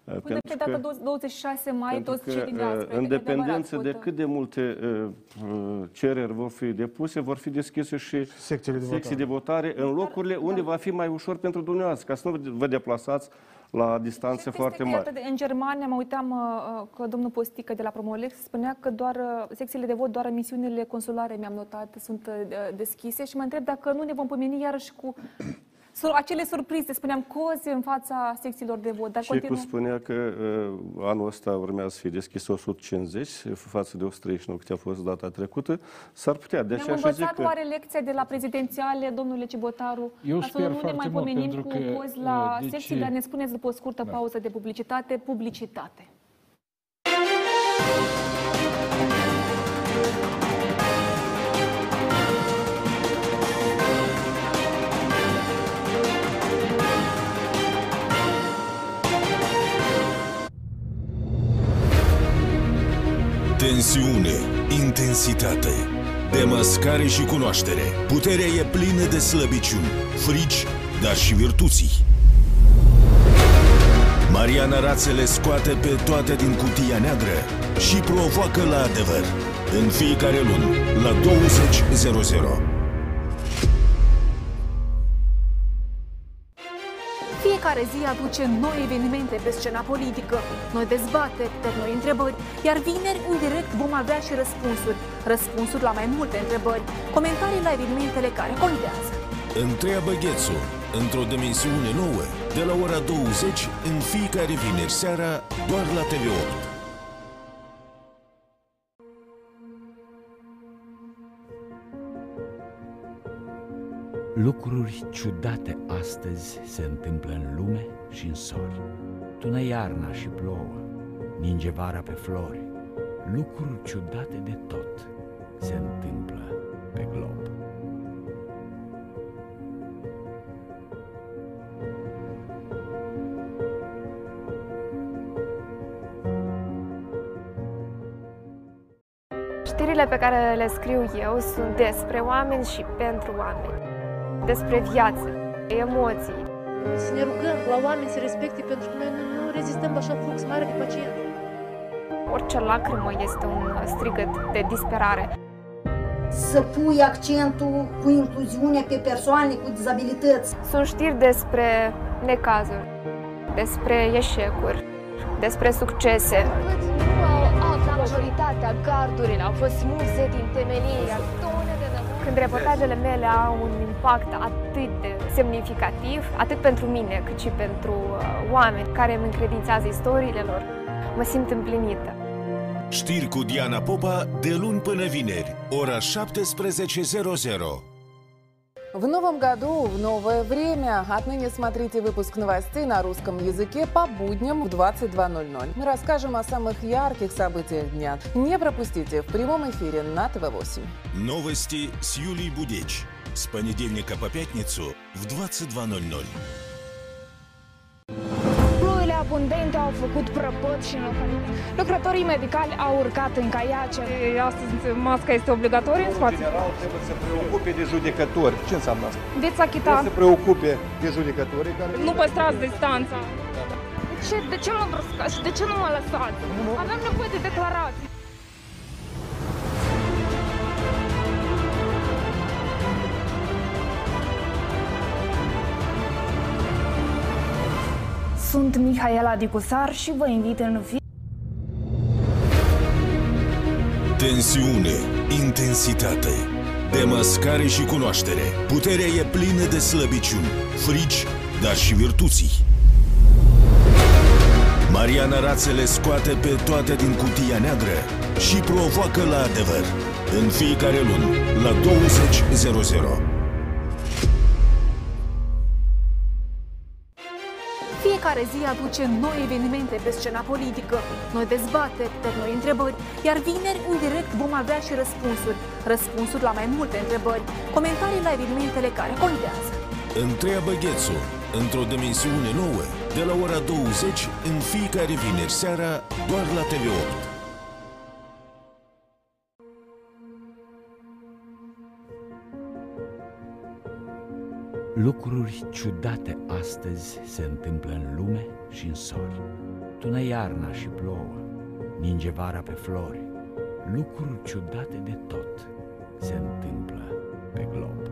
Speaker 5: uh,
Speaker 1: Până pe data 26 mai,
Speaker 5: pentru
Speaker 1: toți
Speaker 5: că,
Speaker 1: cei din
Speaker 5: uh,
Speaker 1: diaspora.
Speaker 5: în
Speaker 1: e adevărat,
Speaker 5: dependență de
Speaker 1: pot-
Speaker 5: cât de multe uh, uh, cereri vor fi depuse, vor fi deschise și
Speaker 4: secțiile de
Speaker 5: secții
Speaker 4: votare.
Speaker 5: de votare în locurile unde va fi mai ușor pentru dumneavoastră, ca să nu vă deplasați la distanțe foarte mari.
Speaker 1: Iată, de- în Germania, mă uitam uh, că domnul Postică de la Promolex spunea că doar uh, secțiile de vot, doar misiunile consulare, mi-am notat, sunt uh, deschise și mă întreb dacă nu ne vom pomeni iarăși cu sur- acele surprize, spuneam, cozi în fața secțiilor de vot. Dar
Speaker 5: Și cu
Speaker 1: continuăm.
Speaker 5: spunea că uh, anul ăsta urmează să fie deschis 150 față de 139 cât a fost data trecută. S-ar putea. De
Speaker 1: Ne-am
Speaker 5: aceea și zic
Speaker 1: învățat
Speaker 5: că...
Speaker 1: oare lecția de la prezidențiale, domnule Cibotaru?
Speaker 2: Eu
Speaker 1: ca să
Speaker 2: sper
Speaker 1: nu ne
Speaker 2: foarte
Speaker 1: mai
Speaker 2: mult,
Speaker 1: pomenim
Speaker 2: pentru
Speaker 1: cu
Speaker 2: că,
Speaker 1: cozi la
Speaker 2: uh, de
Speaker 1: secții,
Speaker 2: ce?
Speaker 1: dar ne spuneți după o scurtă pauză de publicitate, publicitate.
Speaker 6: Tensiune, intensitate, Demascare și cunoaștere. Puterea e plină de slăbiciuni, frici, dar și virtuții. Mariana Rațele scoate pe toate din cutia neagră și provoacă la adevăr. În fiecare lună, la 20.00.
Speaker 1: Fiecare zi aduce noi evenimente pe scena politică, noi dezbateri, pe noi întrebări, iar vineri, în direct, vom avea și răspunsuri. Răspunsuri la mai multe întrebări, comentarii la evenimentele care contează.
Speaker 6: Întreabă Ghețu, într-o dimensiune nouă, de la ora 20, în fiecare vineri seara, doar la TV8.
Speaker 7: Lucruri ciudate astăzi se întâmplă în lume și în sori. Tună iarna și plouă, ninge vara pe flori. Lucruri ciudate de tot se întâmplă pe glob.
Speaker 8: Știrile pe care le scriu eu sunt despre oameni și pentru oameni. Despre viață, emoții.
Speaker 13: Să ne rugăm la oameni să respecte pentru că noi nu, nu rezistăm la așa flux mare de pacient.
Speaker 8: Orice lacrimă este un strigăt de disperare.
Speaker 9: Să pui accentul cu incluziunea pe persoane cu dizabilități.
Speaker 8: Sunt știri despre necazuri, despre eșecuri, despre succese.
Speaker 14: Majoritatea gardurilor au fost smulse din temelie.
Speaker 8: Când reportajele mele au un impact atât de semnificativ, atât pentru mine, cât și pentru uh, oameni care îmi încredințează istoriile lor, mă simt împlinită.
Speaker 6: Știri cu Diana Popa de luni până vineri, ora 17.00.
Speaker 11: В новом году, в новое время. Отныне смотрите выпуск новостей на русском языке по будням в 22.00. Мы расскажем о самых ярких событиях дня. Не пропустите в прямом эфире на ТВ-8.
Speaker 6: Новости с Юлией Будеч. С понедельника по пятницу в 22.00.
Speaker 10: Ploile abundente au făcut prăpăt și înlocuit. Lucrătorii medicali au urcat în caiace.
Speaker 1: Astăzi masca este obligatorie în spațiu.
Speaker 12: General trebuie să preocupe de judecători. Ce înseamnă asta?
Speaker 1: Veți achita.
Speaker 12: Trebuie să preocupe de judecătorii care...
Speaker 1: Nu păstrați distanța.
Speaker 10: De ce, de ce mă bruscați și de ce nu mă lăsați? Avem nevoie de declarații. Sunt Mihaela Dicusar și vă invit în fi
Speaker 6: Tensiune, intensitate, demascare și cunoaștere. Puterea e plină de slăbiciuni, frici, dar și virtuții. Mariana Rațele scoate pe toate din cutia neagră și provoacă la adevăr. În fiecare lună, la 20.00.
Speaker 1: Fiecare zi aduce noi evenimente pe scena politică, noi dezbateri, pe noi întrebări, iar vineri, în direct, vom avea și răspunsuri. Răspunsuri la mai multe întrebări, comentarii la evenimentele care contează.
Speaker 6: Întreabă Ghețu, într-o dimensiune nouă, de la ora 20, în fiecare vineri seara, doar la TV8.
Speaker 7: Lucruri ciudate astăzi se întâmplă în lume și în sori. Tună iarna și plouă, ninge vara pe flori. Lucruri ciudate de tot se întâmplă pe glob.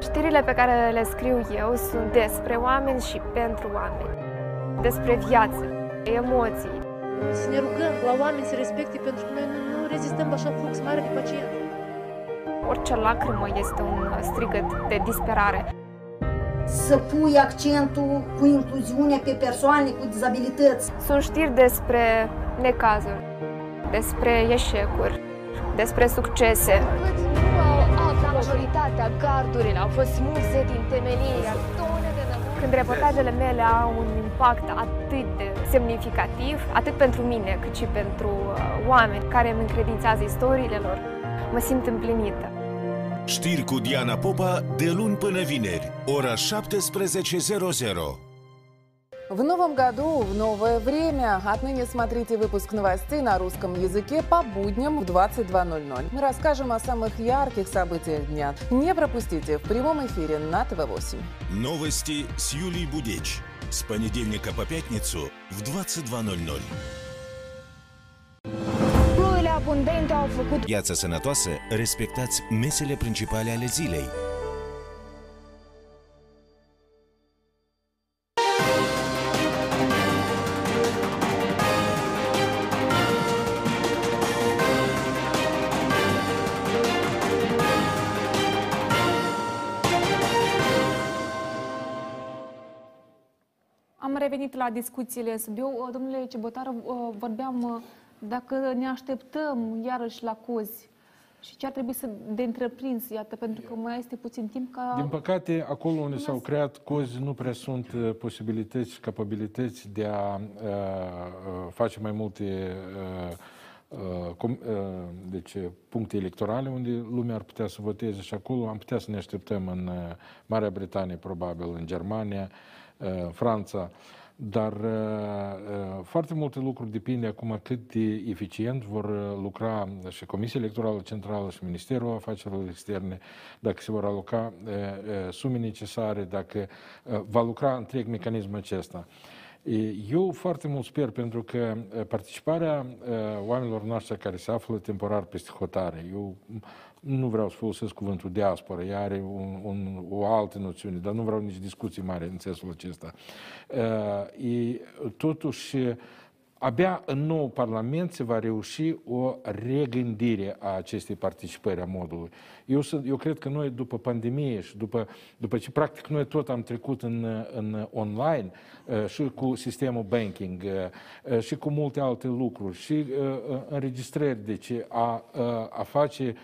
Speaker 8: Știrile pe care le scriu eu sunt despre oameni și pentru oameni. Despre viață, emoții.
Speaker 13: Să ne rugăm la oameni să respecte pentru că noi nu, nu rezistăm la așa flux mare de pacient.
Speaker 8: Orice lacrimă este un strigăt de disperare.
Speaker 9: Să pui accentul cu incluziunea pe persoane cu dizabilități.
Speaker 8: Sunt știri despre necazuri, despre eșecuri, despre succese.
Speaker 14: Majoritatea gardurilor au fost smulse din temelie.
Speaker 8: Când reportajele mele au un impact atât de semnificativ, atât pentru mine, cât și pentru uh, oameni care îmi încredințează istoriile lor, mă simt împlinită.
Speaker 6: Știri cu Diana Popa de luni până vineri, ora 17.00.
Speaker 11: В новом году, в новое время. Отныне смотрите выпуск новостей на русском языке по будням в 22.00. Мы расскажем о самых ярких событиях дня. Не пропустите в прямом эфире на ТВ-8.
Speaker 6: Новости с Юлией Будеч. С понедельника по пятницу в 22.00.
Speaker 10: Ploile abundente au făcut
Speaker 6: Viața sănătoasă, respectați mesele principale ale zilei.
Speaker 1: Am revenit la discuțiile SBO. Domnule Cebotară, vorbeam dacă ne așteptăm iarăși la cozi și ce ar trebui să de întreprins, iată, pentru că mai este puțin timp ca...
Speaker 2: Din păcate, acolo unde s-au creat cozi, nu prea sunt uh, posibilități și capabilități de a uh, uh, face mai multe uh, uh, com, uh, deci, puncte electorale unde lumea ar putea să voteze și acolo am putea să ne așteptăm în uh, Marea Britanie, probabil, în Germania, uh, Franța. Dar uh, uh, foarte multe lucruri depinde acum cât de eficient vor uh, lucra și Comisia Electorală Centrală și Ministerul Afacerilor Externe, dacă se vor aloca uh, uh, sume necesare, dacă uh, va lucra întreg mecanismul acesta. Eu foarte mult sper pentru că participarea oamenilor noștri care se află temporar peste hotare, eu nu vreau să folosesc cuvântul diaspora, ea are un, un, o altă noțiune, dar nu vreau nici discuții mari în sensul acesta. E, totuși, abia în nou Parlament se va reuși o regândire a acestei participări a modului. Eu, eu cred că noi, după pandemie și după, după ce practic noi tot am trecut în, în online și cu sistemul banking și cu multe alte lucruri și înregistrări, deci a, a face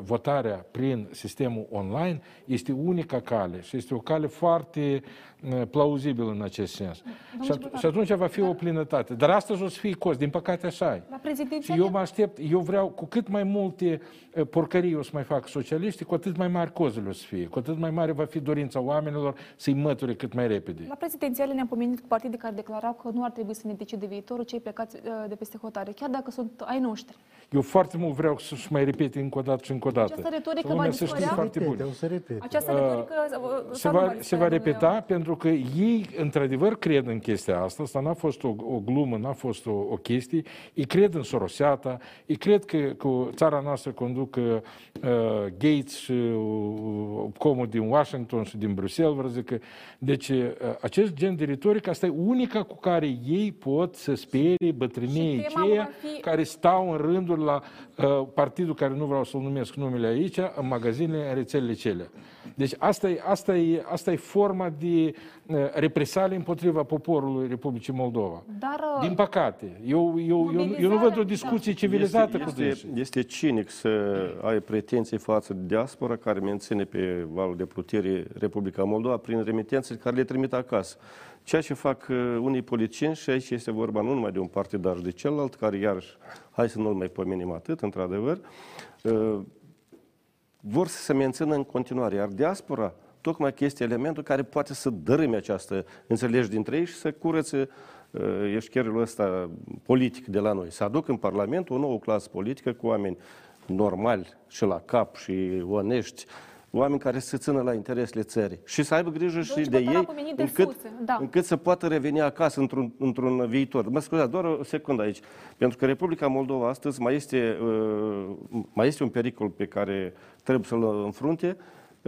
Speaker 2: votarea prin sistemul online este unica cale și este o cale foarte plauzibilă în acest sens. Și, at- și atunci va fi o plinătate. Dar astăzi o să fie cost, din păcate așa e.
Speaker 1: La
Speaker 2: Și eu mă aștept, eu vreau cu cât mai multe porcării o să mai fac socialiști, cu atât mai mari cozele o să fie, cu atât mai mare va fi dorința oamenilor să-i măture cât mai repede.
Speaker 1: La prezidențiale ne-am pomenit cu partide care declarau că nu ar trebui să ne decide viitorul cei plecați de peste hotare, chiar dacă sunt ai noștri.
Speaker 2: Eu foarte mult vreau să-și mai repete încă o dată și încă o dată.
Speaker 1: Această retorică
Speaker 2: Să
Speaker 1: va
Speaker 2: lumea să știe
Speaker 1: dispărea?
Speaker 2: foarte bun.
Speaker 4: O să repete.
Speaker 1: Această retorică
Speaker 2: se
Speaker 1: sau nu
Speaker 2: va,
Speaker 1: va
Speaker 2: se
Speaker 1: dispărea,
Speaker 2: va
Speaker 1: domnule?
Speaker 2: repeta pentru că ei, într-adevăr, cred în chestia asta. Asta n-a fost o, o glumă, n-a fost o, o chestie. Ei cred în Sorosiata, ei cred că, că țara noastră conduc uh, Gates și uh, comul din Washington și din Bruxelles, vă zic că. Deci, uh, acest gen de retorică, asta e unica cu care ei pot să sperie bătrânii
Speaker 1: Și tema
Speaker 2: aceia
Speaker 1: va fi-
Speaker 2: care stau în rânduri la uh, partidul care nu vreau să-l numesc numele aici, în magazinele, în rețelele cele. Deci asta e, asta e, asta e forma de uh, represalie împotriva poporului Republicii Moldova.
Speaker 1: Dar, uh,
Speaker 2: Din păcate. Eu, eu, eu, eu nu văd o discuție civilizată cu
Speaker 5: este,
Speaker 2: dânsii.
Speaker 5: este, este cinic să ai pretenții față de diaspora care menține pe valul de plutire Republica Moldova prin remitențe care le trimit acasă. Ceea ce fac uh, unii politicieni, și aici este vorba nu numai de un partidar de celălalt, care iarăși, hai să nu-l mai pomenim atât, într-adevăr, uh, vor să se mențină în continuare. Iar diaspora, tocmai că este elementul care poate să dărâme această înțelegere dintre ei și să curățe uh, eșcherul ăsta politic de la noi. Să aducă în Parlament o nouă clasă politică cu oameni normali și la cap și onești, oameni care să țină la interesele țării și să aibă grijă și
Speaker 1: Domnul
Speaker 5: de
Speaker 1: Ciubotar a
Speaker 5: ei
Speaker 1: pomenit de
Speaker 5: încât,
Speaker 1: suțe, da.
Speaker 5: încât să poată reveni acasă într-un, într-un viitor. Mă scuzați, doar o secundă aici. Pentru că Republica Moldova astăzi mai este, uh, mai este un pericol pe care trebuie să-l înfrunte,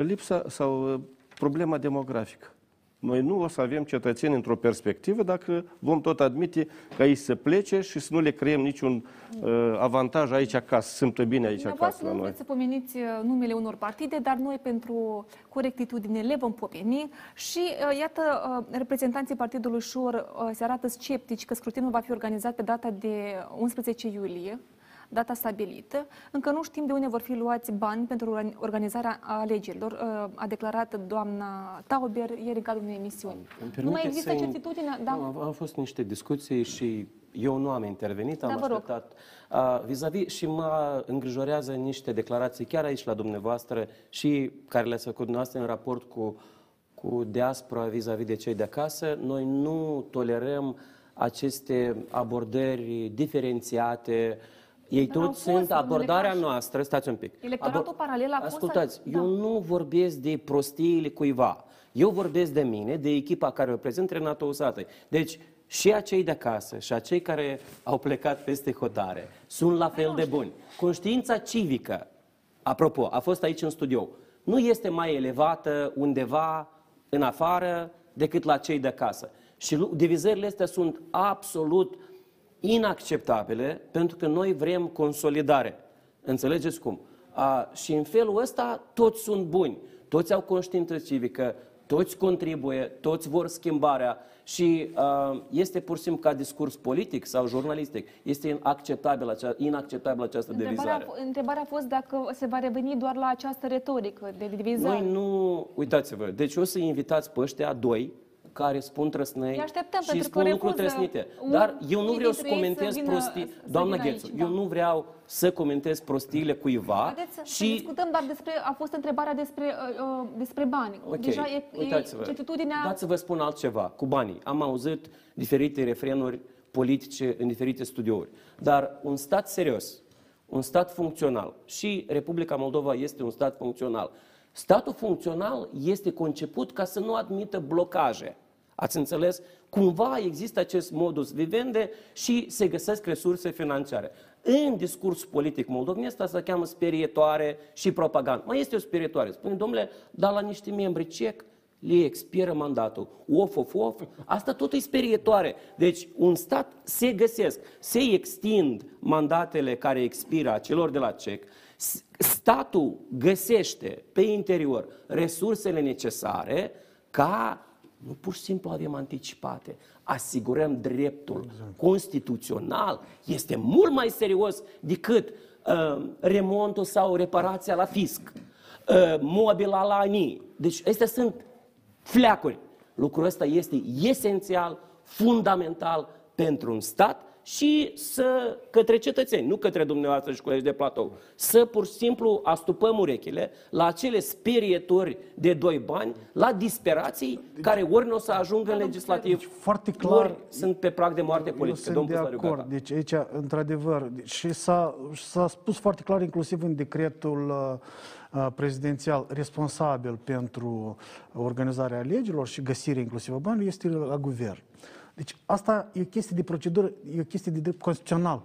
Speaker 5: lipsa sau uh, problema demografică. Noi nu o să avem cetățeni într-o perspectivă dacă vom tot admite ca ei să plece și să nu le creăm niciun uh, avantaj aici acasă, sunt bine aici acasă
Speaker 1: Dumneavoastră
Speaker 5: la
Speaker 1: nu
Speaker 5: noi.
Speaker 1: vreți să pomeniți uh, numele unor partide, dar noi pentru corectitudine le vom pomeni și uh, iată, uh, reprezentanții Partidului Șor uh, se arată sceptici că scrutinul va fi organizat pe data de 11 iulie, data stabilită. Încă nu știm de unde vor fi luați bani pentru organ- organizarea alegerilor, uh, a declarat doamna Tauber ieri în cadrul unei emisiuni.
Speaker 3: Îmi
Speaker 1: Nu mai
Speaker 3: permiteți
Speaker 1: există
Speaker 3: să-
Speaker 1: certitudine? Da.
Speaker 3: Nu, au, au fost niște discuții și Eu nu am intervenit, am
Speaker 1: Da, vă rog.
Speaker 3: așteptat. Uh, vis-a-vis și mă îngrijorează niște declarații chiar aici la dumneavoastră și care le-ați făcut dumneavoastră în raport cu, cu diaspora vis-a-vis de cei de acasă. Noi nu tolerăm aceste abordări diferențiate. Ei
Speaker 1: Dar au
Speaker 3: toți
Speaker 1: fost,
Speaker 3: sunt
Speaker 1: domnule
Speaker 3: abordarea
Speaker 1: Paș.
Speaker 3: noastră. Stați un pic.
Speaker 1: Electoratul paralel a fost...
Speaker 3: Ascultați,
Speaker 1: da.
Speaker 3: eu nu vorbesc de prostiile cuiva. Eu vorbesc de mine, de echipa care o reprezint, Renato Usatăi. Deci, și acei de acasă și acei care au plecat peste hotare sunt la fel de buni. Conștiința civică, apropo, a fost aici în studio, nu este mai elevată undeva în afară decât la cei de acasă. Și lu- divizările astea sunt absolut inacceptabile pentru că noi vrem consolidare. Înțelegeți cum? A, și în felul ăsta toți sunt buni, toți au conștiință civică, toți contribuie, toți vor schimbarea și a, este pur și simplu ca discurs politic sau jurnalistic. Este inacceptabil, acea, inacceptabil această
Speaker 1: Întrebarea, a
Speaker 3: divizare.
Speaker 1: f- întrebarea a fost dacă se va reveni doar la această retorică de divizare.
Speaker 3: Noi nu, uitați-vă, deci o să invitați pe ăștia doi care spun trăsnei
Speaker 1: Îi așteptăm,
Speaker 3: și
Speaker 1: pentru că
Speaker 3: spun lucruri
Speaker 1: refuză
Speaker 3: trăsnite.
Speaker 1: un-
Speaker 3: Dar eu nu
Speaker 1: unii
Speaker 3: vreau să
Speaker 1: dintre ei
Speaker 3: comentez
Speaker 1: să vină-
Speaker 3: prostii.
Speaker 1: să
Speaker 3: Doamna
Speaker 1: vină
Speaker 3: Ghețu,
Speaker 1: aici,
Speaker 3: eu
Speaker 1: da.
Speaker 3: nu vreau să comentez prostiile cuiva
Speaker 1: Haideți să, să
Speaker 3: și
Speaker 1: discutăm, dar despre, a fost întrebarea despre, uh, uh, despre bani.
Speaker 3: Ok,
Speaker 1: Deja e, e
Speaker 3: uitați-vă.
Speaker 1: certitudinea...
Speaker 3: Dați să vă spun altceva, cu banii. Am auzit diferite refrenuri politice în diferite studiouri. Dar un stat serios, un stat funcțional, și Republica Moldova este un stat funcțional, statul funcțional este conceput ca să nu admită blocaje. Ați înțeles? Cumva există acest modus vivendi și se găsesc resurse financiare. În discurs politic moldovenesc asta se cheamă sperietoare și propagandă. Mai este o sperietoare. Spune, domnule, dar la niște membri cec le expiră mandatul. Of, of, of. Asta tot e sperietoare. Deci un stat se găsesc, se extind mandatele care expiră a celor de la CEC, S- statul găsește pe interior resursele necesare ca nu pur și simplu avem anticipate, asigurăm dreptul constituțional. Este mult mai serios decât uh, remontul sau reparația la fisc, uh, mobila la ANI. Deci astea sunt fleacuri. Lucrul ăsta este esențial, fundamental pentru un stat și să, către cetățeni, nu către dumneavoastră și colegi de platou, să pur și simplu astupăm urechile la acele sperietori de doi bani, la disperații care ori nu o să ajungă în legislativ,
Speaker 4: Deci, foarte clar-
Speaker 3: ori sunt pe prag de moarte
Speaker 4: Eu
Speaker 3: politică.
Speaker 4: sunt
Speaker 3: Domnul
Speaker 4: de
Speaker 3: Păsariu,
Speaker 4: acord.
Speaker 3: gata.
Speaker 4: Deci aici, într-adevăr, și s-a, s-a spus foarte clar, inclusiv în decretul uh, uh, prezidențial responsabil pentru organizarea alegerilor și găsirea inclusiv a banilor este la guvern. Deci asta e o chestie de procedură, e o chestie de drept constituțional.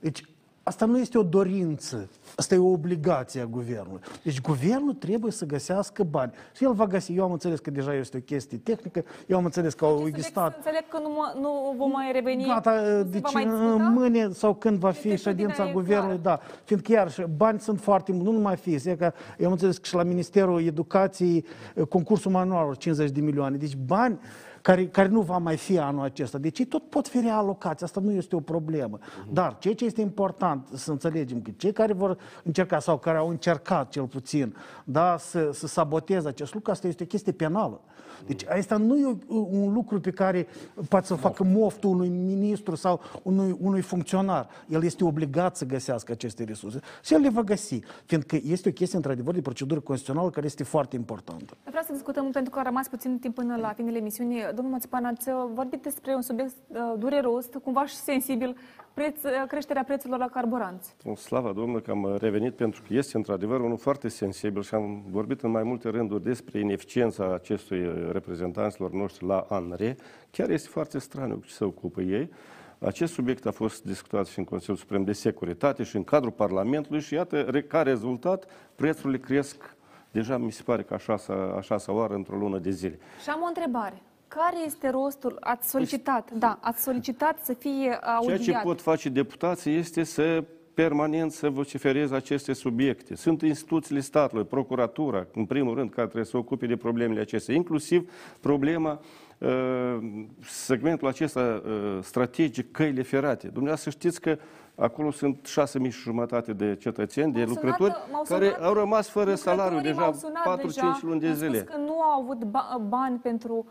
Speaker 4: Deci asta nu este o dorință, asta e o obligație a guvernului. Deci guvernul trebuie să găsească bani. Și el va găsi. Eu am înțeles că deja este o chestie tehnică, eu am înțeles că au
Speaker 1: Înțeleg,
Speaker 4: existat
Speaker 1: înțeleg că nu, mă- nu vom mai reveni.
Speaker 4: Gata,
Speaker 1: se
Speaker 4: deci
Speaker 1: va mai
Speaker 4: în
Speaker 1: discuta?
Speaker 4: mâine sau când va fi
Speaker 1: Certitudinea
Speaker 4: ședința
Speaker 1: e
Speaker 4: guvernului, da. Fiindcă iarăși bani sunt foarte mulți, nu numai fizic, că eu am înțeles că și la Ministerul Educației eh, concursul manual 50 de milioane. Deci bani care, care nu va mai fi anul acesta. Deci ei tot pot fi realocați, asta nu este o problemă. Dar ceea ce este important să înțelegem că cei care vor încerca sau care au încercat cel puțin da, să, să saboteze acest lucru, asta este o chestie penală. Deci asta nu e un lucru pe care poate să facă moftul unui ministru sau unui, unui funcționar. El este obligat să găsească aceste resurse și el le va găsi, fiindcă este o chestie într-adevăr de procedură constituțională care este foarte importantă.
Speaker 1: Vreau să discutăm, pentru că a rămas puțin timp până la finele emisiunii. Domnul Mățipan, ați uh, vorbit despre un subiect uh, dureros, cumva și sensibil, preț, uh, creșterea prețurilor la carburanți.
Speaker 5: Slava Domnului că am revenit pentru că este într-adevăr unul foarte sensibil și am vorbit în mai multe rânduri despre ineficiența acestui reprezentanților noștri la ANRE. Chiar este foarte straniu cu ce se ocupă ei. Acest subiect a fost discutat și în Consiliul Suprem de Securitate și în cadrul Parlamentului și iată, re- ca rezultat, prețurile cresc deja mi se pare că a șasea, a șasea oară într-o lună de zile.
Speaker 1: Și am o întrebare. Care este rostul? Ați solicitat, da, ați solicitat să fie audiat.
Speaker 5: Ceea ce pot face deputații este să permanent să vocifereze aceste subiecte. Sunt instituțiile statului, procuratura, în primul rând, care trebuie să se ocupe de problemele acestea, inclusiv problema uh, segmentul acesta uh, strategic, căile ferate. Dumneavoastră știți că acolo sunt 6.000 și jumătate de cetățeni, de
Speaker 1: M-au
Speaker 5: lucrători,
Speaker 1: sunat- m-au
Speaker 5: care
Speaker 1: sunat
Speaker 5: au rămas fără salariu
Speaker 1: lucrătorii
Speaker 5: deja
Speaker 1: m-au sunat
Speaker 5: 4-5
Speaker 1: deja,
Speaker 5: luni de
Speaker 1: mi-au spus
Speaker 5: zile.
Speaker 1: că nu au avut ba- bani pentru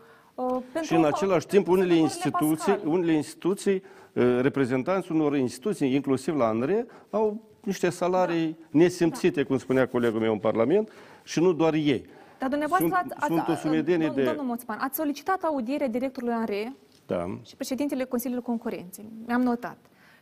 Speaker 1: pentru
Speaker 5: Și în același timp, unele
Speaker 1: consumatorele
Speaker 5: instituții,
Speaker 1: pascale.
Speaker 5: unele instituții, uh, reprezentanții unor instituții, inclusiv la ANRE, au niște salarii
Speaker 1: Da.
Speaker 5: nesimțite, cum spunea colegul meu în Parlament, și nu doar ei.
Speaker 1: Dar dumneavoastră
Speaker 5: Sunt-
Speaker 1: ați,
Speaker 5: sunt o
Speaker 1: ați,
Speaker 5: sumedenie
Speaker 1: domn-
Speaker 5: de-
Speaker 1: domnul Moțman, ați solicitat audiere directorului ANRE
Speaker 5: Da.
Speaker 1: și președintele Consiliului Concurenței. Mi-am notat.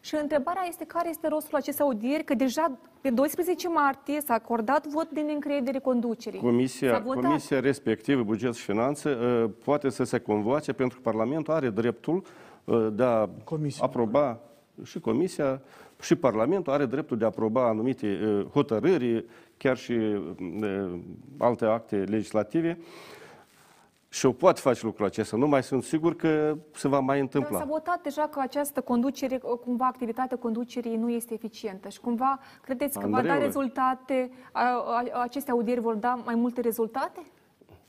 Speaker 1: Și întrebarea este care este rostul acestei audieri, că deja pe 12 martie s-a acordat vot de neîncredere conducerii. S-a
Speaker 5: Comisia,
Speaker 1: votat.
Speaker 5: comisia respectivă, buget și finanțe, uh, poate să se convoace pentru că Parlamentul are dreptul uh, de a
Speaker 4: Comisia.
Speaker 5: aproba și Comisia și Parlamentul are dreptul de a aproba anumite uh, hotărâri, chiar și uh, alte acte legislative și o poate face lucrul acesta. Nu mai sunt sigur că se va mai
Speaker 1: Dar
Speaker 5: întâmpla.
Speaker 1: S-a votat deja că această conducere, cumva activitatea conducerii nu este eficientă și cumva credeți că va da
Speaker 5: Andreule.
Speaker 1: rezultate, a, a, aceste audieri vor da mai multe rezultate?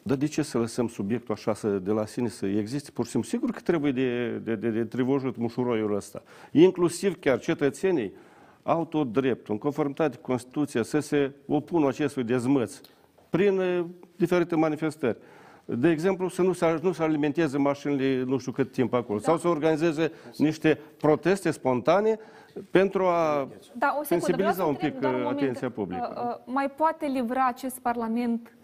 Speaker 5: Dar de ce să lăsăm subiectul așa să, de la sine să existe? Pur și simplu, sigur că trebuie de, de, de, de trivojit mușuroiul ăsta. Inclusiv chiar cetățenii au tot dreptul, în conformitate cu Constituția, să se opună acestui dezmăț prin uh, diferite manifestări. De exemplu, să nu se, nu se alimenteze mașinile nu știu cât timp acolo, sau să organizeze niște proteste spontane pentru a
Speaker 1: Da, o secundă, vreau să
Speaker 5: sensibiliza un
Speaker 1: întreb
Speaker 5: pic
Speaker 1: doar un
Speaker 5: uh,
Speaker 1: moment.
Speaker 5: atenția publică.
Speaker 1: Uh, uh, mai poate livra acest Parlament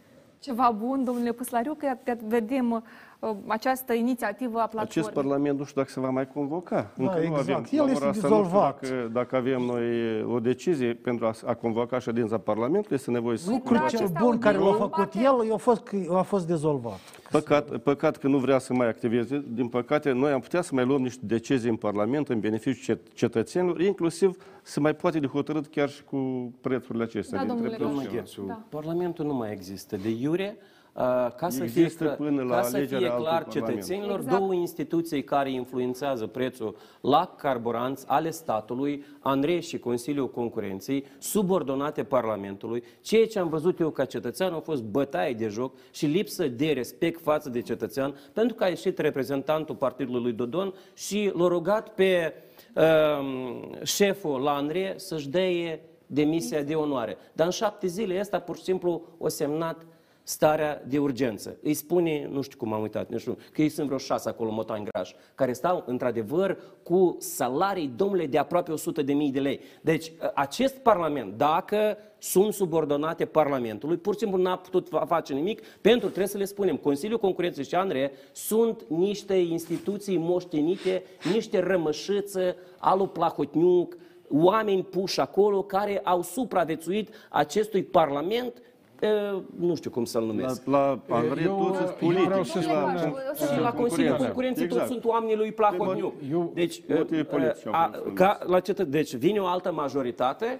Speaker 1: ceva bun, domnule Puslariu, că iată, vedem uh, această inițiativă a platformei.
Speaker 5: Acest Parlament nu știu dacă se va mai convoca. Încă nu
Speaker 4: exact.
Speaker 5: avem.
Speaker 4: El
Speaker 5: La
Speaker 4: este
Speaker 5: ora asta nu știu
Speaker 4: dizolvat.
Speaker 5: Dacă, dacă avem noi o decizie pentru a, a convoca ședința Parlamentului, este nevoie să
Speaker 4: Lucrul
Speaker 1: Da,
Speaker 4: cel
Speaker 1: aceste
Speaker 4: bun care l-a
Speaker 1: audieri
Speaker 4: făcut
Speaker 1: parte-
Speaker 4: el a fost, că a fost dezolvat.
Speaker 5: Păcat, păcat că nu vrea să mai activeze. Din păcate, noi am putea să mai luăm niște decizii în Parlament în beneficiul cet- cetățenilor, inclusiv să mai poate de hotărât chiar și cu prețurile acestea.
Speaker 1: Da,
Speaker 5: de
Speaker 1: domnule
Speaker 5: dreptul
Speaker 1: Gheorghe.
Speaker 5: și-
Speaker 3: Ghețu,
Speaker 1: Da.
Speaker 3: Parlamentul nu mai există. De iure, uh, ca să
Speaker 5: Există
Speaker 3: fie,
Speaker 5: până la
Speaker 3: ca să
Speaker 5: alegerea
Speaker 3: fie
Speaker 5: altui
Speaker 3: clar
Speaker 5: Parlament.
Speaker 3: cetățenilor,
Speaker 1: Exact.
Speaker 3: două instituții care influențează prețul la carburanți ale statului, ANRE și Consiliul Concurenței, subordonate Parlamentului. Ceea ce am văzut eu ca cetățean a fost bătaie de joc și lipsă de respect față de cetățean, pentru că a ieșit reprezentantul partidului lui Dodon și l-a rugat pe um, șeful la ANRE să-și dea demisia de onoare. Dar în șapte zile ăsta pur și simplu o semnat starea de urgență. Îi spune, nu știu cum am uitat, nu știu, că ei sunt vreo șase acolo, motani graș, care stau într-adevăr cu salarii, domnule, de aproape 100 de mii de lei. Deci, acest parlament, dacă sunt subordonate Parlamentului, pur și simplu n-a putut fa- face nimic, pentru, trebuie să le spunem, Consiliul Concurenței și ANRE sunt niște instituții moștenite, niște rămășiță alu Plahotniuc, oameni puși acolo care au supraviețuit acestui Parlament e, nu știu cum să-l
Speaker 5: La,
Speaker 3: numesc.
Speaker 5: la Andrei,
Speaker 2: Eu-
Speaker 5: toți sunt
Speaker 2: eu vreau
Speaker 5: politici.
Speaker 2: să
Speaker 5: și
Speaker 2: spun-
Speaker 5: la,
Speaker 3: Și la Consiliul Concurenței toți sunt oamenii lui Plahotniuc.
Speaker 2: Eu-
Speaker 3: Deci,
Speaker 5: motive
Speaker 3: e,
Speaker 5: politice au
Speaker 3: a,
Speaker 5: fost
Speaker 3: ca, la cetă, deci vine o altă majoritate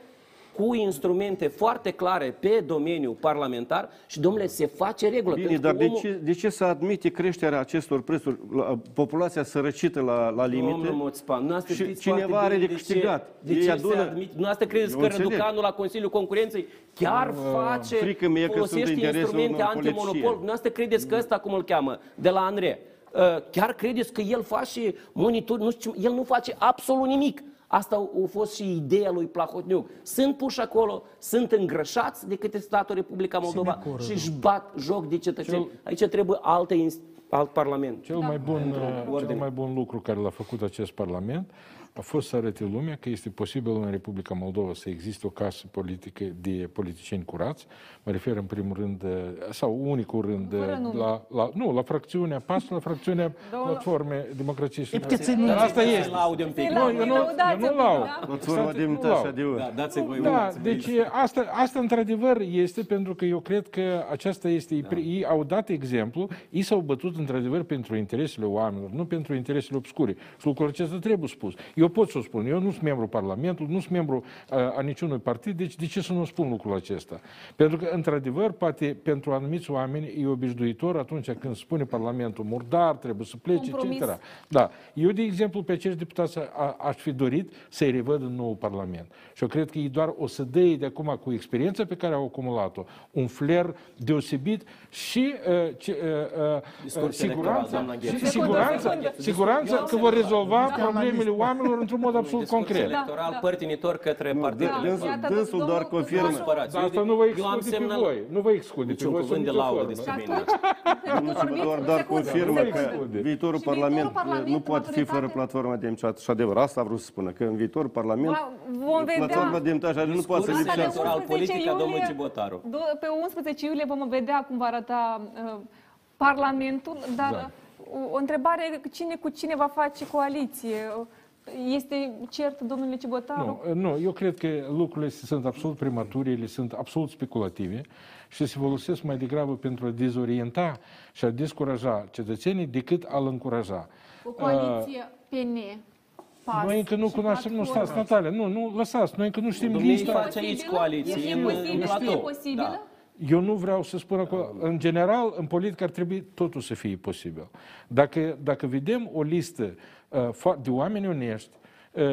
Speaker 3: cu instrumente foarte clare pe domeniul parlamentar și, domnule, se face regulă.
Speaker 5: Bine,
Speaker 3: pentru
Speaker 5: dar
Speaker 3: că
Speaker 5: de
Speaker 3: omul-
Speaker 5: ce, de ce să admite creșterea acestor prețuri? La, populația sărăcită la, la limite?
Speaker 3: Domnul Moțpan, nu
Speaker 5: Și
Speaker 3: știți
Speaker 5: cineva
Speaker 3: foarte
Speaker 5: are
Speaker 3: bine
Speaker 5: de
Speaker 3: ce-
Speaker 5: câștigat.
Speaker 3: De
Speaker 5: Ei
Speaker 3: ce
Speaker 5: adună-
Speaker 3: se admit? Nu asta credeți
Speaker 5: Eu
Speaker 3: că
Speaker 5: înțeleg.
Speaker 3: Răducanu la Consiliul Concurenței chiar face,
Speaker 5: frică mie că sunt
Speaker 3: folosește
Speaker 5: interesele
Speaker 3: instrumente
Speaker 5: unor
Speaker 3: antimonopol?
Speaker 5: politicieni.
Speaker 3: Nu asta credeți că ăsta, cum îl cheamă, de la Andrei, uh, chiar credeți că el face monitor, nu știu, ce- el nu face absolut nimic. Asta a fost și ideea lui Plahotniuc. Sunt puși acolo, sunt îngrășați de către statul Republica Moldova
Speaker 4: Sinecură,
Speaker 3: și își bat joc de cetățeni.
Speaker 2: Cel-
Speaker 3: Aici trebuie alte inst- alt parlament.
Speaker 2: Cel, mai bun,
Speaker 3: Într-o
Speaker 2: uh,
Speaker 3: ordine.
Speaker 2: cel mai bun lucru care l-a făcut acest Parlament a fost să arate lumea că este posibil în Republica Moldova să existe o casă politică de politicieni curați. Mă refer în primul rând, uh, sau unicul rând, uh,
Speaker 1: Fără nume.
Speaker 2: la, la, nu, la fracțiunea PAS, la fracțiunea
Speaker 1: Două-
Speaker 2: Platforme Democrație și
Speaker 4: E puteți să
Speaker 2: Dar
Speaker 4: nu-
Speaker 2: asta
Speaker 3: Să
Speaker 2: este.
Speaker 3: laude un pic.
Speaker 2: Nu, eu nu, eu nu lau.
Speaker 5: Platforma
Speaker 2: Stați-
Speaker 5: de
Speaker 2: nu
Speaker 5: imitație
Speaker 2: lau.
Speaker 5: de ori.
Speaker 3: Da, dați-i voi
Speaker 2: Da,
Speaker 3: voi.
Speaker 2: deci asta, asta într-adevăr este pentru că eu cred că aceasta este, da. ei au dat exemplu, ei s-au bătut într-adevăr pentru interesele oamenilor, nu pentru interesele obscure. Și lucrul acesta trebuie spus. Eu pot să o spun, eu nu sunt membru Parlamentului, nu sunt membru uh, a niciunui partid, deci de ce să nu spun lucrul acesta? Pentru că, într-adevăr, poate pentru anumiți oameni e obișnuitor atunci când spune Parlamentul murdar, trebuie să plece,
Speaker 1: Compromis.
Speaker 2: etc. Da. Eu, de exemplu, pe acești deputați a- aș fi dorit să-i revăd în nou Parlament. Și eu cred că ei doar o să dea de acum cu experiența pe care au acumulat-o, un flair deosebit și uh, ce, uh, uh,
Speaker 3: contextul electoral,
Speaker 2: siguranță,
Speaker 3: doamna Ghețu.
Speaker 2: siguranță,
Speaker 3: Doamna Ghețu,
Speaker 2: siguranță
Speaker 3: eu
Speaker 2: că
Speaker 3: am
Speaker 2: vor
Speaker 3: să-
Speaker 2: rezolva
Speaker 3: Da.
Speaker 2: problemele oamenilor într-un mod absolut
Speaker 3: Discurs
Speaker 2: concret.
Speaker 3: electoral părtinitor către partid.
Speaker 5: dânsul- Dânsul- dânsul doar
Speaker 3: Nu
Speaker 5: confirmă.
Speaker 3: vă supărați.
Speaker 2: Dar asta
Speaker 3: Eu-
Speaker 2: nu vă
Speaker 3: eu am
Speaker 2: exclude pe
Speaker 3: semnal-
Speaker 2: voi. Nu vă exclude pe
Speaker 3: Niciun
Speaker 2: voi.
Speaker 3: cuvânt
Speaker 2: sub
Speaker 3: de
Speaker 2: nicio
Speaker 3: laudă
Speaker 2: formă.
Speaker 3: despre
Speaker 1: Și
Speaker 3: mine.
Speaker 1: atunci-
Speaker 5: Doar, doar
Speaker 1: Secundă,
Speaker 5: confirmă că
Speaker 1: secundă.
Speaker 5: viitorul
Speaker 1: Și
Speaker 5: Parlament,
Speaker 1: Parlament,
Speaker 5: nu poate fi fără
Speaker 1: majoritate-
Speaker 5: platforma demnitate. Și adevăr, asta a vrut să spună, că în viitorul Parlament
Speaker 1: Ba, vom vedea.
Speaker 5: platforma demnitate nu poate să
Speaker 3: Discurs
Speaker 5: lipsească.
Speaker 3: electoral
Speaker 1: 11
Speaker 3: politic a domnului
Speaker 1: iulie-
Speaker 3: Cibotaru.
Speaker 1: Do- Pe 11 iulie vom vedea cum va arăta uh, Parlamentul, dar
Speaker 2: Da.
Speaker 1: o, o întrebare, cine cu cine va face coaliție? Este cert, domnule Cibotaru?
Speaker 2: Nu, nu, eu cred că lucrurile sunt absolut premature, ele sunt absolut speculative și se folosesc mai degrabă pentru a dezorienta și a descuraja cetățenii decât a-l încuraja.
Speaker 1: O coaliție PN. PAS
Speaker 2: Noi încă nu
Speaker 1: și
Speaker 2: cunoaștem, nu
Speaker 1: platformă.
Speaker 2: stați, Natalia, nu, nu, lăsați, noi încă nu știm
Speaker 3: Dumnezeu
Speaker 2: lista.
Speaker 3: face aici coaliție,
Speaker 1: E
Speaker 3: în,
Speaker 1: posibil,
Speaker 3: în
Speaker 1: e
Speaker 3: platou.
Speaker 1: posibilă?
Speaker 3: Da.
Speaker 2: Eu nu vreau să spun acolo. În general, în politică ar trebui totul să fie posibil. Dacă, dacă vedem o listă uh, fo- de oameni onești, uh,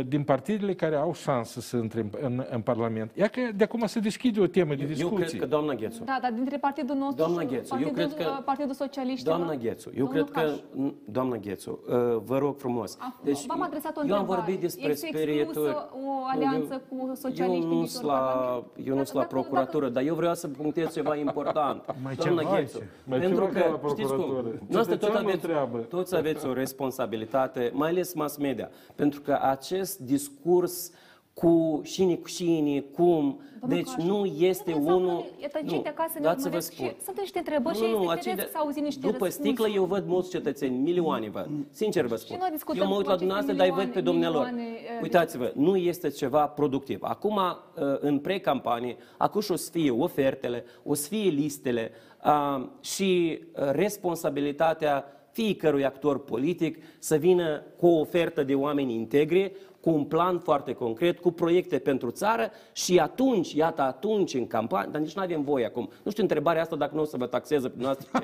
Speaker 2: din partidele care au șansă să intre în, în, în Parlament, ia că de acum se deschide o temă de
Speaker 3: Eu
Speaker 2: discuție.
Speaker 3: cred că, doamna Ghețu,
Speaker 1: Da, dar dintre partidul nostru
Speaker 3: Doamna
Speaker 1: și
Speaker 3: Ghețu, eu
Speaker 1: partidul,
Speaker 3: cred că-
Speaker 1: uh, Partidul Socialiștilor.
Speaker 3: Doamna Ghețu, eu
Speaker 1: domnul
Speaker 3: cred că,
Speaker 1: Caș.
Speaker 3: doamna Ghețu, uh, vă rog frumos.
Speaker 1: Deci, V-am adresat o
Speaker 3: eu am
Speaker 1: întrebare.
Speaker 3: vorbit despre
Speaker 1: Este exclusă
Speaker 3: spiritul...
Speaker 1: o alianță cu socialiștii
Speaker 3: Eu nu
Speaker 1: în
Speaker 3: sunt
Speaker 1: viitorul
Speaker 3: la,
Speaker 1: Parlament?
Speaker 3: eu nu sunt la
Speaker 1: Dacă-
Speaker 3: procuratură, dar eu vreau să punctez ceva important.
Speaker 4: Mai
Speaker 3: Doamna
Speaker 4: ceva
Speaker 3: Ghețu,
Speaker 4: aici.
Speaker 2: Mai
Speaker 3: pentru
Speaker 2: ceva ca la
Speaker 3: că, știți cum,
Speaker 2: procuratură.
Speaker 3: noastră tot
Speaker 2: Cetățeanul
Speaker 3: aveți,
Speaker 2: întreabă.
Speaker 3: toți aveți o responsabilitate, mai ales mass media, pentru că acest discurs cu șini cu șini, cum,
Speaker 1: Domnul
Speaker 3: deci
Speaker 1: Caș,
Speaker 3: nu este
Speaker 1: trebuie să
Speaker 3: unul...
Speaker 1: aflăm, Iată, cei de acasă ne
Speaker 3: dați să vă
Speaker 1: urmăresc
Speaker 3: spun.
Speaker 1: și sunt niște întrebări și
Speaker 3: Nu, nu,
Speaker 1: este
Speaker 3: acei
Speaker 1: firesc
Speaker 3: de-
Speaker 1: să auzim niște
Speaker 3: După
Speaker 1: răspunsuri.
Speaker 3: sticlă eu văd mulți cetățeni, milioane văd. Sincer vă spun.
Speaker 1: noi discutăm
Speaker 3: Eu mă uit
Speaker 1: cu
Speaker 3: la
Speaker 1: aceste
Speaker 3: dumneavoastră, dar îi văd pe
Speaker 1: milioane,
Speaker 3: domnilor.
Speaker 1: milioane, eh,
Speaker 3: Uitați-vă, nu este ceva productiv. Acum, eh, în pre-campanie, acum și o să fie ofertele, o să fie listele ah, și eh, responsabilitatea fiecărui actor politic să vină cu o ofertă de oameni integri, cu un plan foarte concret, cu proiecte pentru țară și atunci, iată atunci în campanie, dar nici nu avem voie acum. Nu știu întrebarea asta dacă nu o să vă taxeze pe noastră.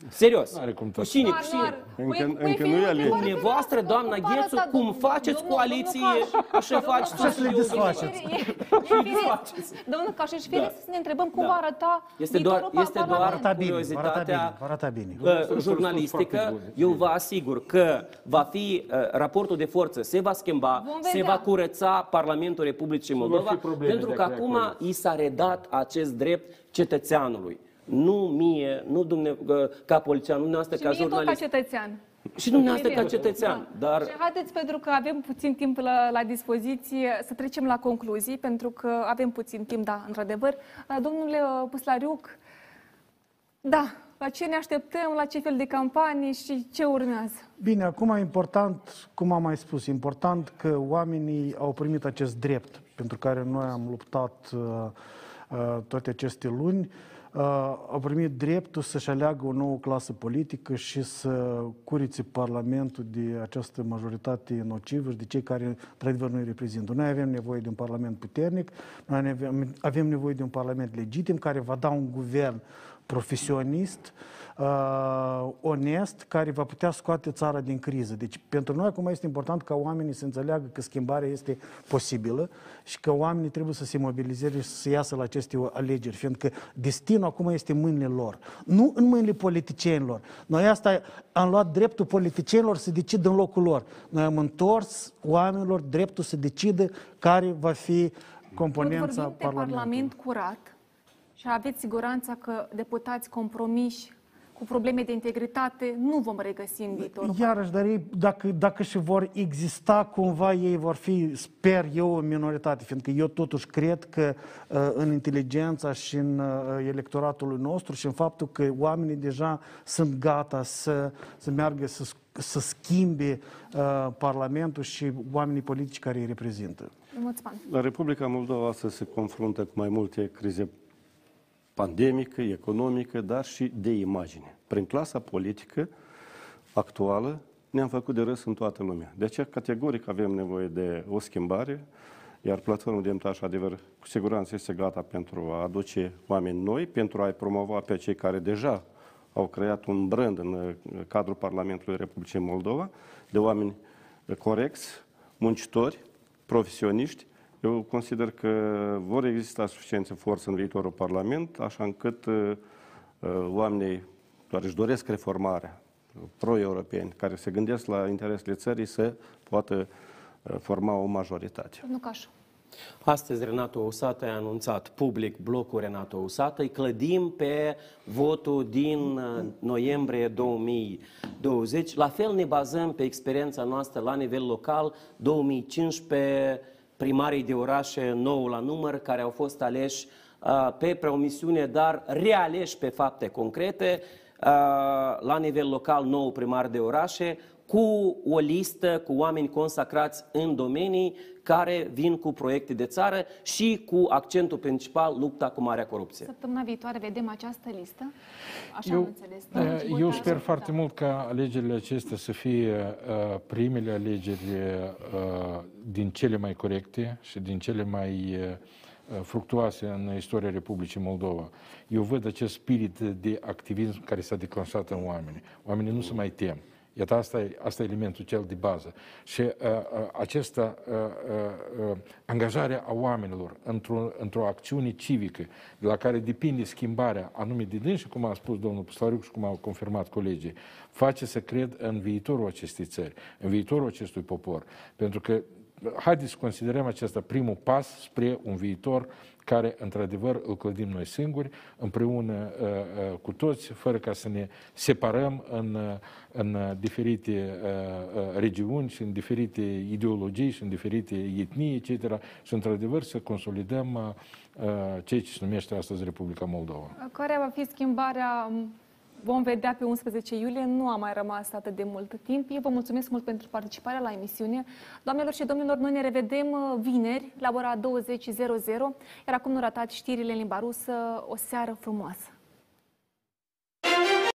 Speaker 3: Ce? Serios.
Speaker 2: Are cum
Speaker 3: Cu
Speaker 2: taxa.
Speaker 3: cine,
Speaker 1: Nu
Speaker 3: cu
Speaker 1: are-
Speaker 3: cine?
Speaker 1: nu are.
Speaker 5: Încă-
Speaker 1: Păi- păi
Speaker 5: încă
Speaker 1: fi
Speaker 5: nu e
Speaker 1: o
Speaker 5: alegeri.
Speaker 1: întrebare
Speaker 3: Dumneavoastră,
Speaker 1: serioasă.
Speaker 3: doamna
Speaker 1: Cum
Speaker 3: Ghețu,
Speaker 1: arăta
Speaker 3: cum
Speaker 1: domnul-
Speaker 3: faceți
Speaker 1: domnul-
Speaker 3: coaliție,
Speaker 1: domnul Caș?
Speaker 3: așa faceți
Speaker 1: Domnul
Speaker 3: și
Speaker 4: să le
Speaker 3: eu.
Speaker 4: desfaceți.
Speaker 1: E- e- e firesc. Domnul Caș, ești firesc să ne întrebăm cum
Speaker 3: Da.
Speaker 1: va arăta
Speaker 3: Este doar,
Speaker 1: viitorul
Speaker 3: este doar
Speaker 1: Parlament.
Speaker 4: Arăta bine, arăta
Speaker 3: curiozitatea
Speaker 4: bine, arăta bine.
Speaker 3: uh,
Speaker 2: Sunt
Speaker 3: jurnalistică.
Speaker 2: răspunsuri foarte
Speaker 3: Eu
Speaker 2: bune.
Speaker 3: vă asigur că va fi uh, raportul de forță, se va schimba,
Speaker 1: Vom
Speaker 3: se
Speaker 1: vedea.
Speaker 3: va curăța Parlamentul Republicii Moldova,
Speaker 2: fi probleme
Speaker 3: pentru
Speaker 2: de
Speaker 3: că
Speaker 2: acolo.
Speaker 3: acum i s-a redat acest drept cetățeanului. Nu mie, nu dumne, uh, ca polițian, nu dumneavoastră
Speaker 1: Și
Speaker 3: ca
Speaker 1: mie tot ca
Speaker 3: jurnalist.
Speaker 1: cetățean.
Speaker 3: Și dumneavoastră ca
Speaker 1: Evident.
Speaker 3: cetățean. Dar
Speaker 1: Și haideți, pentru că avem puțin timp la, la dispoziție, să trecem la concluzii, pentru că avem puțin timp, da, într-adevăr. Uh, Domnule uh, Puslariuc, da, la ce ne așteptăm, la ce fel de campanii și ce urmează?
Speaker 4: Bine, acum e important, cum am mai spus, e important că oamenii au primit acest drept pentru care noi am luptat uh, uh, toate aceste luni, uh, au primit dreptul să-și aleagă o nouă clasă politică și să curițe Parlamentul de această majoritate nocivă și de cei care, într-adevăr, nu îi reprezintă. Noi avem nevoie de un Parlament puternic, noi avem, avem nevoie de un Parlament legitim care va da un guvern profesionist, uh, onest, care va putea scoate țara din criză. Deci pentru noi acum este important ca oamenii să înțeleagă că schimbarea este posibilă și că oamenii trebuie să se mobilizeze și să iasă la aceste alegeri, fiindcă destinul acum este în mâinile lor, nu în mâinile politicienilor. Noi asta am luat dreptul politicienilor să decidă în locul lor. Noi am întors oamenilor dreptul să decidă care va fi componența
Speaker 1: Când vorbim de
Speaker 4: Parlamentului.
Speaker 1: Parlament curat și aveți siguranța că deputați compromiși cu probleme de integritate nu vom regăsi în viitor.
Speaker 4: Iarăși, dar ei, dacă, dacă și vor exista cumva, ei vor fi, sper eu, o minoritate, fiindcă eu totuși cred că uh, în inteligența și în uh, electoratul nostru și în faptul că oamenii deja sunt gata să, să meargă să, să schimbe uh, Parlamentul și oamenii politici care îi reprezintă.
Speaker 1: Mulțumesc.
Speaker 5: La Republica Moldova astăzi se confruntă cu mai multe crize pandemică, economică, dar și de imagine. Prin clasa politică actuală ne-am făcut de râs în toată lumea. De aceea, categoric, avem nevoie de o schimbare, iar platforma de Demtaș, adevăr, cu siguranță este gata pentru a aduce oameni noi, pentru a-i promova pe cei care deja au creat un brand în uh, cadrul Parlamentului Republicii Moldova, de oameni uh, corecți, muncitori, profesioniști. Eu consider că vor exista suficiențe forță în viitorul Parlament, așa încât uh, uh, oamenii care își doresc reformarea pro-europeni care se gândesc la interesele țării să poată uh, forma o majoritate.
Speaker 1: Nu Cașu.
Speaker 3: Astăzi Renato Usată a anunțat public blocul Renato Usată. Îi clădim pe votul din uh, noiembrie 2020. La fel ne bazăm pe experiența noastră la nivel local, 2015, primarii de orașe nou la număr, care au fost aleși uh, pe promisiune, dar realeși pe fapte concrete, uh, la nivel local nou primar de orașe, cu o listă cu oameni consacrați în domenii care vin cu proiecte de țară și cu accentul principal lupta cu marea corupție.
Speaker 1: Săptămâna viitoare vedem această listă? Așa
Speaker 2: eu,
Speaker 1: am înțeles. Da?
Speaker 2: uh, Eu sper foarte mult ca alegerile acestea să fie uh, primele alegeri uh, din cele mai corecte și din cele mai uh, fructuoase în istoria Republicii Moldova. Eu văd acest spirit de activism care s-a declanșat în oameni. Oamenii nu se mai tem. Iată, asta e, asta e elementul cel de bază. Și uh, uh, acesta, uh, uh, uh, angajarea a oamenilor într-o, într-o acțiune civică, de la care depinde schimbarea anume de dânsi, cum a spus domnul Pustariuc și cum au confirmat colegii, face să cred în viitorul acestei țări, în viitorul acestui popor. Pentru că haideți să considerăm acesta primul pas spre un viitor care, într-adevăr, îl clădim noi singuri, împreună uh, uh, cu toți, fără ca să ne separăm în, uh, în diferite regiuni și în diferite ideologii și în diferite etnii, etc. Și, într-adevăr, să consolidăm ceea ce se numește astăzi Republica Moldova.
Speaker 1: Care va fi schimbarea vom vedea pe 11 iulie. Nu a mai rămas atât de mult timp. Eu vă mulțumesc mult pentru participarea la emisiune. Doamnelor și domnilor, noi ne revedem uh, vineri la ora 20.00, iar acum nu ratați știrile în limba rusă. O seară frumoasă!